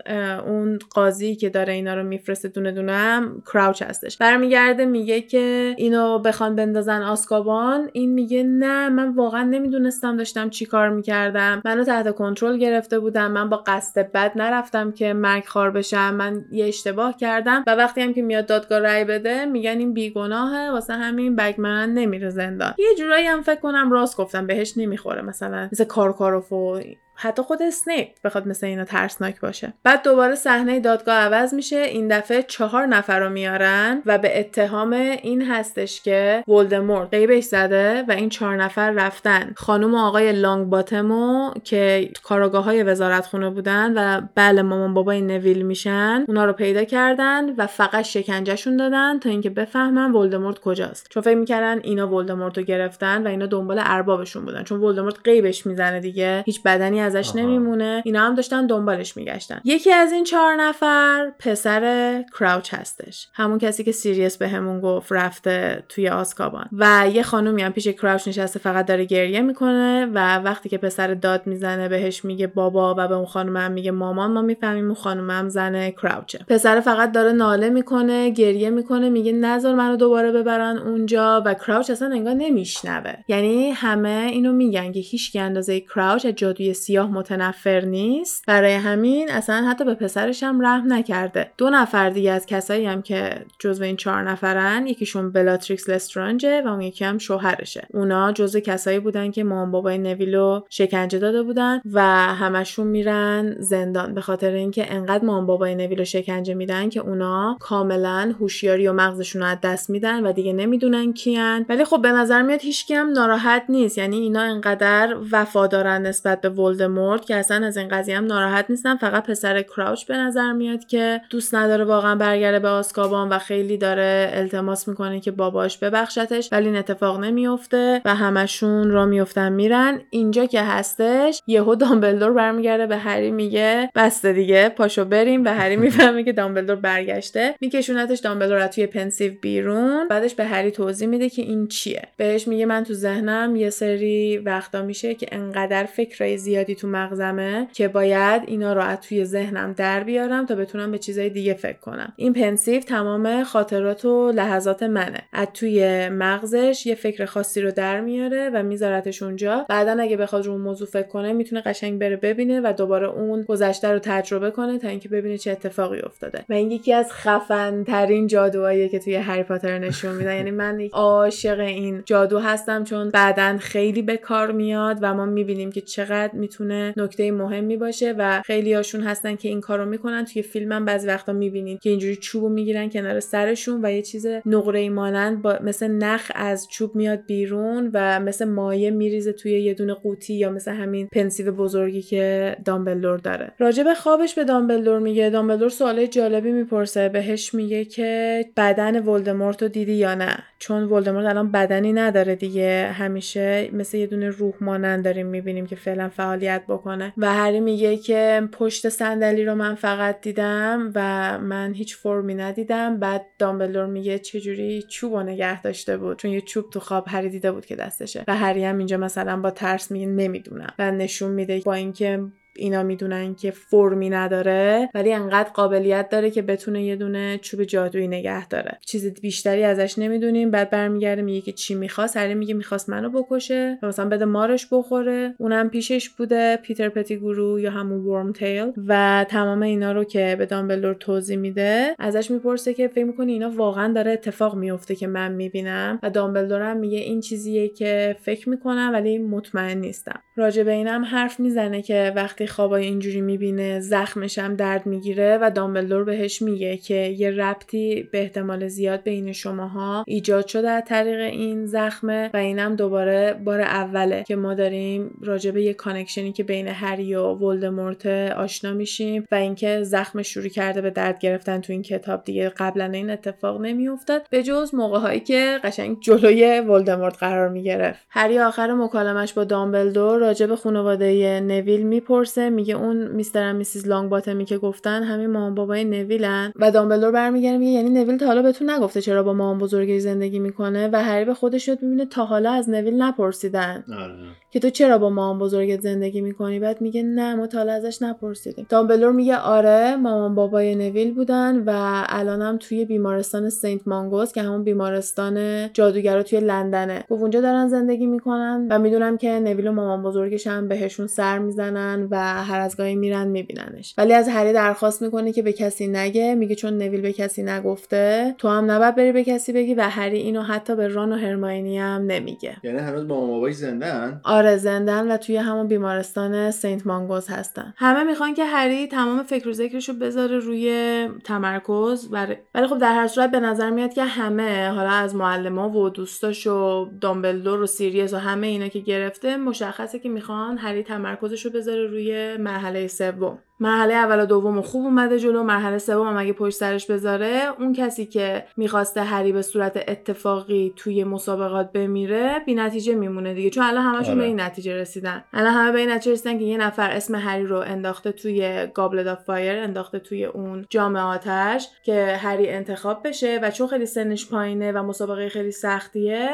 اون قاضی که داره اینا رو میفرسته دونه دونه هم کراوچ هستش. برمیگرده میگه که اینو بخوان بندازن آسکابان. این میگه نه من واقعا نمی‌دونستم داشتم چی کار می‌کردم. منو تحت کنترل گرفته بودم من با قصد بد نرفتم که مرگ خار بشم. من یه اشتباه کردم و وقتی هم که میاد دادگاه رأی بده میگن این بیگناهه واسه همین بگمن نمیره زندان. یه جورایی هم فکر کنم راست گفتم بهش نمی‌خوره مثلا مثل کارکاروف و حتی خود اسنیپ بخواد مثل اینا ترسناک باشه. بعد دوباره صحنه دادگاه عوض میشه. این دفعه چهار نفر رو میارن و به اتهام این هستش که ولدمورت غیبش زده و این چهار نفر رفتن. خانم و آقای لانگ باتمو که کاراگاه های وزارت خونه بودن و بله مامان بابای نویل میشن اونا رو پیدا کردن و فقط شکنجهشون دادن تا اینکه بفهمن ولدمورت کجاست. چون فکر می‌کردن اینا ولدمورت رو گرفتن و اینا دنبال اربابشون بودن. چون ولدمورت قیبش می‌زنه دیگه. هیچ بدنی ازش نمیمونه. اینا هم داشتن دنبالش میگشتن. یکی از این چهار نفر پسر کراوچ هستش. همون کسی که سیریس به همون گفت رفته توی آزکابان. و یه خانومی هم پیش کراوچ نشسته فقط داره گریه می‌کنه و وقتی که پسر داد می‌زنه بهش میگه بابا و به اون خانم هم میگه مامان. ما می‌فهمیم اون خانم هم زن کراوچه. پسر فقط داره ناله می‌کنه گریه می‌کنه میگه نظر منو دوباره ببرن اونجا و کراوچ اصلا انگار نمیشنوه. یعنی همه اینو میگن که هیچ اندازه کراوچ از جادوی سیاه متنفر نیست. برای همین اصلا حتی به پسرش هم رحم نکرده. دو نفر دیگه از کسایی هم که جزو این چهار نفرن یکیشون بلاتریکس لسترانجه و اون یکی هم شوهرشه. اونا جزو کسایی بودن که مام بابای نویلو شکنجه داده بودن و همشون میرن زندان. به خاطر اینکه انقدر مام بابای نویلو شکنجه میدن که اونا کاملا هوشیاری و مغزشون رو از دست میدن و دیگه نمی‌دونن کیان. ولی خب به نظر میاد هیچکی هم ناراحت نیست. یعنی اینا انقدر وفادارن نسبت به ولدمورت که اصلا از این قضیه هم ناراحت نیستن فقط پسر کراوچ به نظر میاد که دوست نداره واقعا برگرده به آسکابان و خیلی داره التماس می‌کنه که باباش ببخشتش ولی این اتفاق نمیفته و همشون را میفتن میرن. اینجا که هستش یهو دامبلدور برمیگرده به هری میگه بسته دیگه پاشو بریم. و هری می‌فهمه که دامبلدور برگشته. میکشونتش دامبلدور توی پنسیو بیرون. بعدش به هری توضیح میده که این چیه. بهش میگه من تو ذهنم یه سری وقتا میشه که انقدر فکرای زیادی تو مغزمه که باید اینا رو از توی ذهنم در بیارم تا بتونم به چیزای دیگه فکر کنم. این پنسیو تمام خاطرات و لحظات منه. از توی مغزش یه فکر خاصی رو در میاره و میذارتش اونجا. بعدا اگه بخواد رو موضوع فکر کنه می‌تونه قشنگ بره ببینه و دوباره اون گذشته رو تجربه کنه تا اینکه ببینه چه اتفاقی افتاده. و این یکی از خفن ترین جادوهایی که توی هری پاتر نشون میدن یعنی من عاشق این جادو هستم چون بعدا خیلی به کار میاد و ما می‌بینیم که چقدر می‌تونه نکته مهمی باشه و خیلی هاشون هستن که این کارو می‌کنن. توی فیلم هم بعضی وقتا می‌بینید که اینجوری چوبو می‌گیرن کنار سرشون و یه چیز نقره مانند با مثل نخ از چوب میاد بیرون و مثل مایه میریزه توی یه دونه قوطی یا مثل همین پنسیو بزرگی که دامبلدور داره. راجع به خوابش به دامبلدور میگه. دامبلدور سوال جالبی می‌پرسه. بهش میگه که بدن ولدمورت دیدی یا نه؟ چون ولدمورت الان بدنی نداره دیگه. همیشه مثل یه دونه روح مانند داریم می‌بینیم که فعلا فعالیت بکنه. و هری میگه که پشت صندلی رو من فقط دیدم و من هیچ فرمی ندیدم. بعد دامبلدور میگه چجوری چوب و نگه داشته بود. چون یه چوب تو خواب هری دیده بود که دستشه. و هری هم اینجا مثلا با ترس میگه نمی‌دونم. و نشون میده با اینکه اینا می‌دونن که فرمی نداره ولی انقدر قابلیت داره که بتونه یه دونه چوب جادویی نگه داره. چیز بیشتری ازش نمی‌دونیم. بعد برمیگرده میگه که چی می‌خواست؟ هری میگه می‌خواست منو بکشه مثلا بده مارش بخوره. اونم پیشش بوده پیتر پتیگورو یا همون ورم تیل و تمام اینا رو که به دامبلدور توضیح میده ازش می‌پرسه که فکر می‌کنی اینا واقعا داره اتفاق میفته که من می‌بینم؟ و دامبلدور هم میگه این چیزیه که فکر می‌کنم ولی مطمئن نیستم. راجع به اینم حرف می‌زنه که وقتی خوابای اینجوری می‌بینه زخمش هم درد می‌گیره و دامبلدور بهش میگه که یه ربطی به احتمال زیاد بین شماها ایجاد شده از طریق این زخمه و اینم دوباره بار اوله که ما داریم راجع به یه connection ی که بین هری و ولدمورت آشنا میشیم و اینکه زخم شروع کرده به درد گرفتن تو این کتاب دیگه قبلا این اتفاق نمیافتاد. به جز موقع هایی که قشنگ جلوی ولدمورت قرار می‌گرفت. هری آخر مکالمش با دامبلدور راجع به خانواده نویل می‌پرسه میگه اون Mr. Mrs. لانگ باتمی که گفتن همین مامان بابای نویلن. و دامبلدور برمیگره میگه یعنی نویل تا حالا بهتون نگفته چرا با مامان بزرگی زندگی می‌کنه؟ و هری به خودش یاد می‌بینه تا حالا از نویل نپرسیدن. آره. که تو چرا با مامان بزرگت زندگی می‌کنی؟ بعد میگه نه ما تا ازش نپرسیدیم. دامبلور میگه آره مامان بابای نویل بودن و الانم توی بیمارستان سنت مانگوس که همون بیمارستان جادوگرا توی لندنه. گفت اونجا دارن زندگی می‌کنن و می‌دونم که نویل و مامان بزرگش هم بهشون سر می‌زنن و هر از گاهی میرن میبیننش. ولی از هری درخواست می‌کنه که به کسی نگه. میگه چون نویل به کسی نگفته تو هم نباید بری به کسی بگی و هری اینو حتی به ران و هرماینی هم نمیگه. یعنی هنوز بابای زندن آره زندن و توی همون بیمارستان سنت مانگوز هستن. همه می‌خوان که هری تمام فکر و ذکرشو بذاره روی تمرکز ولی خب در هر صورت به نظر میاد که همه حالا از معلما و دوستاش و دامبلدور و سیریس و همه اینا که گرفته مشخصه که می‌خوان هری تمرکزشو بذاره روی مرحله سوم. مرحله اول و دوم خوب اومده جلو مرحله سوم هم اگه پشت سرش بذاره اون کسی که می‌خواسته هری به صورت اتفاقی توی مسابقات بمیره بی نتیجه میمونه دیگه چون الان همشون آره. به این نتیجه رسیدن الان همه به این نتیجه رسیدن که یه نفر اسم هری رو انداخته توی Goblet of Fire انداخته توی اون جام آتش که هری انتخاب بشه و چون خیلی سنش پایینه و مسابقه خیلی سختیه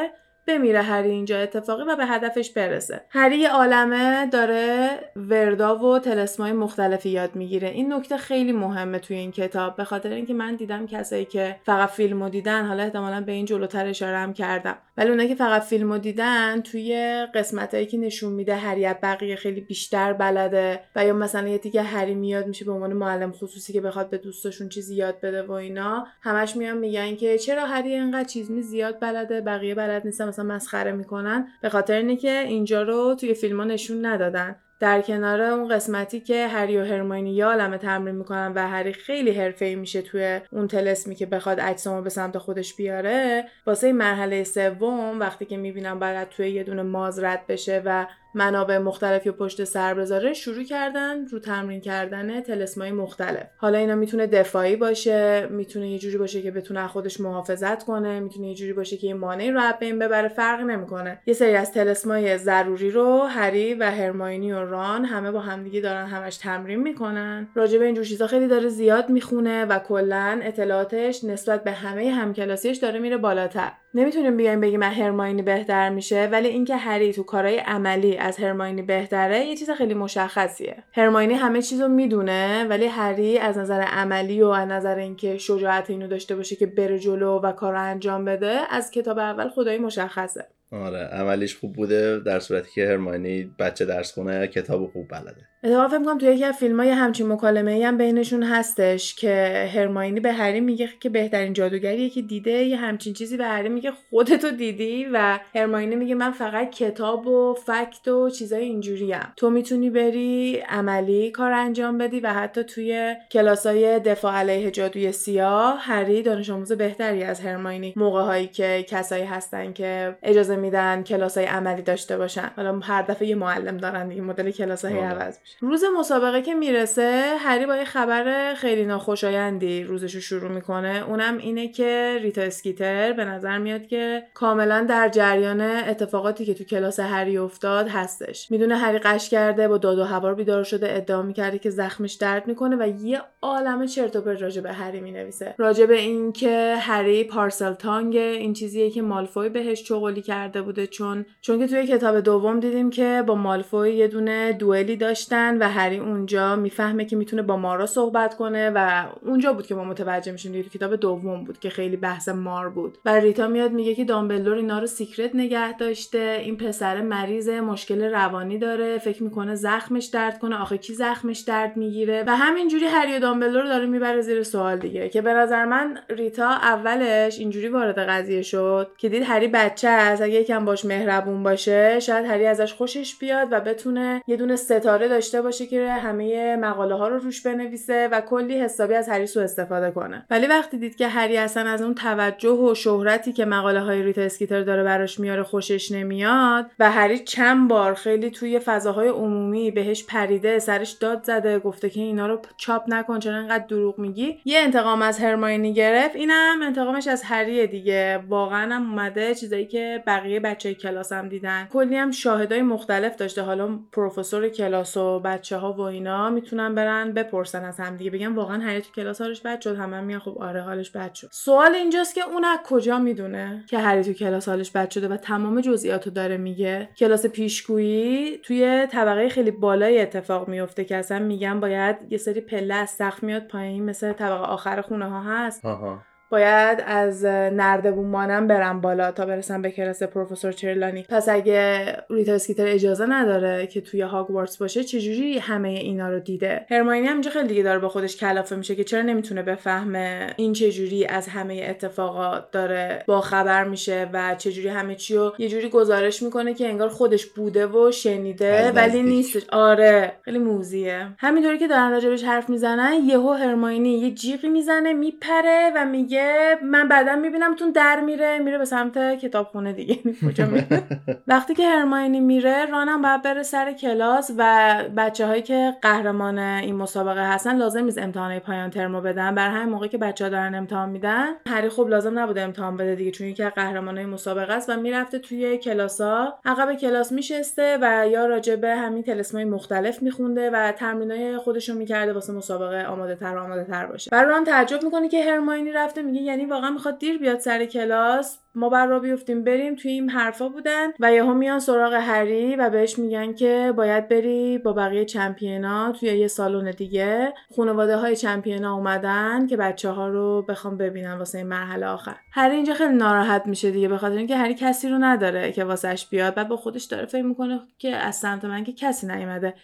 بمیره هری اینجا اتفاقی و به هدفش برسه. هری عالمه داره وردا و تلسمای مختلفی یاد می‌گیره. این نکته خیلی مهمه توی این کتاب. به خاطر اینکه من دیدم کسایی که فقط فیلمو دیدن حالا احتمالا به این جلوتر اشاره هم کردم. ولی اونایی که فقط فیلمو دیدن توی قسمتایی که نشون میده هری بقیه خیلی بیشتر بلده و یا مثلا یه دیگه هری میاد میشه به عنوان معلم خصوصی که بخواد به دوستاشون چیزی یاد بده و اینا همش میان میگن که چرا هری اینقدر چیز می زیاد بلده بقیه بلد نیستن؟ مثلا مسخره می‌کنن به خاطر اینه که اینجا رو توی فیلم نشون ندادن. در کنار اون قسمتی که هری و هرماینی یه عالمه تمرین می‌کنن و هری خیلی حرفه‌ای میشه توی اون تلسمی که بخواد اجسامو به سمت خودش بیاره واسه مرحله سوم وقتی که می‌بینم باید توی یه دونه ماز رد بشه و منابع مختلفی پشت سر بذاره شروع کردن رو تمرین کردن تلسمای مختلف. حالا اینا می‌تونه دفاعی باشه می‌تونه یه جوری باشه که بتونه خودش محافظت کنه می‌تونه یه جوری باشه که یه مانعی رو بین ببره فرق نمی‌کنه. یه سری از تلسمای ضروری رو هری و هرماینی و ران همه با همدیگه دارن همش تمرین می‌کنن. راجع به اینجور چیزا خیلی داره زیاد می‌خونه و کلا اطلاعاتش نسبت به همه همکلاسیش داره میره بالاتر. نمی‌تونیم بیایم بگیم هرماینی بهتر میشه ولی اینکه هری تو کارهای عملی از هرماینی بهتره یه چیز خیلی مشخصیه. هرماینی همه چیزو می‌دونه ولی هری از نظر عملی و از نظر اینکه شجاعت اینو داشته باشه که بره جلو و کار انجام بده از کتاب اول خدایی مشخصه. آره عملیش خوب بوده در صورتی که هرماینی بچه درس خونه کتاب خوب بلده. اتفاقا فکر کنم توی یکی از فیلم های همچین مکالمه ای هم بینشون هستش که هرماینی به هری میگه که بهترین جادوگریه که دیده یه همچین چیزی به هری میگه خودتو دیدی؟ و هرماینی میگه من فقط کتاب و فکت و چیزای اینجوریم. تو می‌تونی بری عملی کار انجام بدی و حتی توی کلاسای دفاع علیه جادوی سیاه هری دانش آموز بهتری از هرماینی موقع هایی که کسایی هستن که اجازه میدن کلاسای عملی داشته باشن. حالا هر دفعه یه معلم دارن دیگه مدل کلاسای عوض میشه. روز مسابقه که می‌رسه هری با یه خبر خیلی ناخوشایندی روزشو شروع می‌کنه. اونم اینه که ریتا اسکیتر به نظر میاد که کاملا در جریان اتفاقاتی که تو کلاس هری افتاد هستش. می‌دونه هری قش کرده با داد و هوار بیدار شده ادعا می‌کرده که زخمش درد می‌کنه و یه عالمه چرت و پرت راجع به هری می‌نویسه. راجع به اینکه هری پارسل تانگ این چیزیه که مالفوی بهش چغلی کرده. بوده چون چون که توی کتاب دوم دیدیم که با مالفوی یه دونه دوئلی داشتن و هری اونجا می‌فهمه که می‌تونه با مارا صحبت کنه و اونجا بود که ما متوجه میشیم دیگه کتاب دوم بود که خیلی بحث مار بود. و ریتا میاد میگه که دامبلدور اینا رو secret نگه داشته این پسر مریض مشکل روانی داره فکر می‌کنه زخمش درد کنه آخه کی زخمش درد می‌گیره؟ و همینجوری هری و دامبلدور داره می‌بره زیر سوال دیگه که به نظر من ریتا اولش اینجوری وارد قضیه شد که دید هری بچه است. یکم باش مهربون باشه شاید هری ازش خوشش بیاد و بتونه یه دونه ستاره داشته باشه که همه مقاله ها رو روش بنویسه و کلی حسابی از هری سو استفاده کنه. ولی وقتی دید که هری اصلا از اون توجه و شهرتی که مقاله های ریتا اسکیتر داره براش میاره خوشش نمیاد و هری چند بار خیلی توی فضاهای عمومی بهش پریده سرش داد زده گفته که اینا رو چاپ نکن چرا انقدر دروغ میگی؟ یه انتقام از هرماینی گرفت اینم انتقامش از هریه دیگه. واقعا هم اومده چیزایی که بقیه بچه کلاس هم دیدن. کلی هم شاهدای مختلف داشته. حالا پروفسور کلاس و بچه ها و اینا می‌تونن برن بپرسن از هم دیگه. بگن واقعا تو کلاس حالش بد شد. همه میگن خب آره حالش بد شد. سوال اینجاست که اون از کجا می‌دونه که هری تو کلاس حالش بد شده و تمام جزئیاتو داره میگه؟ کلاس پیشگویی توی طبقه خیلی بالای اتفاق میفته که اصلا میگن باید یه سری پله از سقف میاد پایین مثل طبقه آخر خونه ها هست. آها. باید از نردبون مانم برم بالا تا برسم به کلاس پروفسور چرلانی. پس اگه ریتا اسکیتر اجازه نداره که توی هاگوارتس باشه چجوری همه اینا رو دیده؟ هرماینی هم خیلی دیگه داره با خودش کلافه میشه که چرا نمی‌تونه بفهمه این چجوری از همه اتفاقات داره با خبر میشه و چجوری همه چی رو یه جوری گزارش می‌کنه که انگار خودش بوده و شنیده ولی. نیستش. آره خیلی موزیه. همینطوری که دارن راجبش حرف می‌زنن یهو هرماینی یه جیغی می‌زنه میپره و میگه من بعدا میبینمتون در میره میره به سمت کتابخونه دیگه. کجا وقتی که هرماینی میره رانم باید بره سر کلاس و بچه هایی که قهرمان این مسابقه هستن لازم نیست امتحانای پایان ترمو بدن. بر همین موقع که بچه ها دارن امتحان میدن هری خب لازم نبوده امتحان بده دیگه چون یکی از قهرمانای مسابقه است و می‌رفته توی کلاسا عقب کلاس میشسته و یا راجع به همین تلسمای مختلف میخونده و تمرینای خودشو می‌کرده واسه مسابقه آماده تر و آماده تر باشه. و ران تعجب می‌کنه که هرماینی رفته میگه یعنی واقعا می‌خواد دیر بیاد سر کلاس. ما بر را بیفتیم بریم توی این حرفا بودن و یهو میان سراغ هری و بهش میگن که باید بری با بقیه چمپیونا توی یه سالن دیگه. خانواده های چمپیونا اومدن که بچه ها رو بخوام ببینن واسه این مرحله آخر. هری اینجا خیلی ناراحت میشه دیگه به خاطر اینکه هری کسی رو نداره که واسش بیاد. بعد با خودش داره فکر می‌کنه که از سمت من که کسی نیومده.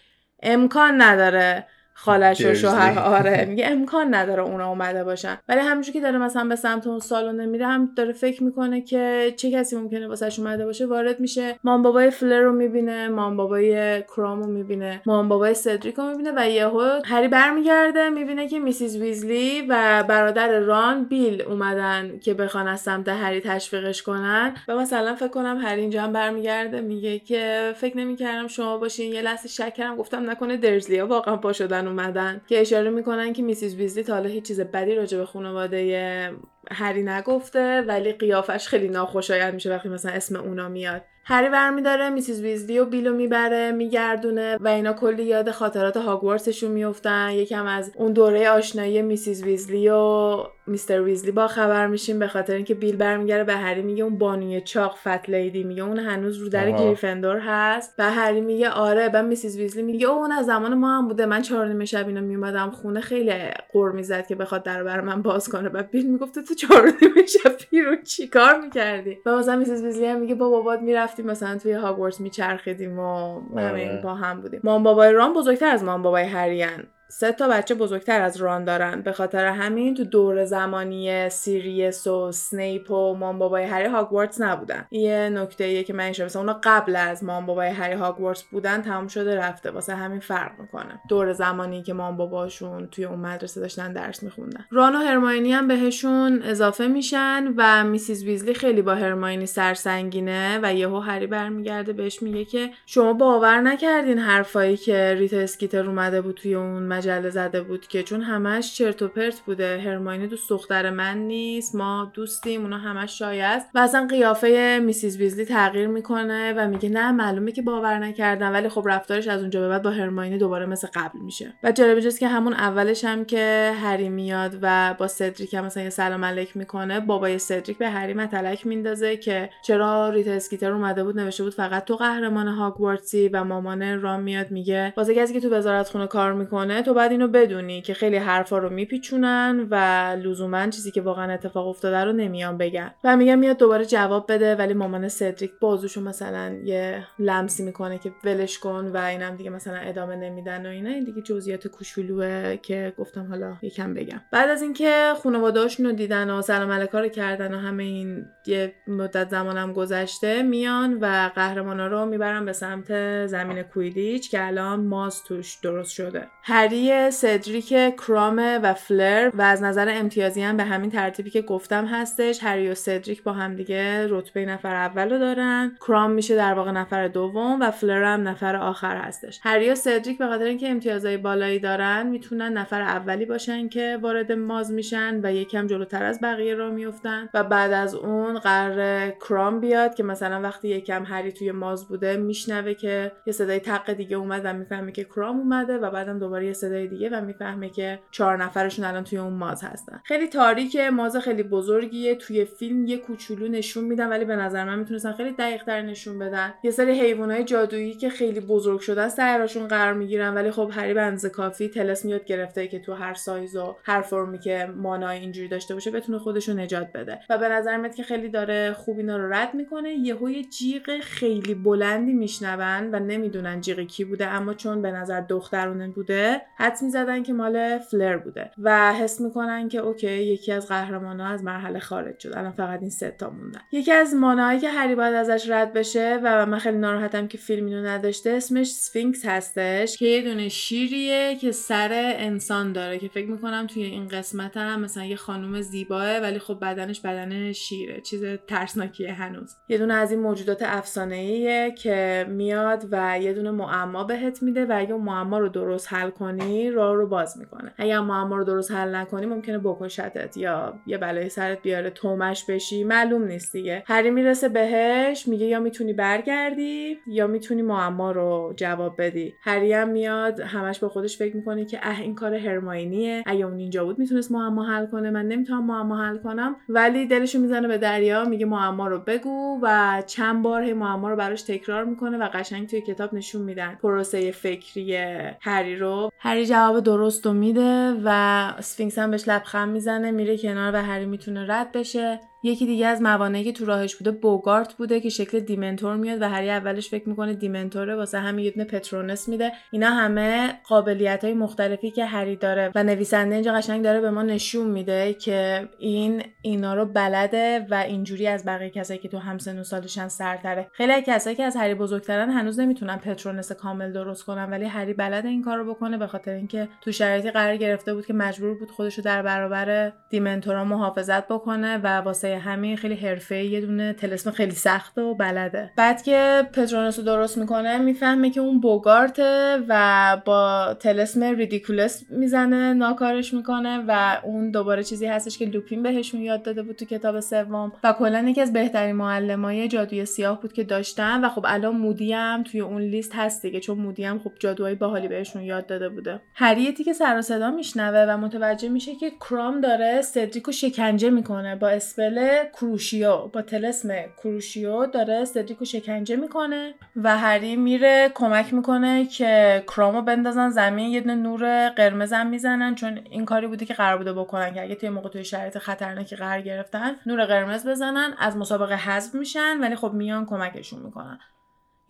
امکان نداره. خالش و. شوهر آره میگه امکان نداره اونا اومده باشن. ولی همونجوری که داره مثلا به سمت اون سالن میره هم داره فکر می‌کنه که چه کسی ممکنه واسش اومده باشه وارد میشه. مام بابای فلر رو می‌بینه مام بابای کرام رو می‌بینه مام بابای سدریک رو می‌بینه و یهو هری برمیگرده می‌بینه که میسیز ویزلی و برادر ران بیل اومدن که بخوان از سمت هری تشویقش کنن. و مثلا فکر کنم هری اینجا هم برمیگرده میگه که فکر نمی‌کردم شما باشین. یه لحظه شک کردم گفتم نکنه دورسلیا واقعا پا شدن اومدن که اشاره می‌کنن که Mrs. ویزلی تا حالا هیچ چیز بدی راجع به خانواده هری نگفته ولی قیافش خیلی ناخوشایند میشه وقتی مثلا اسم اونا میاد. هری برمیداره Mrs. ویزلی و بیلو می‌بره میگردونه و اینا کلی یاد خاطرات هاگوارتسشون میفتن یکم از اون دوره آشنایی Mrs. ویزلی و Mr. ویزلی با خبر میشیم به خاطر اینکه بیل برمیگره به هری میگه اون بانوی چاق Fat Lady میگه اون هنوز رو در. گریفندور هست. و هری میگه آره بعد Mrs. ویزلی میگه "اوه، اون از زمان ما هم بوده. من چهار نیمه شب اینا میومدم خونه خیلی غر می‌زد که بخواد درو بر من باز کنه. و بیل می‌گفته تو چهار نیمه شب بیرون چیکار می‌کردی؟ و مثلا Mrs. ویزلی هم میگه با بابات می‌رفتیم مثلا توی هاگوارتس میچرخیدیم و همین آره. با هم بودیم. مام بابای ران بزرگتر از مام بابای هریان سه تا بچه بزرگتر از ران دارن. به خاطر همین تو دور زمانی سیریس و سنیپ و مام بابای هری هاگوارتس نبودن. یه نکته ایه که من اینجا مثلا اونا قبل از مام بابای هری هاگوارتس بودن تمام شده رفته. واسه همین فرق می‌کنه. دور زمانی که مام باباشون توی اون مدرسه داشتن درس میخوندن. ران و هرماینی هم بهشون اضافه میشن و Mrs. ویزلی خیلی با هرماینی سرسنگینه و یهو هری برمیگرده بهش میگه که شما باور نکردین حرفایی که ریتا اسکیتر اومده بود توی اون مجله زده بود که چون همش چرت و پرت بوده هرماینی دوست دختر من نیست ما دوستیم اونا همش شایع است و اصلا قیافه Mrs. ویزلی تغییر می‌کنه و میگه نه معلومه که باور نکردم ولی خب رفتارش از اونجا به بعد با هرماینی دوباره مثل قبل میشه. و جالب که همون اولش هم که هری میاد و با سدریک هم مثلا یه سلام علیک می‌کنه بابای سدریک به هری متلک میندازه که چرا ریتا اسکیتر اومده بود نوشته بود فقط تو قهرمان هاگوارتسی و مامان رام میاد میگه واسه کسی که تو وزارت خونه کار می‌کنه تو باید اینو بدونی که خیلی حرفا رو میپیچونن و لزوما چیزی که واقعا اتفاق افتاده رو نمیان بگن. و میگم میاد دوباره جواب بده ولی مامان سدریک بازوشو مثلا یه لمسی می‌کنه که ولش کن و اینم دیگه مثلا ادامه نمیدن و اینا. این دیگه جزئیات کوچولوه که گفتم حالا یکم بگم. بعد از اینکه خانواده‌هاشون رو دیدن و سلام علیکا رو کردن و همه این یه مدت زمانم گذشته میان و قهرمانا رو می‌برن به سمت زمین کویدیچ که الان ماز توش درست شده. هری سدریک کرام و فلر و از نظر امتیازی هم به همین ترتیبی که گفتم هستش هری و سدریک با هم دیگه رتبه نفر اول رو دارن. کرام میشه در واقع نفر دوم و فلر هم نفر آخر هستش. هری و سدریک به خاطر اینکه امتیازهای بالایی دارن می‌تونن نفر اولی باشن که وارد ماز میشن و یکم جلوتر از بقیه را میفتن و بعد از اون قرار کرام بیاد که مثلا وقتی یکم هری توی ماز بوده میشنوه که یه صدای تق دیگه اومد و می‌فهمه که کرام اومده و بعدم دوباره یه صدای دیگه و می‌فهمه که چهار نفرشون الان توی اون ماز هستن. خیلی تاریکه ماز خیلی بزرگیه توی فیلم یه کوچولو نشون میدن ولی به نظر من می‌تونستن خیلی دقیق تر نشون بدن. یه سری حیوانات جادویی که خیلی بزرگ شدن سرشون قرار می‌گیرن ولی خب هری به اندازه کافی طلسم یاد گرفته که تو هر سایز و هر فرمی که مانع اینجوری داشته باشه بتونه خودش رو نجات بده. و به نظر میاد که خیلی داره خوب اینا رو رد می‌کنه. یهو یه جیغ خیلی بلندی میشنون و نمی‌دونن جیغ کی بوده اما چون به نظر دخترونه بوده حدس می‌زدن که مال فلر بوده و حس می‌کنن که اوکی یکی از قهرمانها از مرحله خارج شد. الان فقط این سه تا موندن. یکی از مانعایی که هری باید ازش رد بشه و من خیلی ناراحتم که فیلم اینو نداشته اسمش sphinx هستش که یه دونه شیریه که سر انسان داره که فکر می‌کنم توی این قسمت هم مثلا یه خانم زیباه ولی خب بدنش بدن شیره چیز ترسناکیه هنوز. یه دونه از این موجودات افسانه‌ایه که میاد و یه دونه معما بهت میده و اگه معما رو درست حل کنی راه رو باز می‌کنه. اگه معما رو درست حل نکنی ممکنه بکشتت یا یه بلای سرت بیاره تومش بشی معلوم نیست دیگه. هری می‌رسه بهش میگه یا می‌تونی برگردی یا می‌تونی معما رو جواب بدی. هری هم میاد همش با خودش فکر می‌کنه که اه این کار هرماینیه. اگه اون اینجا بود می‌تونست معما حل کنه. من نمی‌تونم معما حل کنم. ولی دلشو می‌زنه به دریا میگه معما رو بگو و چند بار هی معما رو براش تکرار می‌کنه و قشنگ توی کتاب نشون میدن. پروسه فکری هری رو. هری جواب درست رو میده و sphinx هم بهش لبخند می‌زنه میره کنار و هری می‌تونه رد بشه. یکی دیگه از موانعی که تو راهش بوده boggart بوده که شکل dementor میاد و هری اولش فکر می‌کنه dementor ه واسه همین یه دونه patronus میده. اینا همه قابلیت های مختلفی که هری داره و نویسنده اینجا قشنگ داره به ما نشون میده که این اینا رو بلده و اینجوری از بقیه کسایی که تو همسن و سالشن سرتره. خیلی از کسایی که از هری بزرگترن هنوز نمی‌تونن patronus کامل درست کنن ولی هری بلده این کارو بکنه به خاطر اینکه تو شرایطی قرار گرفته بود که مجبور بود خودش رو در برابر dementor ا محافظت بکنه و واسه همین خیلی حرفه‌ای یه دونه طلسم خیلی سخت و بلده. بعد که پترونس رو درست می‌کنه می‌فهمه که اون بوگارته و با تلسم ریدیکولس می‌زنه ناکارش می‌کنه و اون دوباره چیزی هستش که لوپین بهشون یاد داده بود تو کتاب سوم و کلا یکی از بهترین معلمای جادوی سیاه بود که داشتن و خب الان مودی هم توی اون لیست هست دیگه چون مودی هم خب جادوهای باحالی بهشون یاد داده بوده. هریتی که سر و صدا میشنوه و متوجه میشه که کرام داره سدریکو شکنجه می‌کنه با اسپل کروشیو با تلسم کروشیو داره سدریکو شکنجه می‌کنه و هری میره کمک می‌کنه که کرامو بندازن زمین یه دونه نور قرمز هم می‌زنن چون این کاری بوده که قرار بوده بکنن که اگه توی موقع توی شرایط خطرناکی قرار گرفتن نور قرمز بزنن از مسابقه حذف میشن ولی خب میان کمکشون می‌کنن.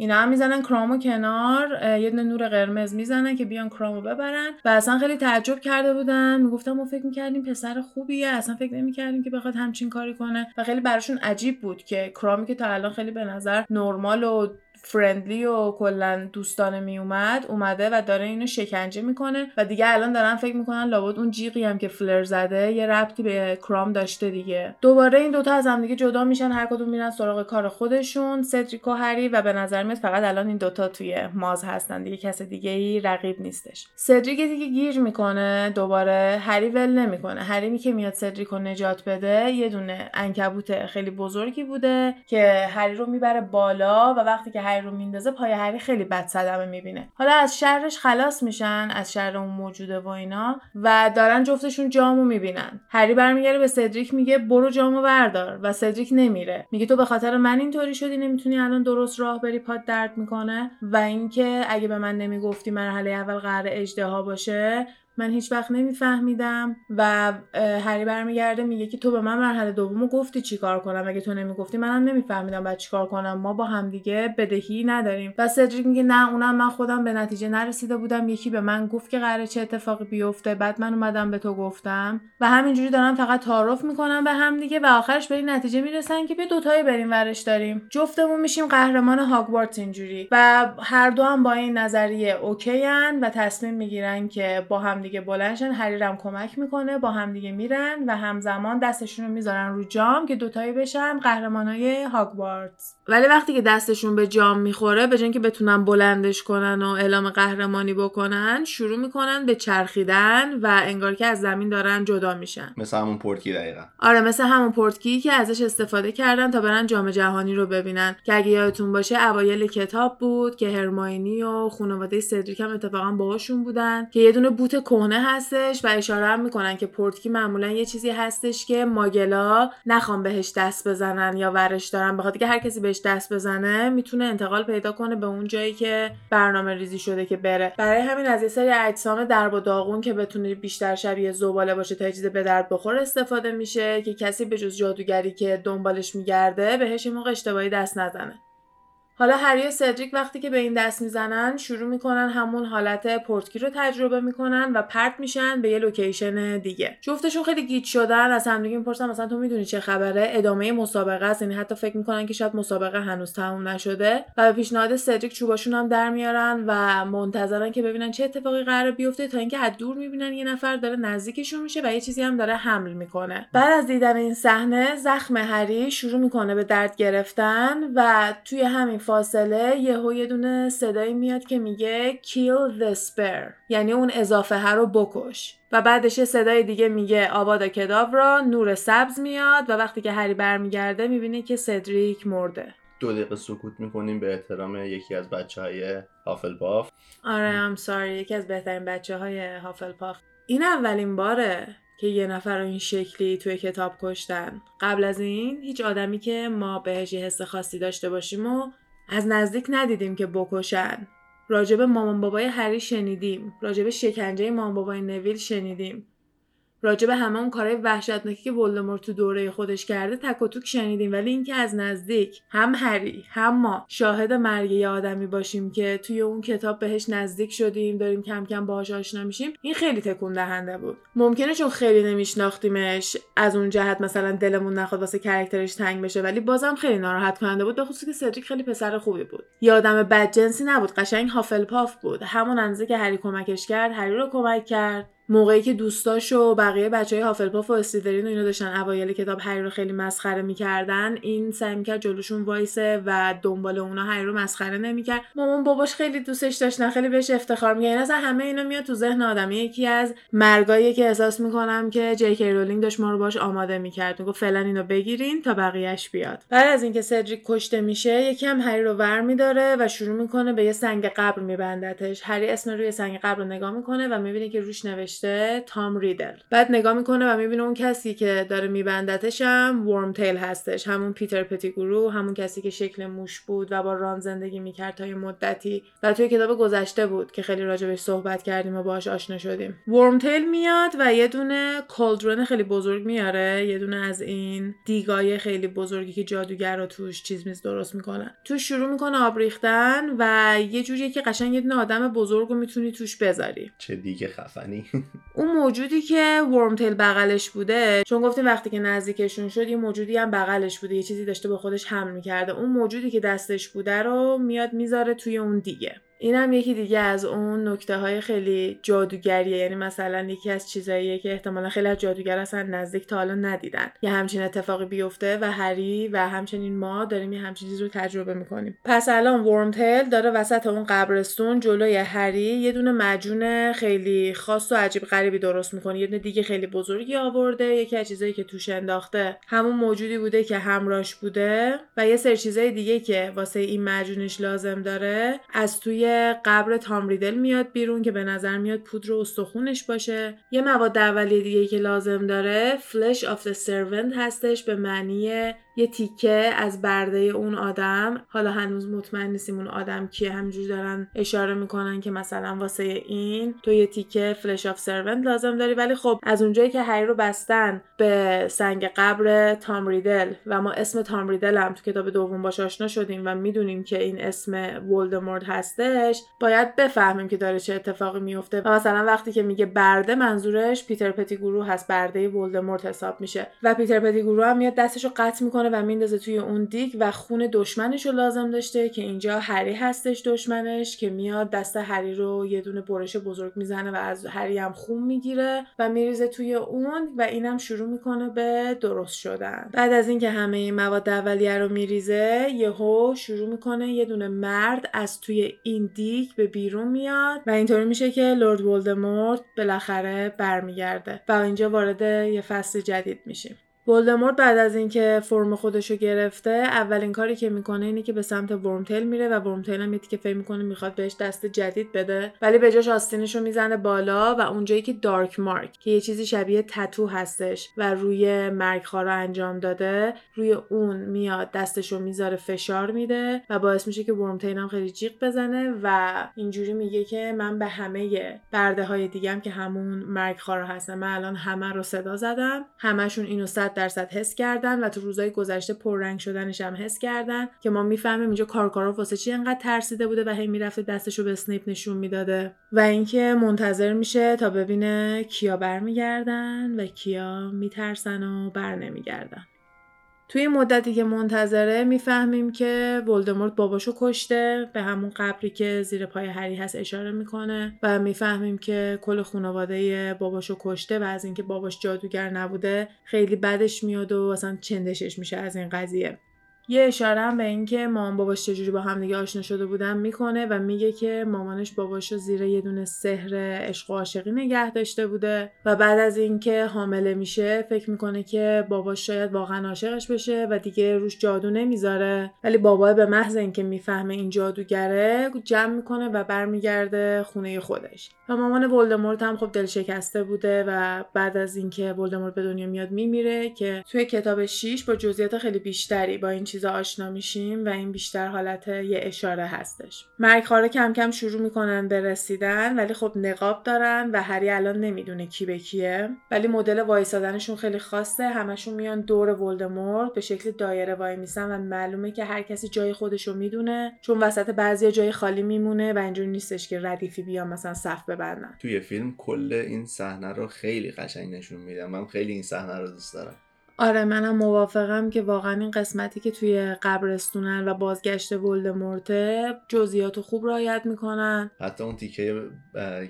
اینا هم می‌زنن کرامو کنار یه دونه نور قرمز می‌زنن که بیان کرامو ببرن. و اصلا خیلی تعجب کرده بودن می‌گفتم ما فکر می‌کردیم پسر خوبیه. اصلا فکر نمی‌کردیم که بخواد همچین کاری کنه. و خیلی براشون عجیب بود که کرامی که تا الان خیلی به نظر نرمال و فرندلی و کلا دوستانه می اومد اومده و داره اینو شکنجه می‌کنه و دیگه الان دارن فکر می‌کنن لابد اون جیغی هم که فلر زده یه ربطی به کرام داشته دیگه. دوباره این دوتا از هم دیگه جدا میشن هر کدوم میرن سراغ کار خودشون. سدریک و هری و به نظر میاد فقط الان این دوتا توی ماز هستن دیگه کس دیگه ای رقیب نیستش. سدریک دیگه گیر می‌کنه دوباره هری ول نمی‌کنه. هری می که میاد سدریک رو نجات بده یه دونه انکبوت خیلی بزرگی بوده که هری رو می‌بره بالا و وقتی که هری رو میندازه پای هری خیلی بد صدمه می‌بینه. حالا از شرش خلاص میشن از شر اون موجوده و اینا و دارن جفتشون جامو می‌بینن. هری برمیگره به سدریک میگه برو جامو بردار و سدریک نمیره. میگه تو به خاطر من اینطوری شدی نمی‌تونی الان درست راه بری پاد درد می‌کنه. و اینکه اگه به من نمی‌گفتی مرحله اول قرار اجدها باشه من هیچ وقت نمیفهمیدم و هری برمیگرده میگه که تو به من مرحله دومو گفتی چیکار کنم؟ اگه تو نمی‌گفتی منم نمیفهمیدم بعد چیکار کنم؟ ما با همدیگه بدهی نداریم. و سدریک میگه نه اونم من خودم به نتیجه نرسیده بودم. یکی به من گفت که قراره چه اتفاقی بیفته. بعد من اومدم به تو گفتم. و همینجوری دارن فقط تعارف می‌کنن به همدیگه و آخرش به این نتیجه می‌رسن که بیا دوتایی بریم ورش داریم. جفتمون میشیم قهرمان هاگوارتس اینجوری. و هر دو هم با این نظریه اوکیان و تصمیم می‌گیرن که با هم دیگه بلنشن هریرم کمک می‌کنه با همدیگه میرن و همزمان دستشون رو می‌ذارن رو جام که دوتایی بشن قهرمانای هاگوارتس ولی وقتی که دستشون به جام می‌خوره به که بتونن بلندش کنن و اعلام قهرمانی بکنن شروع می‌کنن به چرخیدن و انگار که از زمین دارن جدا میشن. مثل همون پورتکی دقیقا. آره مثل همون پورتکی که ازش استفاده کردن تا برن جام جهانی رو ببینن. که اگه یادتون باشه اوایل کتاب بود که هرماینی و خانواده سدریک هم اتفاقا باهاشون بودن که یه دونه بوت کهنه هستش و اشاره هم می‌کنن که پورتکی معمولا یه چیزی هستش که ماگلا نخوام بهش دست بزنن یا ورش دارن بخاطر که هر کسی بهش دست بزنه می‌تونه انتقال پیدا کنه به اون جایی که برنامه ریزی شده که بره. برای همین از یه سری اجسام درب و داغون که بتونه بیشتر شبیه زباله باشه تا چیز به درد بخور استفاده میشه که کسی به جز جادوگری که دنبالش میگرده بهش موقع اشتباهی دست نزنه. حالا هری و سدریک وقتی که به این دست می‌زنن شروع می‌کنن همون حالت portkey رو تجربه می‌کنن و پرت میشن به یه location دیگه. جفتشون خیلی گیج شدن از همدیگه می‌پرسن مثلا تو می‌دونی چه خبره؟ ادامه مسابقه است. یعنی حتی فکر می‌کنن که شاید مسابقه هنوز تموم نشده. و به پیشنهاد سدریک چوباشون هم در میارن و منتظرن که ببینن چه اتفاقی قرار بیفته تا اینکه از دور می‌بینن یه نفر داره نزدیکشون میشه و یه چیزی هم داره حمل می‌کنه. بعد از دیدن این صحنه زخم هری شروع می‌کنه به درد گرفتن و توی همین فاصله یهو یه دونه صدایی میاد که میگه kill the spare یعنی اون اضافه ها رو بکش. و بعدش یه صدای دیگه میگه آوادا کداورا نور سبز میاد و وقتی که هری برمیگرده می‌بینه که سدریک مرده. دو دقیقه سکوت می‌کنیم به احترام یکی از بچه های هافلپاف. آره ام ساری یکی از بهترین بچه های هافلپاف. این اولین باره که یه نفر رو این شکلی توی کتاب کشتن. قبل از این هیچ آدمی که ما بهش یه حس خاصی داشته باشیم و از نزدیک ندیدیم که بکشن. راجب مامان بابای هری شنیدیم. راجب شکنجه مامان بابای نویل شنیدیم. راجع به همه اون کارهای وحشتناکی که ولدمورت تو دوره خودش کرده تک و توک شنیدیم. ولی اینکه از نزدیک هم هری هم ما شاهد مرگ یه آدمی باشیم که توی اون کتاب بهش نزدیک شدیم داریم کم کم باهاش آشنا میشیم این خیلی تکون دهنده بود. ممکنه چون خیلی نمیشناختیمش از اون جهت مثلا دلمون نخواد واسه کرکترش تنگ بشه ولی بازم خیلی ناراحت کننده بود به خصوص که سدریک خیلی پسر خوبی بود. یه آدم بدجنسی نبود قشنگ هافلپاف بود. همون اندازه که هری کمکش کرد هری رو کمک کرد. موقعی که دوستاش و بقیه بچه های هافلپاف و استیدرین و اینا داشتن اوایل کتاب هری رو خیلی مسخره می‌کردن این سعی می‌کرد جلوشون وایسه و دنبال اونا هری رو مسخره نمی‌کرد. مامان باباش خیلی دوستش داشتن خیلی بهش افتخار می‌کرد این اصلا همه اینا میاد تو ذهن آدم یکی از مرگایی که احساس می‌کنم که جی کی رولینگ داشت ما رو باش آماده می‌کرد. می‌گفت فعلا اینو بگیرین تا بقیهش بیاد. بعد از اینکه سدریک کشته میشه یکی هم هری رو ور میداره و شروع می‌کنه به یه سنگ قبر میبندتش. هری اسم روی سنگ قبر رو نگاه می‌کنه و می‌بینه که روش نوشته تام ریدل بعد نگاه می‌کنه و می‌بینه اون کسی که داره میبندتش هم ورم تیل هستش. همون پیتر پتیگورو همون کسی که شکل موش بود و با ران زندگی می‌کرد تا یه مدتی. و توی کتاب گذشته بود که خیلی راجبش صحبت کردیم و باهاش آشنا شدیم. ورم تیل میاد و یه دونه کالدرون خیلی بزرگ میاره. یه دونه از این دیگای خیلی بزرگی که جادوگر رو توش چیز میز درست می‌کنن. توش شروع می‌کنه آب ریختن و یه جوریه که قشنگ یه دونه آدم بزرگ رو می‌تونی توش بذاری. چه دیگه خفنی. اون موجودی که ورمتیل بغلش بوده چون گفتیم وقتی که نزدیکشون شد یه موجودی هم بغلش بوده یه چیزی داشته با خودش حمل می‌کرده. اون موجودی که دستش بوده رو میاد می‌ذاره توی اون دیگه. این هم یکی دیگه از اون نکته های خیلی جادوگریه. یعنی مثلا یکی از چیزاییه که احتمالا خیلی از جادوگر اصلا نزدیک تا حالا ندیدن. یه همچین اتفاقی بیفته و هری و همچنین ما داریم یه همچین چیز رو تجربه می‌کنیم. پس الان ورمتل داره وسط اون قبرستون جلوی هری یه دونه مجون خیلی خاص و عجیب غریبی درست می‌کنه. یه دونه دیگه خیلی بزرگی آورده. یکی از چیزایی که توش انداخته همون موجودی بوده که همراش بوده و یه سری چیزای دیگه که واسه این مجونش لازم داره از توی قبر تام ریدل میاد بیرون که به نظر میاد پودر استخونش باشه. یه مواد اولیه دیگه که لازم داره flesh of the servant هستش به معنی یه تیکه از برده اون آدم. حالا هنوز مطمئن نیستیم اون آدم کیه. همینجوری دارن اشاره می‌کنن که مثلا واسه این تو یه تیکه flesh of servant لازم داری. ولی خب از اونجایی که هری رو بستن به سنگ قبر تام ریدل و ما اسم تام ریدل هم تو کتاب دوم باش آشنا شدیم و می‌دونیم که این اسم ولدمورت هستش باید بفهمیم که داره چه اتفاقی میفته و مثلا وقتی که میگه برده منظورش پیتر پتیگورو هست. برده ولدمورت حساب میشه. و پیتر پتیگورو هم میاد دستش رو قطع می‌کنه و میندازه توی اون دیگ و خون دشمنش رو لازم داشته که اینجا هری هستش دشمنش که میاد دست هری رو یه دونه برش بزرگ می‌زنه و از هری هم خون می‌گیره و میریزه توی اون و اینم شروع می‌کنه به درست شدن. بعد از اینکه همه این مواد اولیه رو میریزه یهو شروع می‌کنه یه دونه مرد از توی این دیگ به بیرون میاد و اینطوری میشه که لورد ولدمورت بالاخره برمیگرده و اینجا وارد یه فصل جدید میشیم. ولدمورت بعد از اینکه فرم خودشو گرفته اولین کاری که می‌کنه اینه که به سمت ورمتیل میره و ورمتیل هم که فکر می‌کنه می‌خواد بهش دست جدید بده. ولی به جاش آستینشو می‌زنه بالا و اونجایی که دارک مارک که یه چیزی شبیه تتو هستش و روی مرگ رو انجام داده روی اون میاد دستشو می‌ذاره فشار میده و باعث میشه که ورمتیل هم خیلی جیغ بزنه و اینجوری میگه که من به همه برده های دیگم که همون مرگ خارا هستن من الان همه رو صدا زدم همشون اینو درصد حس کردن و تو روزهای گذشته پررنگ شدنش هم حس کردن که ما می‌فهمیم اینجا کارکارا واسه چی انقدر ترسیده بوده و هی می‌رفته دستشو به اسنیپ نشون می‌داده. و اینکه منتظر میشه تا ببینه کیا برمیگردن و کیا میترسن و بر نمیگردن توی مدتی که منتظره می‌فهمیم که ولدمورت باباشو کشته به همون قبری که زیر پای هری هست اشاره می‌کنه و می‌فهمیم که کل خانواده باباشو کشته و از اینکه باباش جادوگر نبوده خیلی بدش میاد و اصلا چندشش میشه از این قضیه. یه اشاره هم به اینکه مامان باباش چجوری با هم دیگه آشنا شده بودن می‌کنه و میگه که مامانش باباشو زیر یه دونه سحر عشق و عاشقی نگه داشته بوده و بعد از اینکه حامله میشه فکر می‌کنه که باباش شاید واقعا عاشقش بشه و دیگه روش جادو نمی‌ذاره. ولی بابا به محض اینکه می‌فهمه این جادوگره جمع می‌کنه و برمیگرده خونه خودش. و مامان ولدمورت هم خب دل شکسته بوده و بعد از اینکه ولدمورت به دنیا میاد میمیره که توی کتاب 6 با جزئیات خیلی بیشتری با این چیزا آشنا میشیم و این بیشتر حالت یه اشاره هستش. مرگخوارا کم کم شروع می‌کنن به رسیدن ولی خب نقاب دارن و هری الان نمی‌دونه کی به کیه. ولی مدل وایسادنشون خیلی خاصه. همشون میان دور ولدمورت به شکل دایره وای میسن و معلومه که هر کسی جای خودشو می‌دونه چون وسط بعضی جای خالی میمونه و اینجوری نیستش که ردیفی بیان مثلا صف ببندن توی فیلم کل این صحنه رو خیلی قشنگ نشون میدم. من خیلی این صحنه رو دوست دارم. آره منم موافقم که واقعا این قسمتی که توی قبرستونن و بازگشت ولدمورته جزئیات خوب رعایت می‌کنن. حتی اون تیکه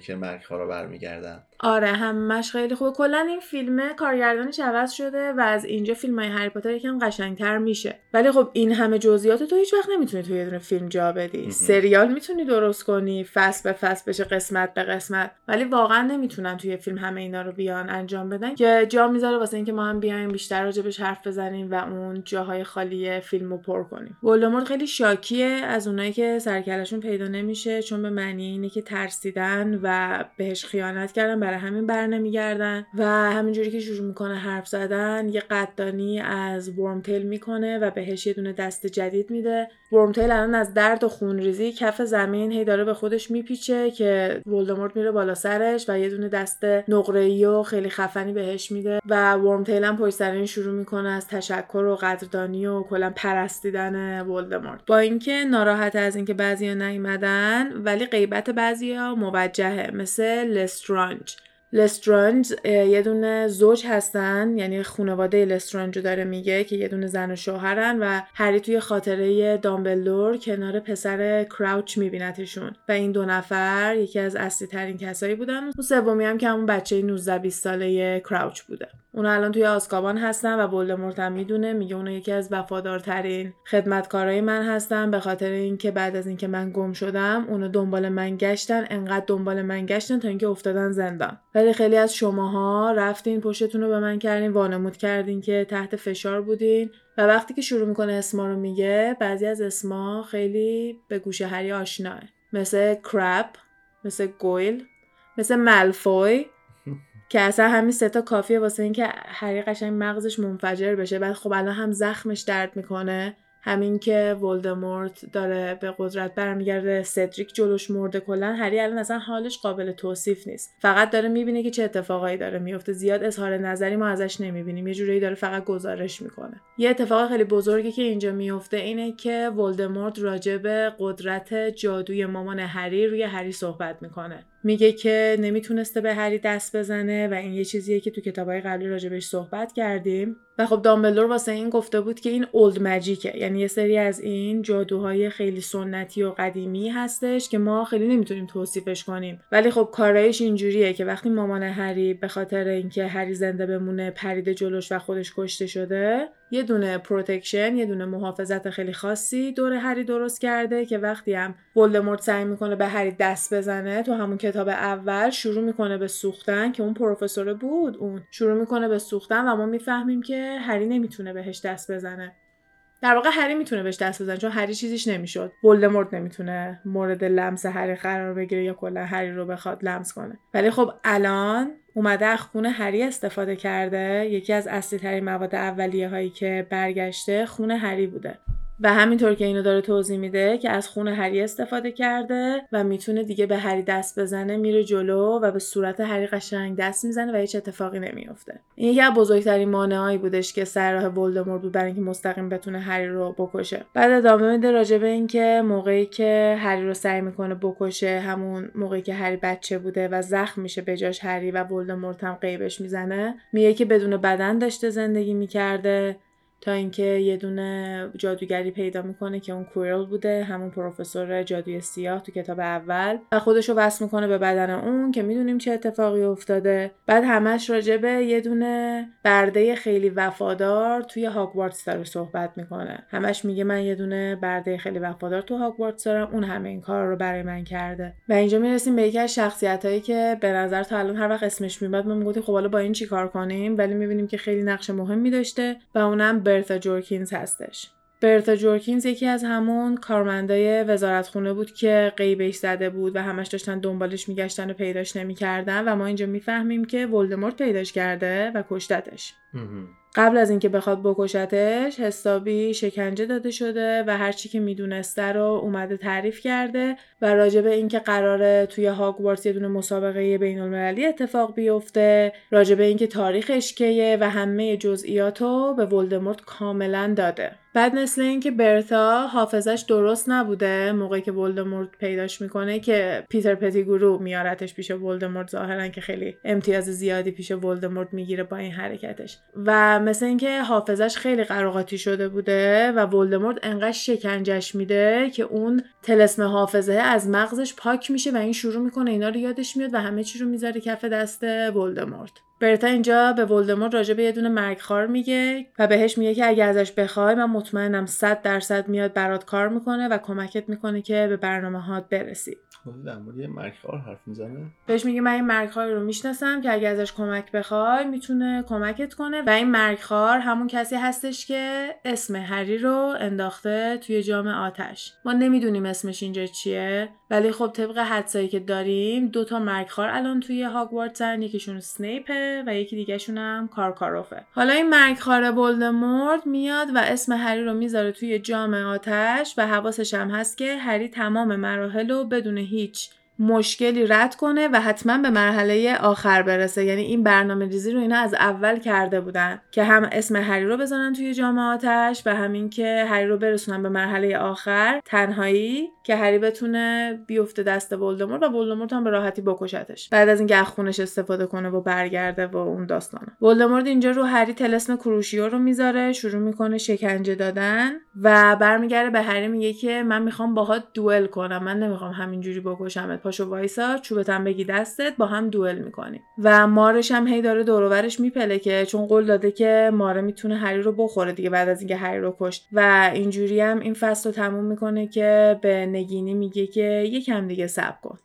که مرگ رو برمیگردن. آره همش خیلی خوبه. کلا این فیلم کارگردانش عوض شده و از اینجا فیلم های هری پاتر یکم قشنگتر میشه. ولی خب این همه جزئیات تو هیچ وقت نمی‌تونی توی یه دونه فیلم جا بدی. سریال می‌تونی درست کنی فصل به فصل بشه قسمت به قسمت. ولی واقعا نمی‌تونن توی فیلم همه اینا رو بیان انجام بدن. که جا می‌ذاره واسه اینکه ما هم بیایم بیشتر راجبش حرف بزنیم و اون جاهای خالی فیلمو پر کنیم. ولدمورت خیلی شاکیه از اونایی که سرکلشون پیدا نمیشه چون به معنی اینه که ترسیدن و بهش خیانت کردن برای همین بر نمیگردن و همینجوری که شروع می‌کنه حرف زدن یه قدردانی از ورمتیل می‌کنه و بهش یه دونه دست جدید میده. ورمتیل الان از درد و خونریزی کف زمین هی داره به خودش میپیچه که ولدمورت میره بالا سرش و یه دونه دست نقره‌ای و خیلی خفنی بهش میده و ورمتیل هم پشت سر شروع می‌کنه از تشکر و قدردانی و کلا پرستیدن ولدمورت. با اینکه ناراحت از اینکه بعضیا نیومدن ولی غیبت بعضیا موجهه مثل لسترانج. لسترانج یه دونه زوج هستن یعنی خانواده لسترانج رو داره میگه که یه دونه زن و شوهرن و هری توی خاطره دامبلور کنار پسر کراوچ میبینتشون. و این دو نفر یکی از اصلی ترین کسایی بودن اون سومی هم که همون بچه 19 20 ساله کراوچ بوده. اون الان توی آسکابان هستن و ولدمورت هم می‌دونه میگه اون یکی از وفادارترین خدمتکارای من هستن. به خاطر اینکه بعد از اینکه من گم شدم اونو دنبال من گشتن انقدر دنبال من گشتن تا اینکه افتادن زندان. ولی خیلی از شماها رفتین پشتتون رو به من کردین وانمود کردین که تحت فشار بودین. و وقتی که شروع می‌کنه اسما رو میگه بعضی از اسما خیلی به گوشه هری آشناه مثل کرپ مثل گویل مثل ملفوی که اصلا همین ستا کافیه واسه اینکه هری قشنگ مغزش منفجر بشه. بعد خب الان هم زخمش درد می‌کنه. همین که ولدمورت داره به قدرت برمیگرده سدریک جلوش مرده کلا هری الان اصلا حالش قابل توصیف نیست. فقط داره می‌بینه که چه اتفاقایی داره میفته زیاد اظهار نظری ما ازش نمی‌بینیم. یه جورایی داره فقط گزارش می‌کنه. یه اتفاق خیلی بزرگی که اینجا میفته اینه که ولدمورت راجع قدرت جادوی مامان هری روی هری صحبت می‌کنه. میگه که نمی‌تونسته به هری دست بزنه و این یه چیزیه که تو کتابای قبلی راجبش صحبت کردیم. و خب دامبلور واسه این گفته بود که این اولد مجیکه. یعنی یه سری از این جادوهای خیلی سنتی و قدیمی هستش که ما خیلی نمی‌تونیم توصیفش کنیم. ولی خب کارایش اینجوریه که وقتی مامان هری به خاطر اینکه هری زنده بمونه پریده جلوش و خودش کشته شده یه دونه protection یه دونه محافظت خیلی خاصی دور هری درست کرده که وقتی هم ولدمورت سعی می‌کنه به هری دست بزنه تو همون کتاب اول شروع می‌کنه به سوختن که اون پروفسور بود اون شروع می‌کنه به سوختن و ما می‌فهمیم که هری نمی‌تونه بهش دست بزنه. در واقع هری می‌تونه بهش دست بزنه چون هری چیزیش نمی‌شد. ولدمورت نمی‌تونه مورد لمس هری قرار بگیره یا کلا هری رو بخواد لمس کنه. ولی خب الان اومده از خونه هری استفاده کرده. یکی از اصلی ترین مواد اولیه هایی که برگشته خونه هری بوده. و همینطور که اینو داره توضیح میده که از خون هری استفاده کرده و می‌تونه دیگه به هری دست بزنه میره جلو و به صورت هری قشنگ دست می‌زنه و هیچ اتفاقی نمیافته. این یکی از بزرگترین مانعهایی بودش که سر راه ولدمورت بود برای اینکه مستقیم بتونه هری رو بکشه. بعد ادامه میده راجع به اینکه موقعی که هری رو سعی می‌کنه بکشه همون موقعی که هری بچه بوده و زخم میشه به جاش هری و ولدمورت هم قیبش می‌زنه میگه که بدون بدن داشته زندگی می‌کرده. تا اینکه یه دونه جادوگری پیدا می‌کنه که اون کویرل بوده همون پروفسور جادوی سیاه تو کتاب اول. و خودش رو وصل می‌کنه به بدن اون که می‌دونیم چه اتفاقی افتاده. بعد همش راجبه یه دونه برده خیلی وفادار توی هاگوارتس داره صحبت می‌کنه. همش میگه من یه دونه برده خیلی وفادار تو هاگوارتس دارم اون همه این کار رو برای من کرده. و اینجا می‌رسیم به یکی از شخصیت هایی که به نظر تا الان هر وقت اسمش میاد ما می‌گفتیم خب حالا با این چیکار کنیم؟ ولی می‌بینیم که خیلی نقش مهمی داشته و اونم برتا جورکینز هستش. برتا جورکینز یکی از همون کارمندای وزارتخونه بود که قیبش زده بود و همش داشتن دنبالش میگشتن و پیداش نمی‌کردن و ما اینجا می‌فهمیم که ولدمورت پیداش کرده و کشتتش. قبل از اینکه بخواد بکشتش حسابی شکنجه داده شده و هرچی که می‌دونسته رو اومده تعریف کرده و راجع به اینکه قراره توی هاگوارتس یه دونه مسابقه بین المللی اتفاق بیفته راجع به اینکه تاریخش کیه و همه جزئیات رو به ولدمورت کاملا داده. بعد مثل اینکه برتا حافظش درست نبوده موقعی که ولدمورت پیداش می‌کنه که پیتر پتیگورو میارتش پیش ولدمورت ظاهرا که خیلی امتیاز زیادی پیش ولدمورت می‌گیره با این حرکتش. و مثل اینکه حافظش خیلی قراقاتی شده بوده و ولدمورت انقدر شکنجش میده که اون تلسم حافظه از مغزش پاک میشه و این شروع می‌کنه اینا رو یادش میاد و همه چی رو می‌ذاره کف دست ولدمورت. برتا اینجا به ولدمورت راجع به یه دونه مرگخوار میگه و بهش میگه که اگه ازش بخوای من مطمئنم 100 درصد میاد برات کار می‌کنه و کمکت می‌کنه که به برنامه هات برسی. در مورد یه مرگخوار حرف می‌زنه؟ بهش میگه من این مرگخوار رو می‌شناسم که اگه ازش کمک بخوای می‌تونه کمکت کنه و این مرگخوار همون کسی هستش که اسم هری رو انداخته توی جام آتش. ما نمی‌دونیم اسمش اینجا چیه. ولی خب طبق حدسایی که داریم دو تا مرگخوار الان توی هاگوارتسن یکیشون سنیپه و یکی دیگهشون هم کارکاروفه. حالا این مرگخوار ولدمورت میاد و اسم هری رو می‌ذاره توی جام آتش و حواسش هم هست که هری تمام مراحل رو بدون هیچ مشکلی رد کنه و حتما به مرحله آخر برسه. یعنی این برنامه ریزی رو اینا از اول کرده بودن که هم اسم هری رو بزنن توی جامعاتش و همین که هری رو برسونن به مرحله آخر. تنهایی که هری بتونه بیفته دست ولدمورت و ولدمورت هم به راحتی بکشتش. بعد از اینکه خونش استفاده کنه و برگرده و اون داستانه ولدمورت اینجا رو هری تلسم کروشیو رو می‌ذاره شروع می‌کنه شکنجه دادن و برمیگرده به هری میگه که من می‌خوام باهات دوئل کنم. من نمی‌خوام همینجوری بکشمت. پاشو وایسا چوبتم بگی دستت با هم دوئل می‌کنیم. و مارش هم هی داره دورورش میپله که چون قول داده که ماره می‌تونه هری رو بخوره دیگه بعد از اینکه هری رو کشت. و اینجوری هم این فصل رو تموم می‌کنه که به نگینی میگه که یکم دیگه صبر کن.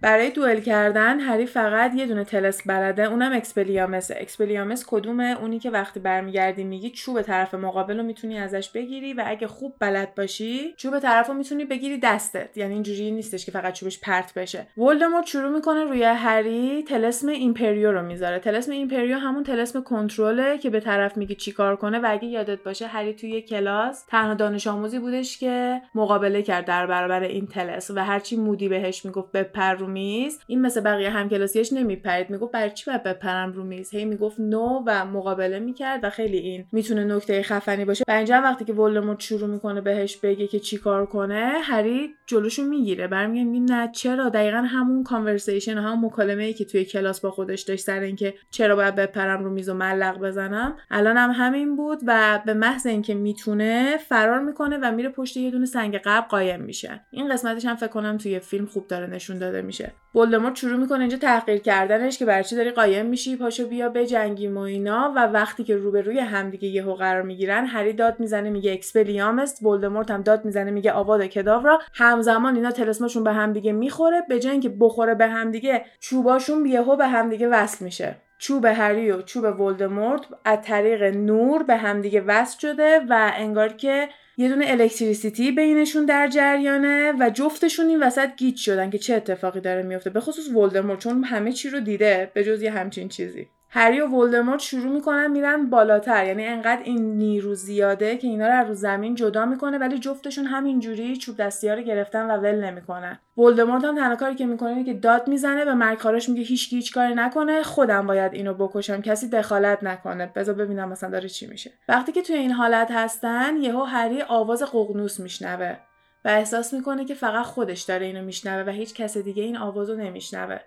برای دوئل کردن هری فقط یه دونه طلسم بلده اونم Expelliarmus ه Expelliarmus کدومه؟ اونی که وقتی برمیگردی میگی چوب طرف مقابل رو می‌تونی ازش بگیری و اگه خوب بلد باشی چوب طرف رو می‌تونی بگیری دستت. یعنی اینجوری نیستش که فقط چوبش پرت بشه. ولدمورت شروع می‌کنه روی هری طلسم Imperio رو می‌ذاره. طلسم Imperio همون طلسم کنترله که به طرف میگی چیکار کنه و اگه یادت باشه هری توی کلاس تنها دانش آموزی بودش که مقابله کرد در برابر این طلسم و هرچی مودی بهش می‌گفت بپر میز این مثل بقیه همکلاسیاش نمیپرید. می‌گفت برای چی باید بپرم رو میز؟ هی می‌گفت no و مقابله می‌کرد و خیلی این می‌تونه نکته خفنی باشه. و اینجا وقتی که ولدمورت شروع می‌کنه بهش بگه که چیکار کنه هری جلوشو می‌گیره. برمیگه میگه نه چرا؟ دقیقا همون کانورسیشن همون مکالمه ای که توی کلاس با خودش داشت سر اینکه چرا باید بپرم رو میز و ملق بزنم. الان هم همین بود و به محض اینکه می‌تونه فرار می‌کنه و میره پشت یه دونه سنگ قبل قایم میشه. این قسمتش هم فکر کنم توی فیلم خوب داره نشون داده میشه. ولدمورت شروع می‌کنه اینجا تحقیر کردنش که برای چی داری قایم میشی پاشو بیا بجنگیم و اینا. و وقتی که روبروی همدیگه یهو قرار می‌گیرن هری داد می‌زنه میگه Expelliarmus ولدمورت هم داد می‌زنه میگه Avada Kedavra همزمان اینا طلسماشون به همدیگه می‌خوره. به جای اینکه بخوره به همدیگه چوباشون یهو به همدیگه وصل میشه. چوب هری و چوب ولدمورت از طریق نور به همدیگه وصل شده و انگار که یه دونه electricity بینشون در جریانه و جفتشون این وسط گیج شدن که چه اتفاقی داره میفته به خصوص ولدمورت چون همه چی رو دیده به جز یه همچین چیزی. هری و ولدمورت شروع می‌کنن میرن بالاتر. یعنی انقدر این نیرو زیاده که اینا رو از زمین جدا می‌کنه ولی جفتشون همینجوری چوب دستی ها رو گرفتن و ول نمی‌کنن. ولدمورت هم تنها کاری که می‌کنه که داد می‌زنه به مرگخواراش میگه هیچ هیچ کاری نکنه خودم باید اینو بکشم کسی دخالت نکنه. بذار ببینم مثلا داره چی میشه. وقتی که توی این حالت هستن یهو هری آواز ققنوس میشنوه و احساس می‌کنه که فقط خودش داره اینو میشنوه و هیچ کس دیگه این آوازو نمیشنوه.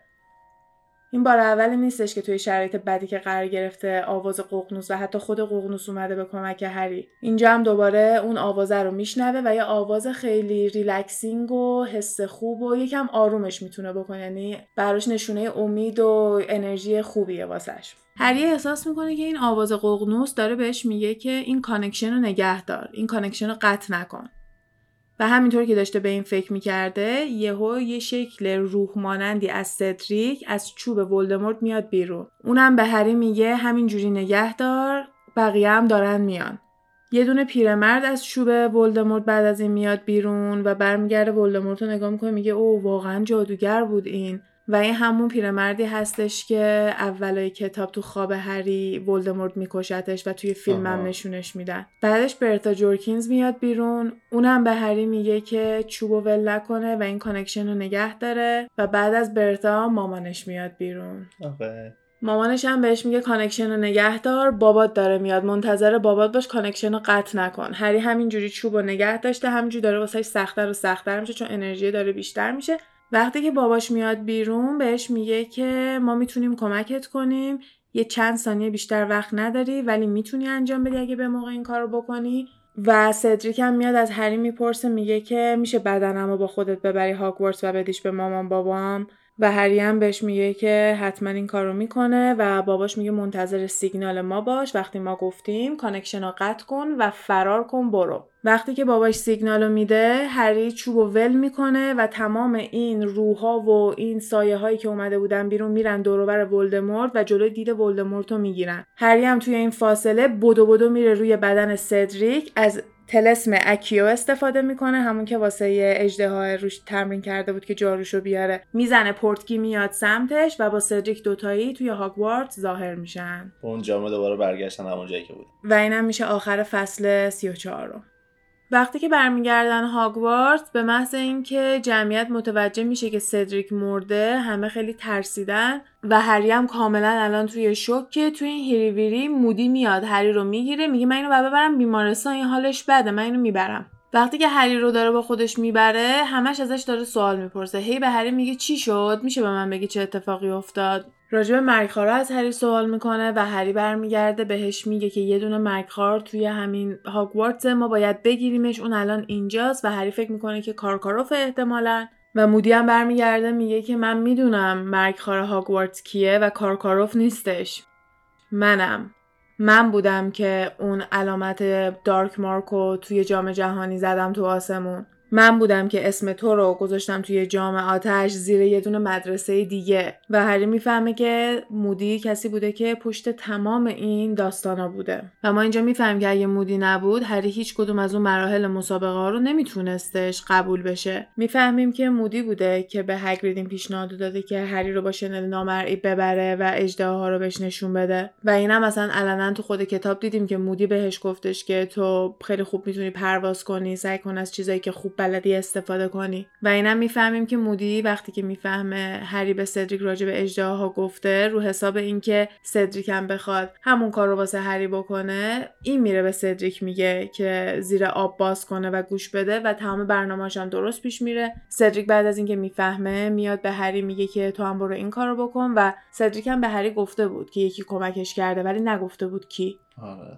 این بار اولی نیستش که توی شرایط بدی که قرار گرفته آواز ققنوس و حتی خود ققنوس اومده به کمک هری. اینجا هم دوباره اون آوازه رو میشنوه و یه آواز خیلی relaxing و حس خوب و یکم آرومش می‌تونه بکنه یعنی براش نشونه امید و انرژی خوبیه واسش. هری احساس می‌کنه که این آواز ققنوس داره بهش میگه که این connection رو نگه دار این connection رو قطع نکن. و همینطور که داشته به این فکر می‌کرده یهو یه شکل روح مانندی از سدریک از چوب ولدمورت میاد بیرون. اونم به هری میگه همینجوری نگه دار بقیه هم دارن میان. یه دونه پیرمرد از چوب ولدمورت بعد از این میاد بیرون و برمیگرده ولدمورت رو نگاه می‌کنه میگه او واقعا جادوگر بود این. و این همون پیرمردی هستش که اولای کتاب تو خواب هری ولدمورت میکشتش و توی فیلم هم نشونش میدن. بعدش برتا جورکینز میاد بیرون. اونم به هری میگه که چوبو ول نکنه و این connection رو نگه داره و بعد از برتا مامانش میاد بیرون. مامانش هم بهش میگه connection رو نگه دار بابات داره میاد. منتظر بابات باش connection رو قطع نکن. هری همینجوری چوب رو نگه داشته همینجوری داره واسه سختتر و سختتر میشه چون انرژی داره بیشتر میشه. وقتی که باباش میاد بیرون بهش میگه که ما می‌تونیم کمکت کنیم. یه چند ثانیه بیشتر وقت نداری ولی می‌تونی انجام بدی اگه به موقع این کارو بکنی. و سدریک هم میاد از هری می‌پرسه میگه که میشه بدنمو با خودت ببری هاگوارتس و بدیش به مامان بابام. و هری هم بهش میگه که حتما این کارو می‌کنه و باباش میگه منتظر سیگنال ما باش. وقتی ما گفتیم connection رو قطع کن و فرار کن برو. وقتی که باباش سیگنالو میده هری چوب و ول می‌کنه و تمام این روحا و این سایه هایی که اومده بودن بیرون میرن دور و ور ولدمورت و جلوی دید ولدمورت رو می‌گیرن. هری هم توی این فاصله بدو بدو میره روی بدن سدریک. از طلسم Accio استفاده می‌کنه همون که واسه اژدها روش تمرین کرده بود که جاروشو بیاره. می‌زنه portkey میاد سمتش و با سدریک دوتایی توی هاگوارت ظاهر میشن. اونجا ما دوباره برگشتن همون جایی که بود و اینم میشه آخر فصل 34 رو. وقتی که برمیگردن هاگوارت به محض اینکه جمعیت متوجه میشه که سدریک مرده همه خیلی ترسیدن و هری هم کاملا الان توی شوکه توی این هیری ویری مودی میاد هری رو می‌گیره میگه من اینو ببرم بیمارستان این حالش بده من اینو می‌برم. وقتی که هری رو داره با خودش می‌بره همش ازش داره سوال می‌پرسه. هی به هری میگه چی شد؟ میشه به من بگی چه اتفاقی افتاد؟ راجب مرگخوارا از هری سوال می‌کنه و هری برمیگرده بهش میگه که یه دونه مرگخوار توی همین هاگوارتس ما باید بگیریمش اون الان اینجاست و هری فکر می‌کنه که کارکاروف احتمالا. و مودی هم برمیگرده میگه که من می‌دونم مرگخوار هاگوارتس کیه و کارکاروف نیستش. منم. من بودم که اون علامت دارک مارکو توی جام جهانی زدم تو آسمون. من بودم که اسم تو رو گذاشتم توی جام آتش زیر یه دونه مدرسه دیگه. و هری می‌فهمه که مودی کسی بوده که پشت تمام این داستانا بوده. و ما اینجا می‌فهمیم که اگه مودی نبود هری هیچ کدوم از اون مراحل مسابقه ها رو نمیتونستش قبول بشه. می‌فهمیم که مودی بوده که به هگرید پیشنهاد داده که هری رو با شنل نامرئی ببره و اجدها ها رو بهش نشون بده. و اینم مثلا علنا تو خود کتاب دیدیم که مودی بهش گفتش که تو خیلی خوب می‌تونی پرواز کنی سعی کن از چیزایی که خوب بلدی استفاده کنی. و اینم می‌فهمیم که مودی وقتی که می‌فهمه هری به سدریک راجع به ها گفته رو حساب اینکه سدریک هم بخواد همون کار رو واسه هری بکنه این میره به سدریک میگه که زیر آب باز کنه و گوش بده و تمام برنامه‌اش هم درست پیش میره. سدریک بعد از اینکه می‌فهمه میاد به هری میگه که تو هم برو این کارو بکن و سدریک هم به هری گفته بود که یکی کمکش کرده ولی نگفته بود کی. آره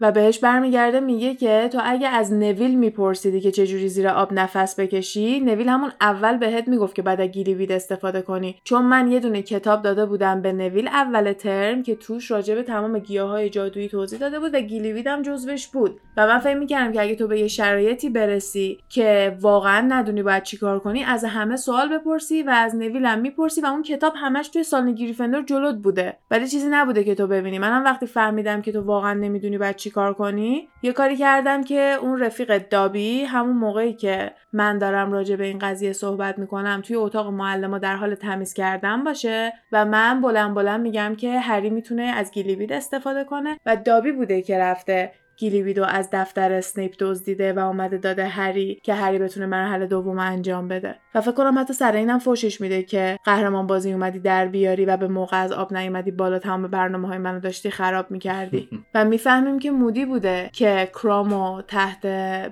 و بهش برمیگرده میگه که تو اگه از نویل میپرسیدی که چجوری زیر آب نفس بکشی نویل همون اول بهت می‌گفت که بعد گیلیوید استفاده کنی. چون من یه دونه کتاب داده بودم به نویل اول ترم که توش راجع به تمام گیاهای جادویی توضیح داده بود و گیلیوید هم جزوش بود. و من فکر می‌کردم که اگه تو به یه شرایطی برسی که واقعا ندونی باید چیکار کنی از همه سوال بپرسی و از نویل هم می‌پرسی و اون کتاب همش توی سال گریفندور جلوت بوده. ولی چیزی نبوده که تو ببینی. منم وقتی فهمیدم که تو واقعا نمی‌دونی باید چیکار کنی. یه کاری کردم که اون رفیق دابی همون موقعی که من دارم راجع به این قضیه صحبت می‌کنم توی اتاق معلم در حال تمیز کردن باشه و من بلند بلند میگم که هری می‌تونه از gillyweed استفاده کنه و دابی بوده که رفته. gillyweed و از دفتر اسنیپ دزدیده و اومده داده هری که هری بتونه مرحله دوم انجام بده. و فکر کنم حتی سر اینم فوشش میده که قهرمان بازی اومدی در بیاری و به موقع از آب نیومدی بالا تمام برنامه های منو داشتی خراب می‌کردی. و می‌فهمیم که مودی بوده که کرامو تحت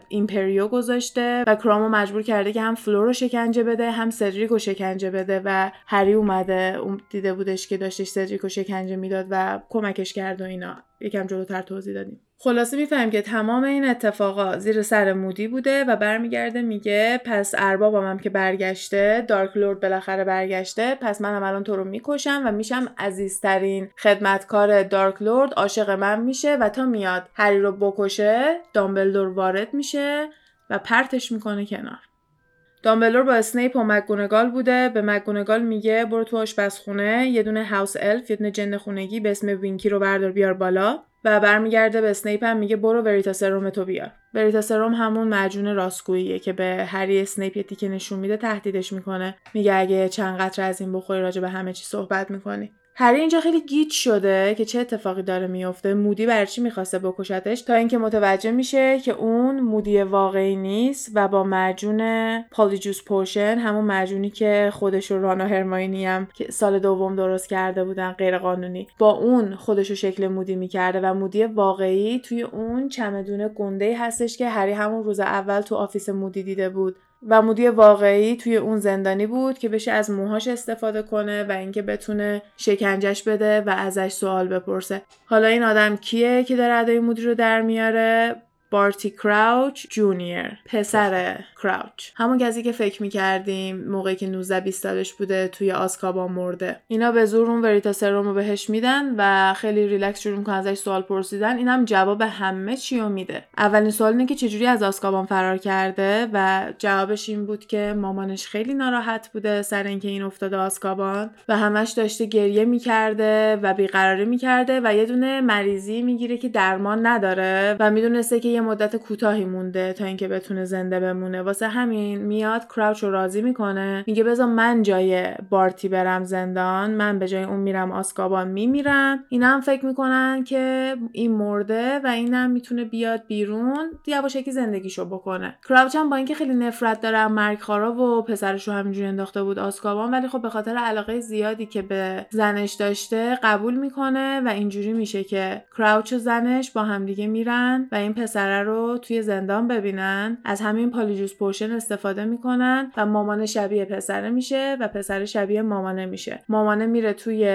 Imperio گذاشته و کرامو مجبور کرده که هم فلور رو شکنجه بده هم سدریک رو شکنجه بده و هری اومده دیده بودش که داشتش سدریک رو شکنجه می‌داد و کمکش کرد و اینا. یکم جلوتر توضیح دادیم. خلاصه می‌فهمیم که تمام این اتفاقا زیر سر مودی بوده و برمیگرده میگه پس اربابم هم که برگشته دارک لورد بالاخره برگشته پس منم الان تو رو می‌کشم و میشم عزیزترین خدمتکار دارک لورد عاشق من میشه و تا میاد هری رو بکشه دامبلدور وارد میشه و پرتش می‌کنه کنار. دامبلور با اسنیپ و مگونگال بوده به مگونگال میگه برو تو آشپزخونه یه دونه house elf یه دونه جن خونگی به اسم وینکی رو بردار بیار بالا. و برمیگرده به اسنیپ هم میگه برو Veritaserum تو بیار. Veritaserum همون معجون راستگوییه که به هری اسنیپ یه تیکه نشون میده تهدیدش می‌کنه. میگه اگه چند قطره از این بخوری راجع به همه چی صحبت می‌کنی. هری اینجا خیلی گیج شده که چه اتفاقی داره میفته؟ مودی بر چی می‌خواسته بکشتش؟ تا اینکه متوجه میشه که اون مودی واقعی نیست و با معجون Polyjuice potion همون معجونی که خودش و ران و هرماینی هم که سال دوم درست کرده بودن غیر قانونی با اون خودش رو شکل مودی می‌کرده و مودی واقعی توی اون چمدون گنده هستش که هری همون روز اول تو office مودی دیده بود. و مودی واقعی توی اون زندانی بود که بشه از موهاش استفاده کنه و اینکه بتونه شکنجش بده و ازش سوال بپرسه. حالا این آدم کیه که داره ادای مودی رو در میاره؟ بارتی کراوچ جونیور پسر کراوچ. همون کسی که فکر می‌کردیم موقعی که 19 20 سالش بوده توی آزکابان مرده. اینا به زور اون Veritaserum رو بهش میدن و خیلی ریلکس شروع می‌کنن ازش سوال پرسیدن. اینم جواب همه چی رو میده. اولین سوال اینه که چجوری از آزکابان فرار کرده و جوابش این بود که مامانش خیلی ناراحت بوده سر اینکه این افتاده آزکابان و همش داشته گریه می‌کرده و بیقراری می‌کرده و یه دونه مریضی می‌گیره که درمان نداره و می‌دونسته که یه مدت کوتاهی مونده تا اینکه بتونه زنده بمونه. واسه همین میاد کراوچ رو راضی می‌کنه. میگه بذار من جای بارتی برم زندان. من به جای اون میرم آسکابان میمیرم. اینا هم فکر می‌کنن که این مرده و اینم می‌تونه بیاد بیرون یواشکی زندگیشو بکنه. کراوچ هم با اینکه خیلی نفرت داره مرگ خارا و پسرش رو همینجوری انداخته بود آسکابان ولی خب به خاطر علاقه زیادی که به زنش داشته قبول می‌کنه و اینجوری میشه که کراوچ و زنش با همدیگه میرن و این پسره رو توی زندان ببینن. از همین پالیجوس پوشن استفاده می‌کنن و مامان شبیه پسره میشه و پسر شبیه مامانه میشه. مامانه میره توی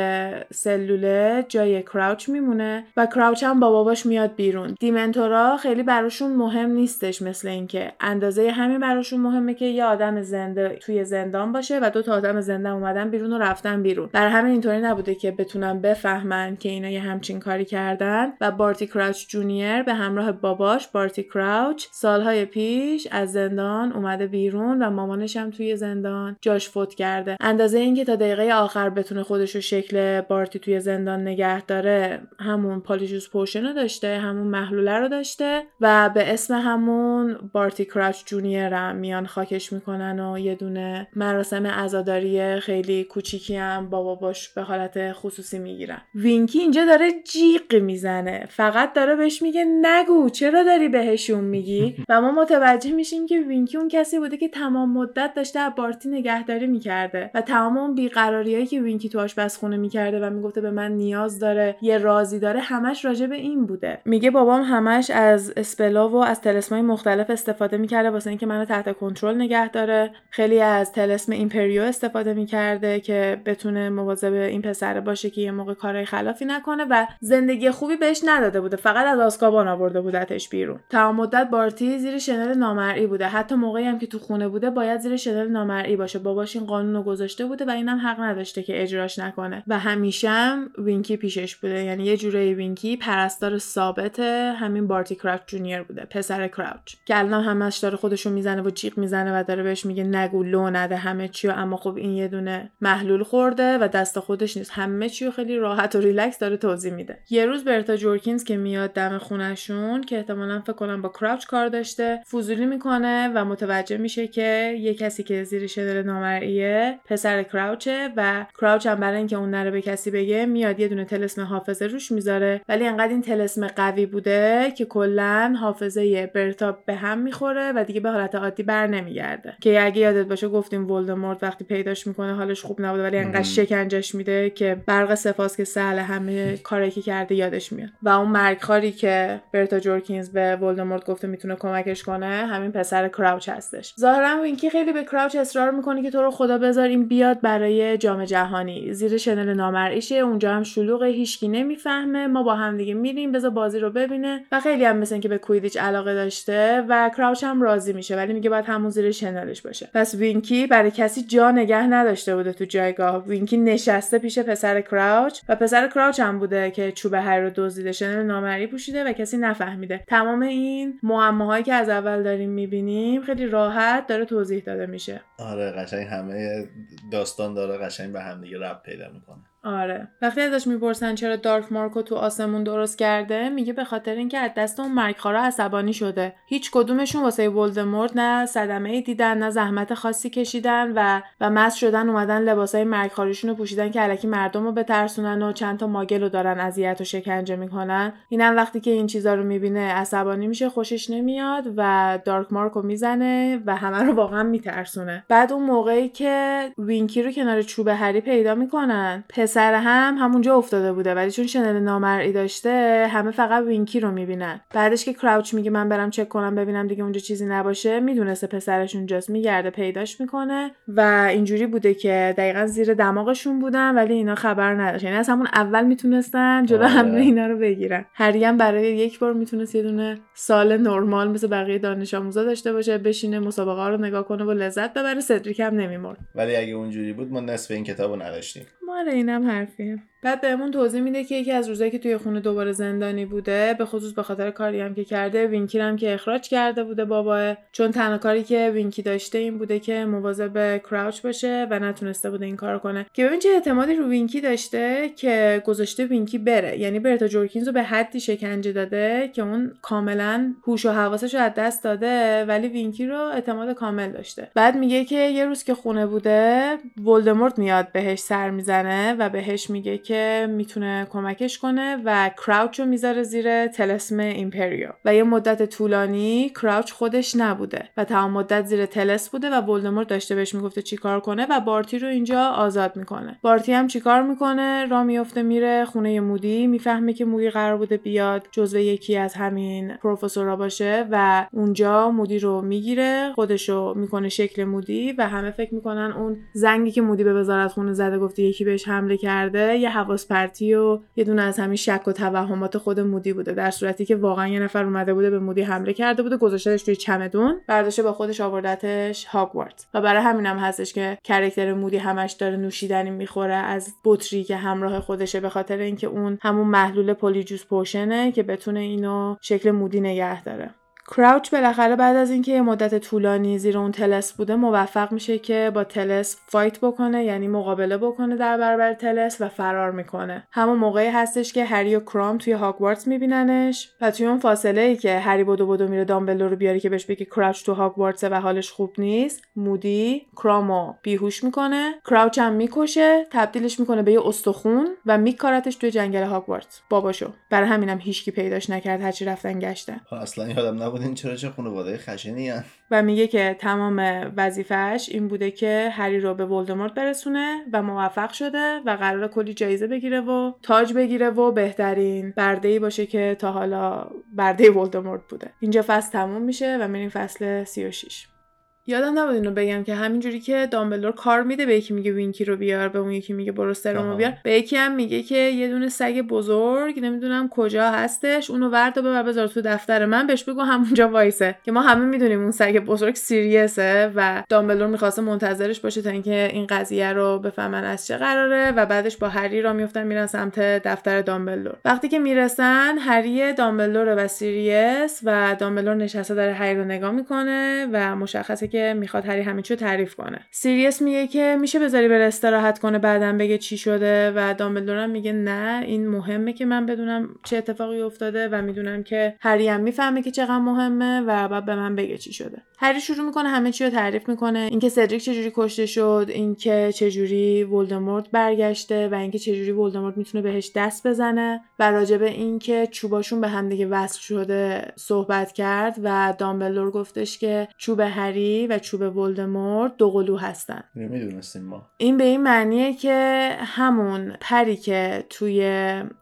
سلوله جای کراوچ میمونه و کراوچ هم با باباش میاد بیرون. دیمنتورا خیلی براشون مهم نیستش مثل اینکه. اندازه همین براشون مهمه که یه آدم زنده توی زندان باشه و دو تا آدم زنده اومدن بیرون و رفتن بیرون. در همین اینطوری نبوده که بتونن بفهمن که اینا یه همچین کاری کردن و بارتی کراوچ جونیور به همراه باباش بارتی کراوچ. سالهای پیش از زندان اومده بیرون و مامانش هم توی زندان جاش فوت کرده. اندازه اینکه تا دقیقه آخر بتونه خودش رو شکل بارتی توی زندان نگه داره همون Polyjuice potion رو داشته همون محلوله رو داشته و به اسم همون بارتی کراوچ جونیور هم میان خاکش می‌کنن و یه دونه مراسم عزاداری خیلی کوچیکی هم با باباش به حالت خصوصی می‌گیرن. وینکی اینجا داره جیغ می‌زنه. فقط داره بهش میگه نگو چرا داری بهشون میگی؟ و ما متوجه میشیم که وینکی اون کسی بوده که تمام مدت داشته از بارتی نگهداری می‌کرده و تمام اون بیقراریایی که وینکی تو آشپزخونه می‌کرده و می‌گفته به من نیاز داره یه رازی داره همش راجع به این بوده. میگه بابام همش از spell ا و از طلسمای مختلف استفاده می‌کرده واسه اینکه منو تحت کنترل نگه داره. خیلی از طلسم Imperio استفاده می‌کرده که بتونه مواظب این پسره باشه که یه موقع کارهای خلافی نکنه و زندگی خوبی بهش نداده بوده. فقط از آزکابان آورده بودتش بیرون تمام مدت بارتی زیر شنل نامرئی بوده. حتی موقعی هم که تو خونه بوده باید زیر شنل نامرئی باشه. باباش این قانون رو گذاشته بوده و اینم حق نداشته که اجراش نکنه. و همیشه هم وینکی پیشش بوده. یعنی یه جوره وینکی پرستار ثابت همین بارتی کراوچ جونیور بوده. پسر کراوچ. که الان همش داره خودشو می‌زنه و جیغ می‌زنه و داره بهش میگه نگو لو نده همه چی اما خب این یه دونه محلول خورده و دست خودش نیست. همه چی خیلی راحت و ریلکس داره توضیح میده. یه روز برتا جورکینز که میاد دم خونشون که احتمالا فکر کنم با کراوچ کار داشته فضولی می‌کنه و متوجه میشه که یه کسی که زیر شدل نامرئیه پسر کراوچه و کراوچ هم برای اینکه اون نره به کسی بگه میاد یه دونه تلسم حافظه روش می‌ذاره. ولی انقدر این تلسم قوی بوده که کلا حافظه برتا به هم می‌خوره و دیگه به حالت عادی بر نمیگرده. که اگه یادت باشه گفتیم ولدمورت وقتی پیداش می‌کنه حالش خوب نبوده ولی انقدر شکنجش میده که برق سپاس که سهل همه کاری که کرده یادش میاد. و اون مرگخواری که برتا جورکینز به ولدمورت گفته می‌تونه کمکش کنه همین پسر کراوچ هستش. ظاهرا وینکی خیلی به کراوچ اصرار می‌کنه که تو رو خدا بذار این بیاد برای جام جهانی. زیر شنل نامرئیشه اونجا هم شلوغ هیچکی نمی‌فهمه. ما با هم دیگه میریم بذار بازی رو ببینه. و خیلی هم مثل که به کویدیچ علاقه داشته و کراوچ هم راضی میشه ولی میگه باید همون زیر شنلش باشه. پس وینکی برای کسی جا نگه نداشته بوده تو جایگاه. وینکی نشسته پیش پسر کراوچ و پسر کراوچ هم بوده که چوب هر رو دزدیده شنل نامرئی پوشیده و کسی نفهمیده. این معماهایی که از اول داریم می‌بینیم خیلی راحت داره توضیح داده میشه. آره قشنگ همه داستان داره قشنگ به هم دیگه رب پیدا می‌کنه. آره. وقتی ازش می‌پرسن چرا دارک مارکو تو آسمون درست کرده میگه به خاطر اینکه از دست اون مرگخوارا عصبانی شده. هیچ کدومشون واسه ولدمورت نه صدمه ای دیدن نه زحمت خاصی کشیدن و و مس شدن اومدن لباسای مرگخواریشون رو پوشیدن که الکی مردم رو بترسونن و چند تا ماگل رو دارن اذیت و شکنجه می‌کنن. اینم وقتی که این چیزا رو می‌بینه عصبانی میشه خوشش نمیاد و دارک مارکو می‌زنه و همه رو واقعا میترسونه. بعد اون موقعی که وینکی رو کنار چوب هری پیدا می‌کنن پسر هم همونجا افتاده بوده ولی چون شنل نامرئی داشته همه فقط وینکی رو می‌بینن. بعدش که کراوچ میگه من برم چک کنم ببینم دیگه اونجا چیزی نباشه می‌دونسته پسرش اونجاست میگرده پیداش می‌کنه و اینجوری بوده که دقیقا زیر دماغشون بودن ولی اینا خبر نداشت. یعنی از همون اول می‌تونستن جلو آره. همه اینا رو بگیرن. هری هم برای یک بار می‌تونست یه دونه سال نرمال مثل بقیه دانش آموزا داشته باشه بشینه مسابقه رو نگاه کنه و لذت ببره سدریک هم نمیمرد. ولی اگه اونجوری بود ما نصف این کتابو نداشتیم. حالا اینم حرفیه. بعد بهمون توضیح میده که یکی از روزایی که توی خونه دوباره زندانی بوده به خصوص به خاطر کاری هم که کرده وینکی هم که اخراج کرده بوده بابا چون تنها کاری که وینکی داشته این بوده که مواظب کراوچ باشه و نتونسته بوده این کار کنه. که ببین چه اعتمادی رو وینکی داشته که گذاشته وینکی بره. یعنی برتا جورکینز رو به حدی شکنجه داده که اون کاملا هوش و حواسش رو از دست داده ولی وینکی رو اعتماد کامل داشته. بعد میگه که یه روز که خونه بوده ولدمورت میاد بهش سر می‌زنه و بهش میگه که می‌تونه کمکش کنه و کراوچ رو می‌ذاره زیر طلسم Imperio و یه مدت طولانی کراوچ خودش نبوده و تمام مدت زیر طلسم بوده و ولدمورت داشته بهش می‌گفته چیکار کنه و بارتی رو اینجا آزاد می‌کنه. بارتی هم چیکار می‌کنه؟ راه میفته میره خونه مودی می‌فهمه که مودی قرار بوده بیاد جزو یکی از همین پروفسورا باشه و اونجا مودی رو می‌گیره خودشو می‌کنه شکل مودی و همه فکر می‌کنن اون زنگی که مودی به وزارت خونه زده گفته یکی بهش حمله کرده یه حواس پرتی و یه دونه از همین شک و توهمات خود مودی بوده. در صورتی که واقعا یه نفر اومده بوده به مودی حمله کرده بوده گذاشتهش توی چمدون برداشته با خودش آوردتش هاگوارت و برای همینم هستش که character مودی همش داره نوشیدنی می‌خوره از بطری که همراه خودشه به خاطر اینکه اون همون محلول Polyjuice Potion ه که بتونه اینو شکل مودی نگه داره. کراوچ بالاخره بعد از اینکه یه مدت طولانی زیر اون طلسم بوده موفق میشه که با طلسم fight بکنه یعنی مقابله بکنه در برابر طلسم و فرار می‌کنه. همون موقعی هستش که هری و کرام توی هاگوارتس میبیننش و توی اون فاصله ای که هری بدو بدو میره دامبلدور رو بیاره که بهش بگه کراوچ تو هاگوارتس و حالش خوب نیست مودی کرامو بیهوش می‌کنه. کراوچ هم می‌کشه تبدیلش می‌کنه به یه استخون و میکارتش توی جنگل هاگوارتس. باباشو. برای همینم هیچکی پیداش نکرد هرچی رفتن گشته اصلا یادم نبود این چرا چه خانواده خشنی هن. و میگه که تمام وظیفهش این بوده که هری رو به ولدمورت برسونه و موفق شده و قرار کلی جایزه بگیره و تاج بگیره و بهترین برده باشه که تا حالا برده ولدمورت بوده اینجا فصل تموم میشه و میریم فصل 36 یادم نبود اینو بگم که همینجوری که دامبلدور کار میده به یکی میگه وینکی رو بیار به اون یکی میگه برو سرمو بیار. به یکی هم میگه که یه دونه سگ بزرگ نمی‌دونم کجا هستش اونو ورد و ببر بذار تو دفتر من. بهش بگو همونجا وایسه. که ما همه می‌دونیم اون سگ بزرگ سیریسه و دامبلدور می‌خواسته منتظرش باشه تا اینکه این قضیه رو بفهمن از چه قراره و بعدش با هری را میفتن میرن سمت دفتر دامبلدور. وقتی که می‌رسن هری دامبلدور و سیریس و دامبلدور نشسته داره هری رو نگاه می‌کنه و مشخصه که می‌خواد هری همه چیو تعریف کنه. سیریس میگه که میشه بذاری بره استراحت کنه بعدا بگه چی شده و دامبلدور هم میگه نه این مهمه که من بدونم چه اتفاقی افتاده و می‌دونم که هری هم می‌فهمه که چقدر مهمه و بعد به من بگه چی شده. هری شروع می‌کنه همه چی رو تعریف می‌کنه. اینکه سدریک چجوری کشته شد اینکه چجوری ولدمورت برگشته و اینکه چجوری ولدمورت می‌تونه بهش دست بزنه و راجع به اینکه چوباشون به همدیگه وصل شده صحبت کرد و دامبلدور گفتش که چوب هری و چوب ولدمورت دو قلو هستن. می‌دونستیم ما. این به این معنیه که همون پری که توی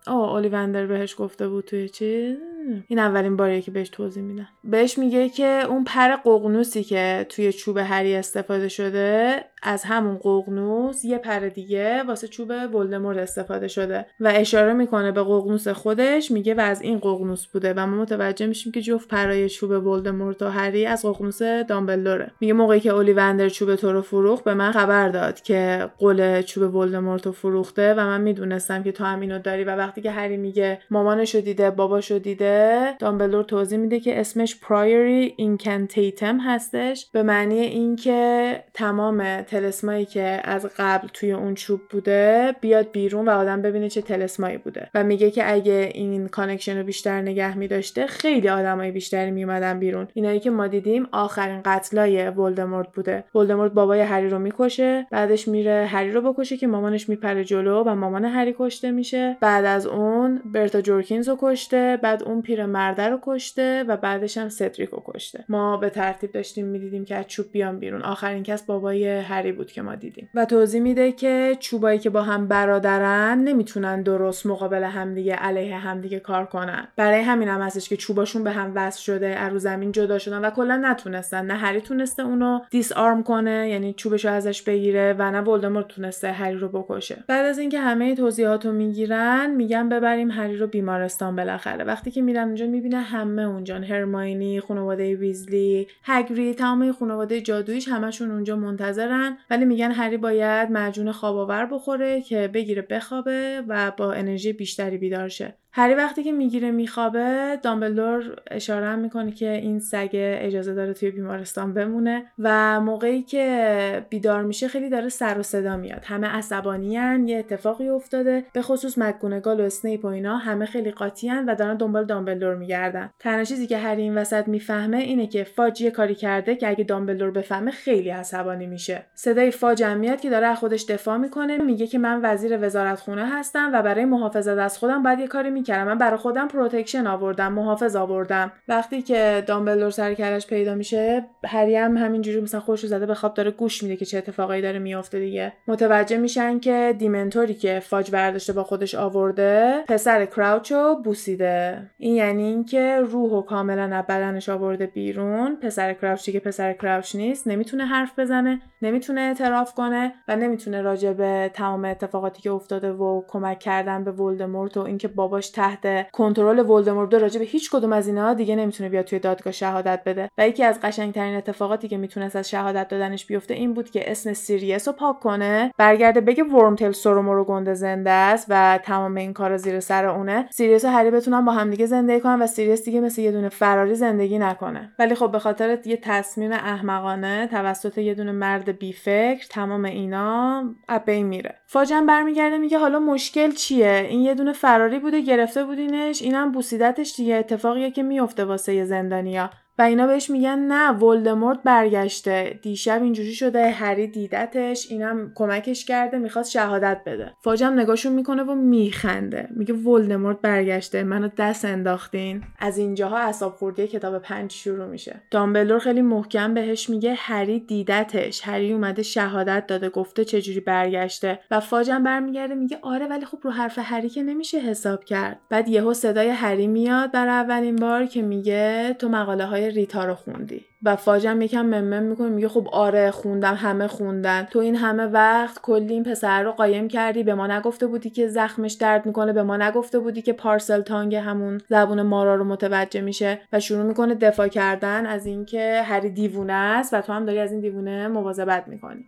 او اولیوندر بهش گفته بود توی چی این اولین باریه که بهش توضیح میدن بهش میگه که اون پر ققنوسی که توی چوب هری استفاده شده از همون ققنوس یه پر دیگه واسه چوب ولدمورت استفاده شده و اشاره می‌کنه به ققنوس خودش میگه و از این ققنوس بوده و ما متوجه میشیم که جفت پرای چوب ولدمورت و هری از ققنوس دامبلدوره میگه موقعی که اولیوندر چوب تو رو فروخت به من خبر داد که قل چوب ولدمورت رو فروخته و من می‌دونستم که تو هم اینو داری و وقتی که هری میگه مامانشو دیده باباشو دیده دامبلدور توضیح میده که اسمش Priori Incantatem هستش به معنی اینکه تمام طلسمایی که از قبل توی اون چوب بوده بیاد بیرون و آدم ببینه چه طلسمایی بوده. و میگه که اگه این connection رو بیشتر نگه میداشته خیلی آدمای بیشتری میومدن بیرون. اینایی که ما دیدیم آخرین قتلای ولدمورت بوده. ولدمورت بابای هری رو می‌کشه بعدش میره هری رو بکشه که مامانش میپره جلو و مامان هری کشته میشه. بعد از اون برتا جورکینز رو کشته بعد اون پیر مرده رو کشته و بعدش هم سدریک رو کشته. ما به ترتیب داشتیم می‌دیدیم که از چوب بیان بیرون. آخرین کس بابای بود که ما دیدیم. و توضیح میده که چوبایی که با هم برادرن نمی‌تونن درست مقابل همدیگه علیه همدیگه کار کنن. برای همین هم هستش که چوباشون به هم وصل شده از رو زمین جدا شدن و کلا نتونستن. نه هری تونسته اونو دیس آرم کنه یعنی چوبشو ازش بگیره و نه ولدمورت تونسته هری رو بکشه. بعد از اینکه همه توضیحاتو می‌گیرن میگن ببریم هری رو بیمارستان بالاخره. وقتی که میرن اونجا می‌بینه همه اونجا هرماینی خانواده ویزلی هگری تمام خانواده جادویش همشون اونجا منتظرن. می‌کنن ولی میگن هری باید معجون خواب آور بخوره که بگیره بخوابه و با انرژی بیشتری بیدار شه. هری وقتی که می‌گیره میخوابه دامبلدور اشاره می‌کنه که این سگ اجازه داره توی بیمارستان بمونه و موقعی که بیدار میشه خیلی داره سر و صدا میاد. همه عصبانیان یه اتفاقی افتاده. به خصوص مکگونگال و اسنیپ و اینا همه خیلی قاطیان و دارن دنبال دامبلدور میگردن. تنها چیزی که هری این وسط می‌فهمه اینه که فاج یه کاری کرده که اگه دامبلدور بفهمه خیلی عصبانی میشه. صدای فاج میاد که داره خودش دفاع می‌کنه میگه که من وزیر وزارت خونه هستم و برای محافظت از خودم باید یه کاری می‌کردم. من برای خودم protection آوردم محافظ آوردم. وقتی که دامبلدور سر کلش پیدا میشه هری هم همینجوری مثلا خودشو زده به خواب داره گوش میده که چه اتفاقایی داره میافته دیگه. متوجه میشن که dementor ی که فاج برداشته با خودش آورده پسر کراوچو بوسیده. این یعنی اینکه روحو کاملا از بدنش آورده بیرون. پسر کراوچی که پسر کراوچ نیست نمی‌تونه حرف بزنه نمی‌تونه اعتراف کنه و نمی‌تونه راجع به تمام اتفاقاتی که افتاده و کمک کردن به ولدمورت و اینکه باباش تحت کنترل ولدمورت راجع به هیچ کدوم از اینها دیگه نمی‌تونه بیاد توی دادگاه شهادت بده. و یکی از قشنگترین اتفاقاتی که می‌تونست از شهادت دادنش بیفته این بود که اسم سیریس رو پاک کنه برگرده بگه ولدمورت سر و مر و گنده زنده است و تمام این کارا زیر سر اونه. سیریس و هری بتونن با همدیگه زندگی کنن و سیریس دیگه مثل یه دونه فراری زندگی نکنه. ولی خب به خاطر یه تصمیم احمقانه توسط یه دونه مرد بیفکر تمام اینا ابی میره. فاجم برمیگرده میگه حالا مشکل چیه؟ این یه دونه فراری بوده گرفته بودینش اینم بوسیدتش دیگه اتفاقیه که میفته واسه زندانیا. و اینا بهش میگن نه ولدمورت برگشته. دیشب اینجوری شده هری دیدتش اینم کمکش کرده می‌خواست شهادت بده. فاجم نگاهشون می‌کنه و میخنده. میگه ولدمورت برگشته منو دست انداختین. از اینجاها اعصاب خوردی کتاب پنج شروع میشه. دامبلور خیلی محکم بهش میگه هری دیدتش. هری اومده شهادت داده گفته چجوری برگشته. و فاجم برمیگرده میگه آره ولی خب رو حرف هری که نمیشه حساب کرد. بعد یهو صدای هری میاد برای اولین بار که میگه تو مقاله های ریتا رو خوندی. و فاجم یکم ممم می‌کنه میگه خب آره خوندم همه خوندن. تو این همه وقت کلی این پسر رو قایم کردی به ما نگفته بودی که زخمش درد می‌کنه به ما نگفته بودی که پارسل تانگ همون زبون مارا رو متوجه میشه. و شروع می‌کنه دفاع کردن از اینکه هری دیوونه است و تو هم داری از این دیوونه مواظبت می‌کنی.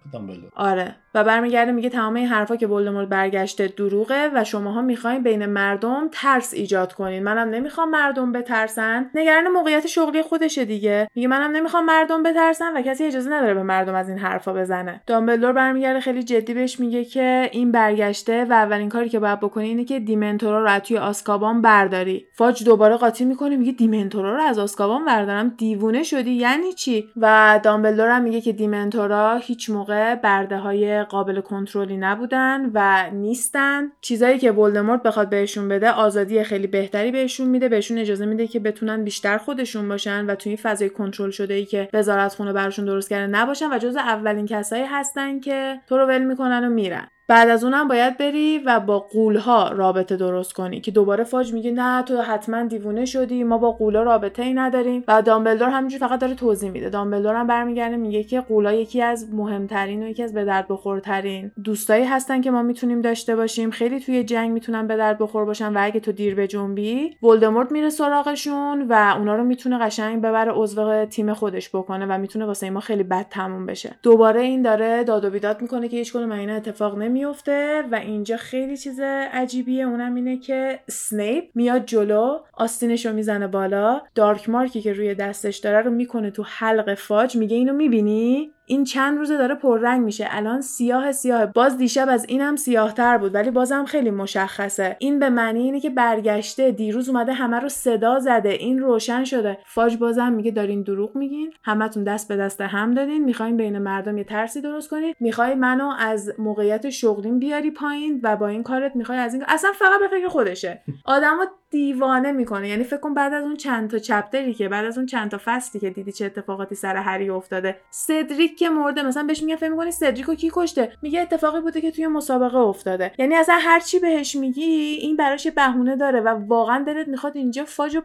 آره. و برمیگرده میگه تمام این حرفا که ولدمورت برگشته دروغه و شماها می‌خواین بین مردم ترس ایجاد کنین. منم نمی‌خوام مردم بترسن. نگران موقعیت شغلی خودشه دیگه. میگه منم نمی‌خوام مردم بترسن و کسی اجازه نداره به مردم از این حرفا بزنه. دامبلدور برمیگرده خیلی جدی بهش میگه که این برگشته و اولین کاری که باید بکنی اینه که دیمنتورا رو از توی آسکابان برداری. فاج دوباره قاطی می‌کنه میگه دیمنتورا رو از آسکابان بردارم. دیوونه شدی یعنی چی؟ و دامبلدور هم میگه که دیمنتورا هیچ موقع برده های قابل کنترلی نبودن و نیستن. چیزایی که ولدمورت بخواد بهشون بده آزادی خیلی بهتری بهشون میده. بهشون اجازه میده که بتونن بیشتر خودشون باشن و توی فضای کنترل شده ای که وزارت خونه براشون درست کرده نباشن. و جز اولین کسایی هستن که تو رو ول می‌کنن و میرن. بعد از اونم باید بری و با قولها رابطه درست کنی که دوباره فاج میگه نه تو حتما دیوونه شدی ما با قولا رابطه ای نداریم. و دامبلدور همینجور فقط داره توضیح میده. دامبلدور هم برمیگرده میگه که قولا یکی از مهمترین و یکی از به درد بخورترین دوستایی هستن که ما می‌تونیم داشته باشیم. خیلی توی جنگ می‌تونن به درد بخور باشن و اگه تو دیر به جنبی ولدمورت میره سراغشون و اونا رو می‌تونه قشنگ ببره عضو تیم خودش بکنه و می‌تونه واسه ما خیلی بد تموم بشه. دوباره این داره داد و بیداد می‌کنه که هیچ کدوم اینا اتفاق نمی میفته و اینجا خیلی چیز عجیبیه. اونم اینه که سنیپ میاد جلو آستینش رو می‌زنه بالا. دارک مارکی که روی دستش داره رو می‌کنه تو حلق فاج. میگه اینو می‌بینی؟ این چند روزه داره پررنگ میشه. الان سیاه سیاه. باز دیشب از اینم سیاهتر بود ولی بازم خیلی مشخصه. این به معنی اینه که برگشته دیروز اومده همه رو صدا زده. این روشن شده. فاج بازم میگه دارین دروغ میگین. همتون دست به دست هم دادین. می‌خواین بین مردم یه ترسی درست کنید می‌خوای منو از موقعیت شغلیم بیاری پایین و با این کارت می‌خوای از این اصلا فقط به فکر خودشه. آدمو دیوانه می‌کنه. یعنی فکر کن بعد از اون چند تا چپتری که بعد از اون چند تا فصلی که دیدی چه اتفاقاتی سر هری افتاده. سدریک که مرده مثلا بهش میگن فکر می‌کنی سدریکو کی کشته؟ میگه اتفاقی بوده که توی مسابقه افتاده. یعنی اصلا هر چی بهش میگی این براش بهونه داره و واقعا دلت می‌خواد اینجا فاجو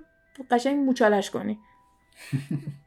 قشنگ مچاله‌ش کنی.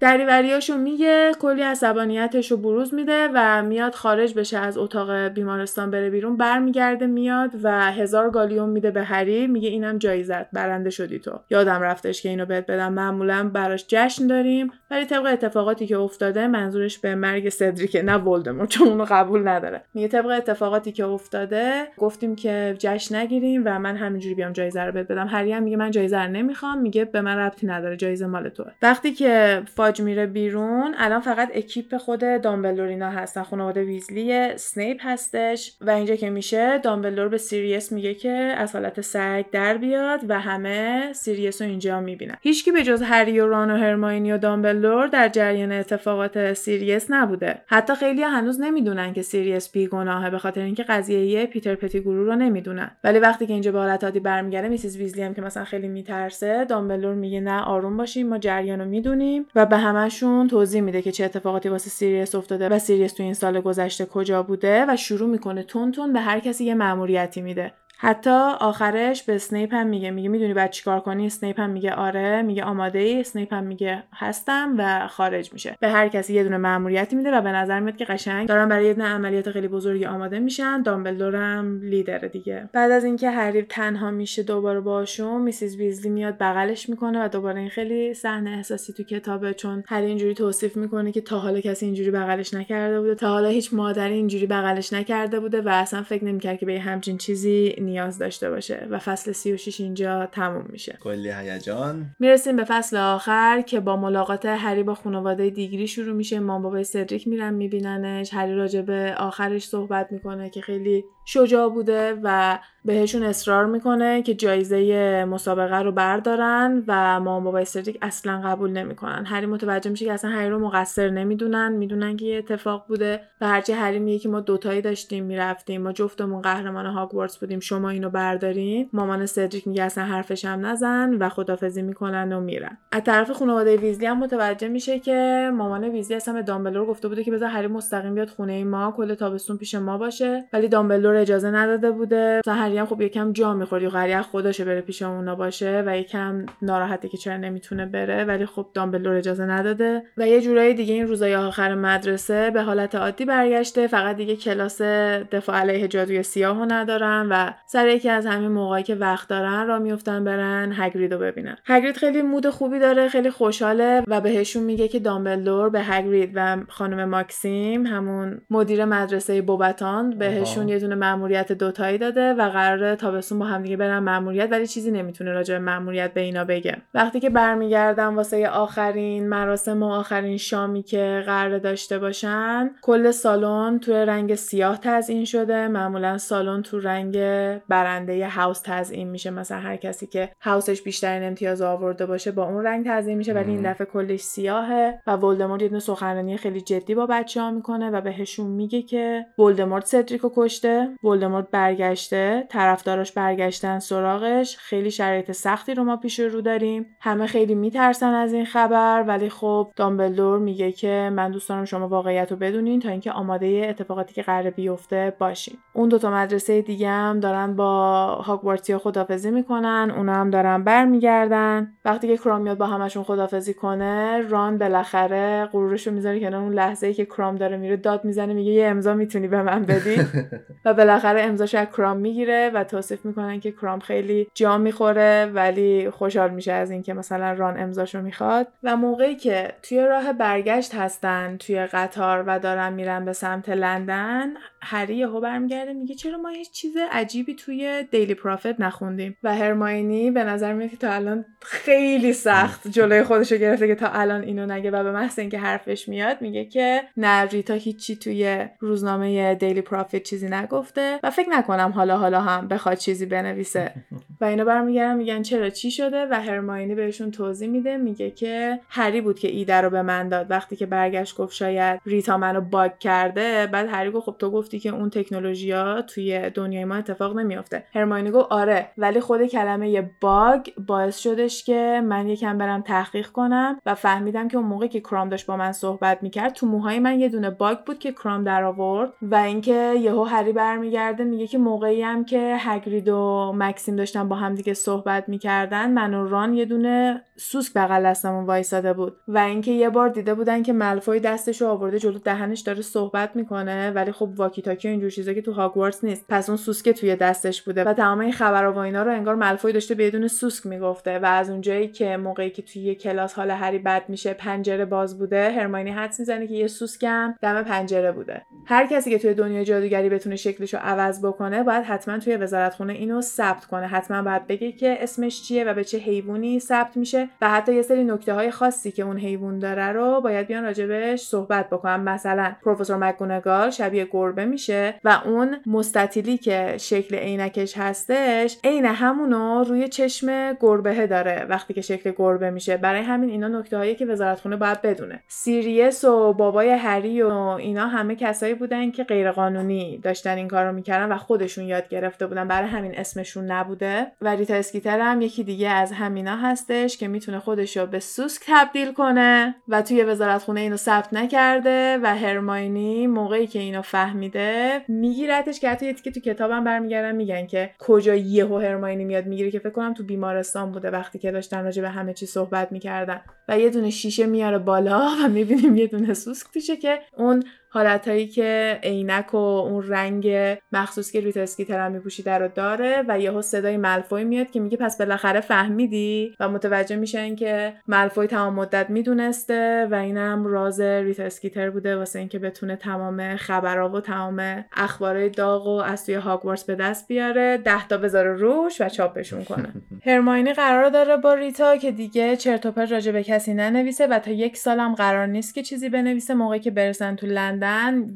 دریوریاشو میگه کلی عصبانیتش رو بروز میده و میاد خارج بشه از اتاق بیمارستان بره بیرون برمیگرده میاد و هزار گالیون میده به هری. میگه اینم جایزت برنده شدی تو. یادم رفتش که اینو بهت بدم. معمولا براش جشن داریم ولی طبق اتفاقاتی که افتاده منظورش به مرگ سدریک نه ولدمورت چون اونو قبول نداره. میگه طبق اتفاقاتی که افتاده گفتیم که جشن نگیریم و من همینجوری بیام جایزه رو بهت بدم. هری هم میگه من جایزه نمی‌خوام. میگه به من ربطی نداره جایزه مال تو وقتی که فاج میره بیرون. الان فقط اکیپ خود دامبلدورینا هستن. خانواده ویزلی سنیپ هستش و اینجا که میشه دامبلدور به سیریس میگه که از حالت سگ در بیاد و همه سیریس رو اینجا می‌بینن. هیچکی به جز هری و ران و هرماینی و دامبلدور در جریان اتفاقات سیریس نبوده. حتی خیلی هنوز نمی‌دونن که سیریس بیگناهه به خاطر اینکه قضیه پیتر پتیگرو رو نمی‌دونن. ولی وقتی که اینجا به حالت عادی برمیگرده Mrs. ویزلی هم که مثلا خیلی میترسه دامبلدور میگه نه آروم باشیم ما جریان رو می‌دونیم و به همشون توضیح میده که چه اتفاقاتی واسه سیریس افتاده و سیریس تو این سال گذشته کجا بوده و شروع می‌کنه تند تند به هر کسی یه مأموریتی میده. حتی آخرش به اسنیپ هم میگه. میگه می‌دونی باید چیکار کنی؟ اسنیپ هم میگه آره. میگه آماده ای اسنیپ هم میگه هستم و خارج میشه. به هر کسی یه دونه مأموریتی میده و به نظر میاد که قشنگ دارن برای یه دونه عملیات خیلی بزرگی آماده میشن. دامبلدور هم لیدر دیگه. بعد از اینکه هری تنها میشه دوباره باشون Mrs. ویزلی میاد بغلش می‌کنه و دوباره این خیلی صحنه احساسی تو کتابه چون هری اینجوری توصیف می‌کنه که تا حالا کسی اینجوری بغلش نکرده بوده تا حالا هیچ مادری اینجوری بغلش نکرده بوده و اصلا فکر نمی‌کرد که به همچین چیزی نیاز داشته باشه و فصل 36 اینجا تموم میشه. کلی هیجان. می‌رسیم به فصل آخر که با ملاقات هری با خانواده دیگری شروع میشه. مام بابای سدریک میرن میبیننش. هری راجع به آخرش صحبت می‌کنه که خیلی شجاع بوده و بهشون اصرار می‌کنه که جایزه مسابقه رو بردارن و مام بابای سدریک اصلا قبول نمی‌کنن. هری متوجه میشه که اصلا هری رو مقصر نمی‌دونن می‌دونن که یه اتفاق بوده و هرچی هری میگه که ما دوتایی داشتیم می‌رفتیم ما جفتمون قهرمان هاگوارتس بودیم شما اینو بردارین. مامان سدریک میگه اصلا حرفش هم نزن و خدافزی می‌کنن و میرن. از طرف خانواده ویزلی هم متوجه میشه که مامان ویزلی اصلا به دامبلور گفته بوده که بذار هری مستقیم بیاد خونه ما کل تابستون پیش ما باشه. ولی دامبلور اجازه نداده بوده. هری هم خب یکم جا می‌خوره یا قریه خودشه بره پیش اونا باشه و یکم ناراحته که چرا نمی‌تونه بره. ولی خب دامبلور اجازه نداده. و یه جورایی دیگه این روزای آخر مدرسه به حالت عادی برگشته. فقط دیگه کلاس دفاع علیه جادوی سیاهو ندارن و سر یکی از همین موقعی که وقت دارن را میفتن برن هگرید رو ببینن. هگرید خیلی مود خوبی داره خیلی خوشحاله و بهشون میگه که دامبلدور به هگرید و خانم ماکسیم همون مدیر مدرسه بوبتان بهشون یه دونه مأموریت دوتایی داده و قراره تابستون با هم دیگه برن مأموریت ولی چیزی نمی‌تونه راجع به مأموریت به اینا بگه. وقتی که برمیگردن واسه آخرین مراسم و آخرین شامی که قرار داشته باشن کل سالن توی رنگ سیاه تزیین شده. معمولا سالن تو رنگ برنده هاوس تزیین میشه. مثلا هر کسی که هاوسش بیشترین امتیاز آورده باشه با اون رنگ تزیین میشه ولی این دفعه کلش سیاهه و ولدمورت یه سخنرانی خیلی جدی با بچه ها می‌کنه و بهشون میگه که ولدمورت سدریکو کشته. ولدمورت برگشته طرفداراش برگشتن سراغش خیلی شرایط سختی رو ما پیش رو داریم. همه خیلی میترسن از این خبر ولی خب دامبلدور میگه که من دوست دارم شما واقعیت رو بدونین تا اینکه آماده اتفاقاتی که قرار بیفته باشین. اون دوتا مدرسه دیگه هم دارن با هاگوارتیا خدافزی می‌کنن اونا هم دارن برمیگردن. وقتی که کرام میاد با همشون خدافزی کنه ران بالاخره غرورش رو می‌ذاره کنار اون لحظه ای که کرام داره میره داد می‌زنه میگه یه امضا می‌تونی به من بدی. و بالاخره امضاش از کرام می‌گیره و توصیف می‌کنن که کرام خیلی جا می‌خوره ولی خوشحال میشه از اینکه مثلا ران امضاشو می‌خواد. و موقعی که توی راه برگشت هستن توی قطار و دارن میرن به سمت لندن هری یهو برمیگرده میگه چرا ما هیچ چیز عجیبی توی دیلی پرافت نخوندیم؟ و هرماینی به نظر میاد که تا الان خیلی سخت جلوی خودشو گرفته که تا الان اینو نگه و به محض اینکه حرفش میاد میگه که نه ریتا هیچی توی روزنامه دیلی پرافیت چیزی نگفته و فکر نکنم حالا حالا هم بخواد چیزی بنویسه. و اینا برمیگردن میگن چرا چی شده و هرماینی بهشون توضیح میده. میگه که هری بود که ایده رو به من داد. وقتی که برگشت گفت شاید ریتا منو باگ کرده بعد هری گفت خب تو گفتی که اون تکنولوژیا توی دنیای ما اتفاق نمیافته. هرماینی گفت آره ولی خود کلمه باگ باعث شدش که من یکم برم تحقیق کنم و فهمیدم که اون موقع که کرام داشت با من صحبت می‌کرد تو موهای من یه دونه باگ بود که کرام در آورد و اینکه یهو هری برمیگرده میگه که موقعی هم که هگرید و مکسیم داشتن با هم دیگه صحبت می‌کردن من و ران یه دونه سوسک بغل دستمون وایساده بود و اینکه یه بار دیده بودن که ملفوی دستش رو آورده جلو دهنش داره صحبت می‌کنه ولی خب واکی تاکی و اینجور چیزا که تو هاگوارتس نیست. پس اون سوسک توی دستش بوده و تمام این خبر و اینا رو انگار ملفوی داشته بدون سوسک می‌گفته و از اونجایی که موقعی که توی کلاس حال هری بد میشه پنجره باز بوده هرماینی حدس می‌زنه که یه سوسکم دم پنجره بوده. هر کسی که توی دنیای جادوگری بتونه شکلش رو عوض بکنه باید حتما توی وزارتخونه اینو ثبت کنه. حتما باید بگه که اسمش چیه و به چه حیوانی ثبت میشه. و حتی یه سری نکته های خاصی که اون حیوان داره رو باید بیان راجبش صحبت بکنن مثلا پروفسور مکگونگال شبیه گربه میشه و اون مستطیلی که شکل عینکش هستش عین همونو روی چشم گربه داره وقتی که شکل گربه میشه. برای همین اینا نکته هایی که وزارتخونه باید بدونه. سیریس و بابای هری و اینا همه کسایی بودن که غیرقانونی داشتن این کارو می‌کردن و خودشون یاد گرفته بودن. برای همین اسمشون نبوده. و ریتا اسکیتر هم یکی دیگه از همینا هستش که می‌تونه خودش رو به سوسک تبدیل کنه و توی وزارتخونه اینو ثبت نکرده و هرماینی موقعی که اینو فهمیده میگیرتش که حتی که تو کتابم برمیگردن میگن که کجا یهو هرماینی میاد می‌گیره که فکر کنم تو بیمارستان بوده وقتی که داشتن راجع به همه چی صحبت می‌کردن. و یه دونه شیشه میاره بالا و می‌بینیم یه دونه سوسک توشه که اون حالتهایی که عینک و اون رنگ مخصوص که ریتا اسکیتر هم میپوشیده رو داره و یهو صدای ملفوی میاد که میگه پس بالاخره فهمیدی و متوجه میشن که ملفوی تمام مدت می‌دونسته و اینم راز ریتا اسکیتر بوده واسه اینکه بتونه تمام خبرها و تمام اخبارای داغ و از توی هاگوارتس به دست بیاره ده تا بذاره روش و چاپشون کنه. هرماینی قرار داره با ریتا که دیگه چرت و پرت راجع به کسی ننویسه و تا یک سالم قرار نیست که چیزی بنویسه موقعی که برسن تو لندن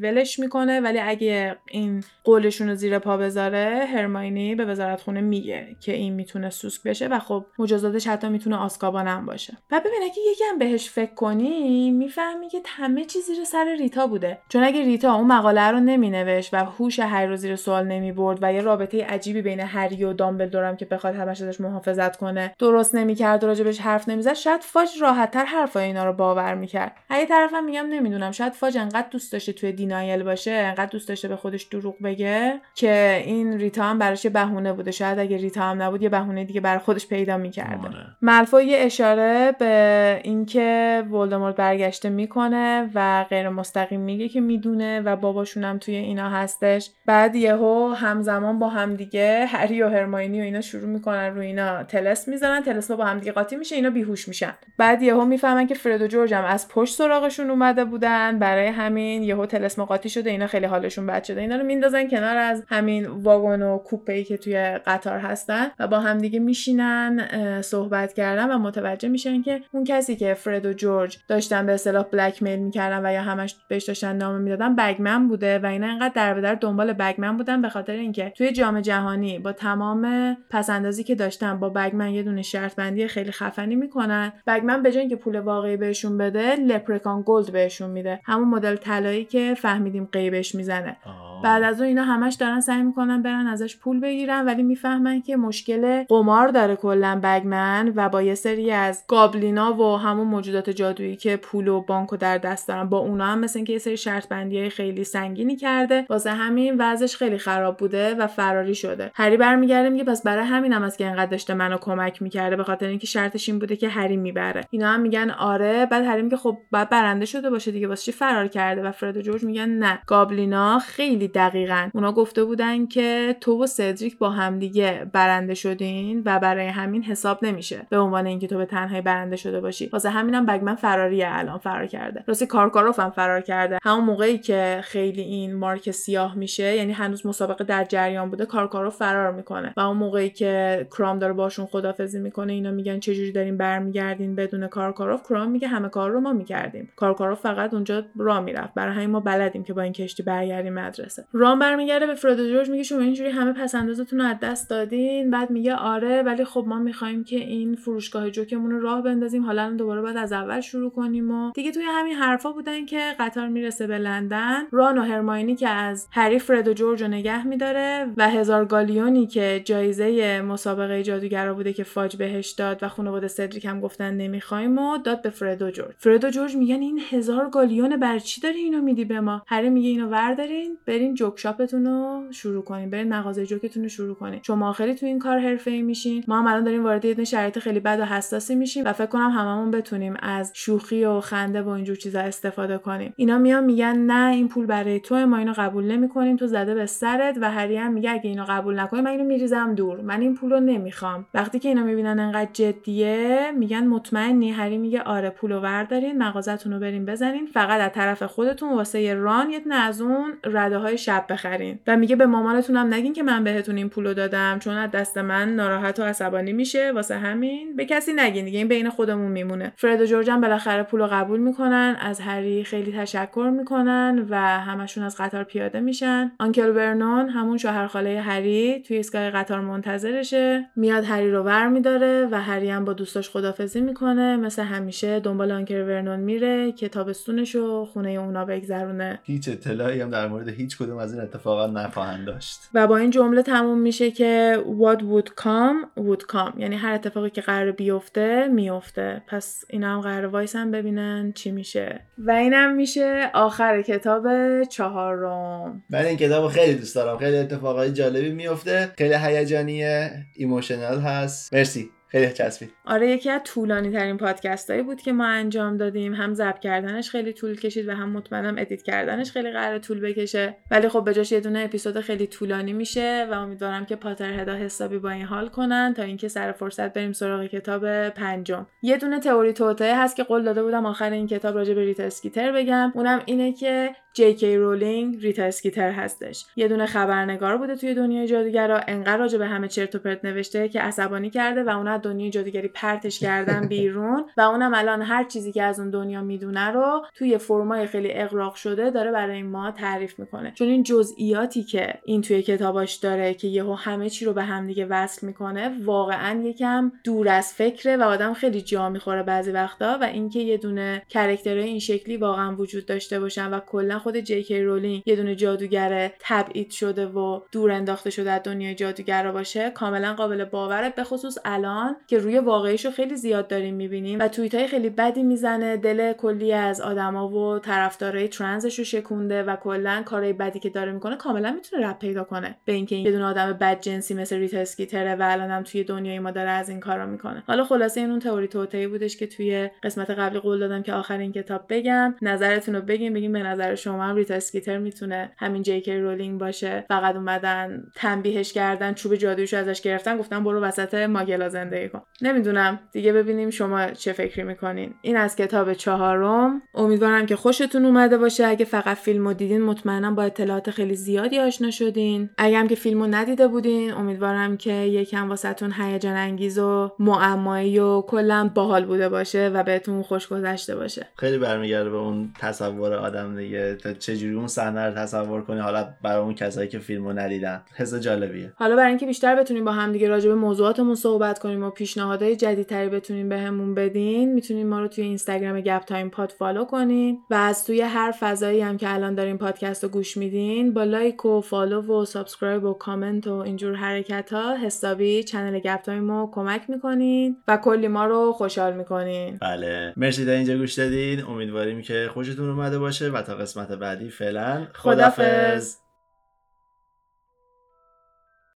ولش می‌کنه ولی اگه این قولشون رو زیر پا بذاره هرماینی به وزارت خونه میگه که این می‌تونه سوسک بشه و خب مجازاتش حتی می‌تونه آسکابان هم باشه. و ببین اگه یکم بهش فکر کنی می‌فهمی که همه چیز زیر سر ریتا بوده. چون اگه ریتا اون مقاله رو نمینوشت و هوش هری رو زیر سوال نمی‌برد و یه رابطه عجیبی بین هری و دامبلدورم که بخواد همش ازش محافظت کنه درست نمی‌کرد و راجبش حرف نمی‌زد شاید فاج راحتتر حرفای اینا رو باور می‌کرد. اگه طرفم میگم نمی‌دونم شاید فاج انقدر دوست داشته توی دینایل باشه انقدر دوست داشته به خودش دروغ بگه که این ریتا هم براش یه بهونه بوده. شاید اگه ریتا هم نبود یه بهونه دیگه برای خودش پیدا می‌کرده. ملفوی یه اشاره به اینکه ولدمورت برگشته می‌کنه و غیر مستقیم میگه که می‌دونه و باباشون هم توی اینا هستش. بعد یهو همزمان با هم دیگه هری و هرماینی و اینا شروع می‌کنن رو اینا تلس می‌زنن. تلس با هم دیگه قاطی میشه اینا بیهوش میشن. بعد یهو می‌فهمن که فرد و جورج هم از پشت سراغشون اومده بودن. برای همین یهو تلسما قاطی شده اینا خیلی حالشون بد شده. اینا رو میندازن کنار از همین واگن و کوپه ای که توی قطار هستن و با همدیگه میشینن صحبت کردن و متوجه میشن که اون کسی که فرد و جورج داشتن به اصطلاح بلک میل می‌کردن و یا همش بهش داشتن نامه می‌دادن بگمن بوده و اینا انقدر در به در دنبال بگمن بودن به خاطر اینکه توی جام جهانی با تمام پسندازی که داشتن با بگمن یه دونه شرط بندی خیلی خفنی می‌کنن. بگمن به جای اینکه پول واقعی بهشون بده لپرکان گلد بهشون میده. همون مدل که فهمیدیم قیبش می‌زنه. بعد از اون اینا همش دارن سعی می‌کنن برن ازش پول بگیرن ولی می‌فهمن که مشکل قمار داره کلا بگمن و با یه سری از گابلینا و همون موجودات جادویی که پول و بانک در دست دارن با اونا هم مثل اینکه یه سری شرط بندی خیلی سنگینی کرده. واسه همین وضعش خیلی خراب بوده و فراری شده. هری برمیگرده میگه پس برای همین هم از که انقدر داشته منو کمک می‌کرده به خاطر اینکه شرطش این بوده که هری می‌بره. اینا هم میگن آره. بعد هری میگه خب بعد برنده شده باشه دیگه واسه چی فرار کرده؟ و فرد و جورج میگن نه. گابلینا خیلی دقیقا. اونا گفته بودن که تو و سدریک با همدیگه برنده شدین و برای همین حساب نمیشه به عنوان اینکه تو به تنهایی برنده شده باشی. واسه همینم بگمن فراریه الان فرار کرده. راستی کارکاروف هم فرار کرده. همون موقعی که خیلی این مارک سیاه میشه یعنی هنوز مسابقه در جریان بوده کارکاروف فرار می‌کنه. و اون موقعی که کرام داره باشون خدافزی می‌کنه اینا میگن چه جوری دارین برمیگردین بدون کارکاروف کرام میگه همه کار رو ما می‌کردیم. کارکاروف فقط اونجا راه می‌رفت. برای همین ما بلدیم که با این کشتی برگردیم مدرسه. رام برمیگرده به فرد جورج میگه شما اینجوری همه پسندازتون رو از دست دادین. بعد میگه آره ولی خب ما می‌خوایم که این فروشگاه جوکمون رو راه بندازیم. حالا دوباره باید از اول شروع کنیم و دیگه توی همین حرفا بودن که قطار می‌رسه به لندن. ران و هرماینی که از هری فرد و جورج رو نگه میداره و هزار گالیونی که جایزه مسابقه جادوگرا بوده که فاج بهش داد و خانواده سدریک هم گفتن نمی‌خوایم و داد به فرد و جورج. فرد و جورج میگن این هزار گالیون بر چی داری اینو میدی به ما؟ هری میگه اینو وردارین برین برین جوک شاپتون رو شروع کنین برین مغازه جوکتون رو شروع کنین. شما خیلی تو این کار حرفه‌ای میشین. ما هم الان داریم وارد یه شرایط خیلی بد و حساسی میشیم و فکر کنم هممون بتونیم از شوخی و خنده و اینجور چیزا استفاده کنیم. اینا میان میگن نه این پول برای تو ما اینو قبول نمی‌کنیم تو زده به سرت و هری هم میگه اگه اینو قبول نکنی من اینو میریزم دور. من این پول رو نمی‌خوام. وقتی که اینا می‌بینن انقدر جدیه میگن مطمئنی؟ هری میگه آره پولو وردارین مغازتون رو بریم بزنین. فقط از طرف خودتون واسه ران یه از اون رده های شب بخرین. و میگه به مامانتون هم نگین که من بهتون این پولو دادم چون از دست من ناراحت و عصبانی میشه. واسه همین به کسی نگین دیگه این بین خودمون میمونه. فرد و جورج هم بالاخره پولو قبول می‌کنن از هری خیلی تشکر می‌کنن و همشون از قطار پیاده میشن. آنکل برنون همون شوهر خاله هری توی ایستگاه قطار منتظرشه. میاد هری رو ور میداره و هری هم با دوستاش خدافزی می‌کنه. مثل همیشه دنبال آنکل ورنون میره که خونه اونا بگذرونه. هیچ اطلاعی هم در مورد هیچ کدوم از این اتفاقات نخواهند داشت. و با این جمله تموم میشه که what would come would come. یعنی هر اتفاقی که قرار بیفته میفته. پس اینا هم قرار وایسن ببینن چی میشه. و اینم میشه آخر کتاب چهارم. من این کتاب خیلی دوست دارم. خیلی اتفاقای جالبی میفته. خیلی هیجانیه. emotional هست. مرسی. خیلی چسبید. آره یکی از طولانی ترین پادکست هایی بود که ما انجام دادیم. هم ضبط کردنش خیلی طول کشید و هم مطمئنم edit کردنش خیلی قرار طول بکشه. ولی خب به جاش یه دونه اپیزود خیلی طولانی میشه و امیدوارم که Potterhead ا حسابی با این حال کنن تا اینکه سر فرصت بریم سراغ کتاب پنجم. یه دونه تئوری توطئه هست که قول داده بودم آخر این کتاب راجع به ریتا اسکیتر بگم. اونم اینه که جی رولینگ ریتا اسکیتر هستش. یه دونه خبرنگار بوده توی دنیای جادوگرا انقدر راجع به همه چرت و پرت نوشته که عصبانی کرده و اون دنیای جادوگری پرتش کردن بیرون و اونم الان هر چیزی که از اون دنیا می‌دونه رو توی فرمای خیلی اغراق شده داره برای ما تعریف می‌کنه. چون این جزئیاتی که این توی کتاباش داره که یهو همه چی رو به همدیگه وصل می‌کنه واقعا یکم دور از فکره و آدم خیلی جا می‌خوره بعضی وقتا و اینکه یه دونه character های این شکلی واقعا وجود داشته باشن و کلا خود جی رولینگ یه دونه جادوگر تبعید شده و دور انداخته شده از دنیای جادوگرا باشه کاملا قابل باوره. به خصوص الان که روی واقعیش رو خیلی زیاد داریم می‌بینیم و توییت های خیلی بدی می‌زنه. دل کلی از آدما و طرفدارای trans ش رو شکونده و کلا کارهای بدی که داره می‌کنه کاملا می‌تونه ربط پیدا کنه. به اینکه یه دونه آدم بد جنسی مثل ریتا اسکیتره و الانم توی دنیای ما داره از این کارا می‌کنه. حالا خلاصه این اون تئوری توطئه‌ای بودش که توی قسمت قبلی قول دادم که آخر این کتاب بگم. نظرتون رو بگین بگین به نظر شما هم ریتا اسکیتر می‌تونه همین جی رولینگ باشه. فقط اومدن تنبیهش کردن چوب جادویشو ازش گرفتن گفتن برو وسط ماگلا زندگی کن. نمی‌دونم. دیگه ببینیم شما چه فکری می‌کنین. این از کتاب چهارم. امیدوارم که خوشتون اومده باشه. اگه فقط فیلمو دیدین مطمئنا با اطلاعات خیلی زیادی آشنا شدین. اگه هم که فیلمو ندیده بودین امیدوارم که یکم واسهتون هیجان انگیز و معمایی و کلا باحال بوده باشه و بهتون خوش گذشته باشه. خیلی برمیگرده به اون تصور آدم دیگه. تا چجوری اون صحنه رو تصور کنی؟ حالا برای اون کسایی که فیلمو ندیدن. حس جالبیه. حالا برای اینکه بیشتر بتونیم با هم دیگه راجع به موضوعاتمون صحبت کنیم و پیشنهادهای جدیدتری بتونین بهمون بدین می‌تونین ما رو توی اینستاگرام گپ تایم پاد follow کنین و از توی هر فضایی هم که الان دارین پادکست رو گوش میدین با like و follow و subscribe و کامنت و اینجور حرکت ها حسابی channel گپ تایم رو کمک می‌کنین و کلی ما رو خوشحال می‌کنین. بله. مرسی اینجا گوش دادین. امیدواریم که خوشتون اومده باشه و تا قسمت بعدی فعلا خدافظ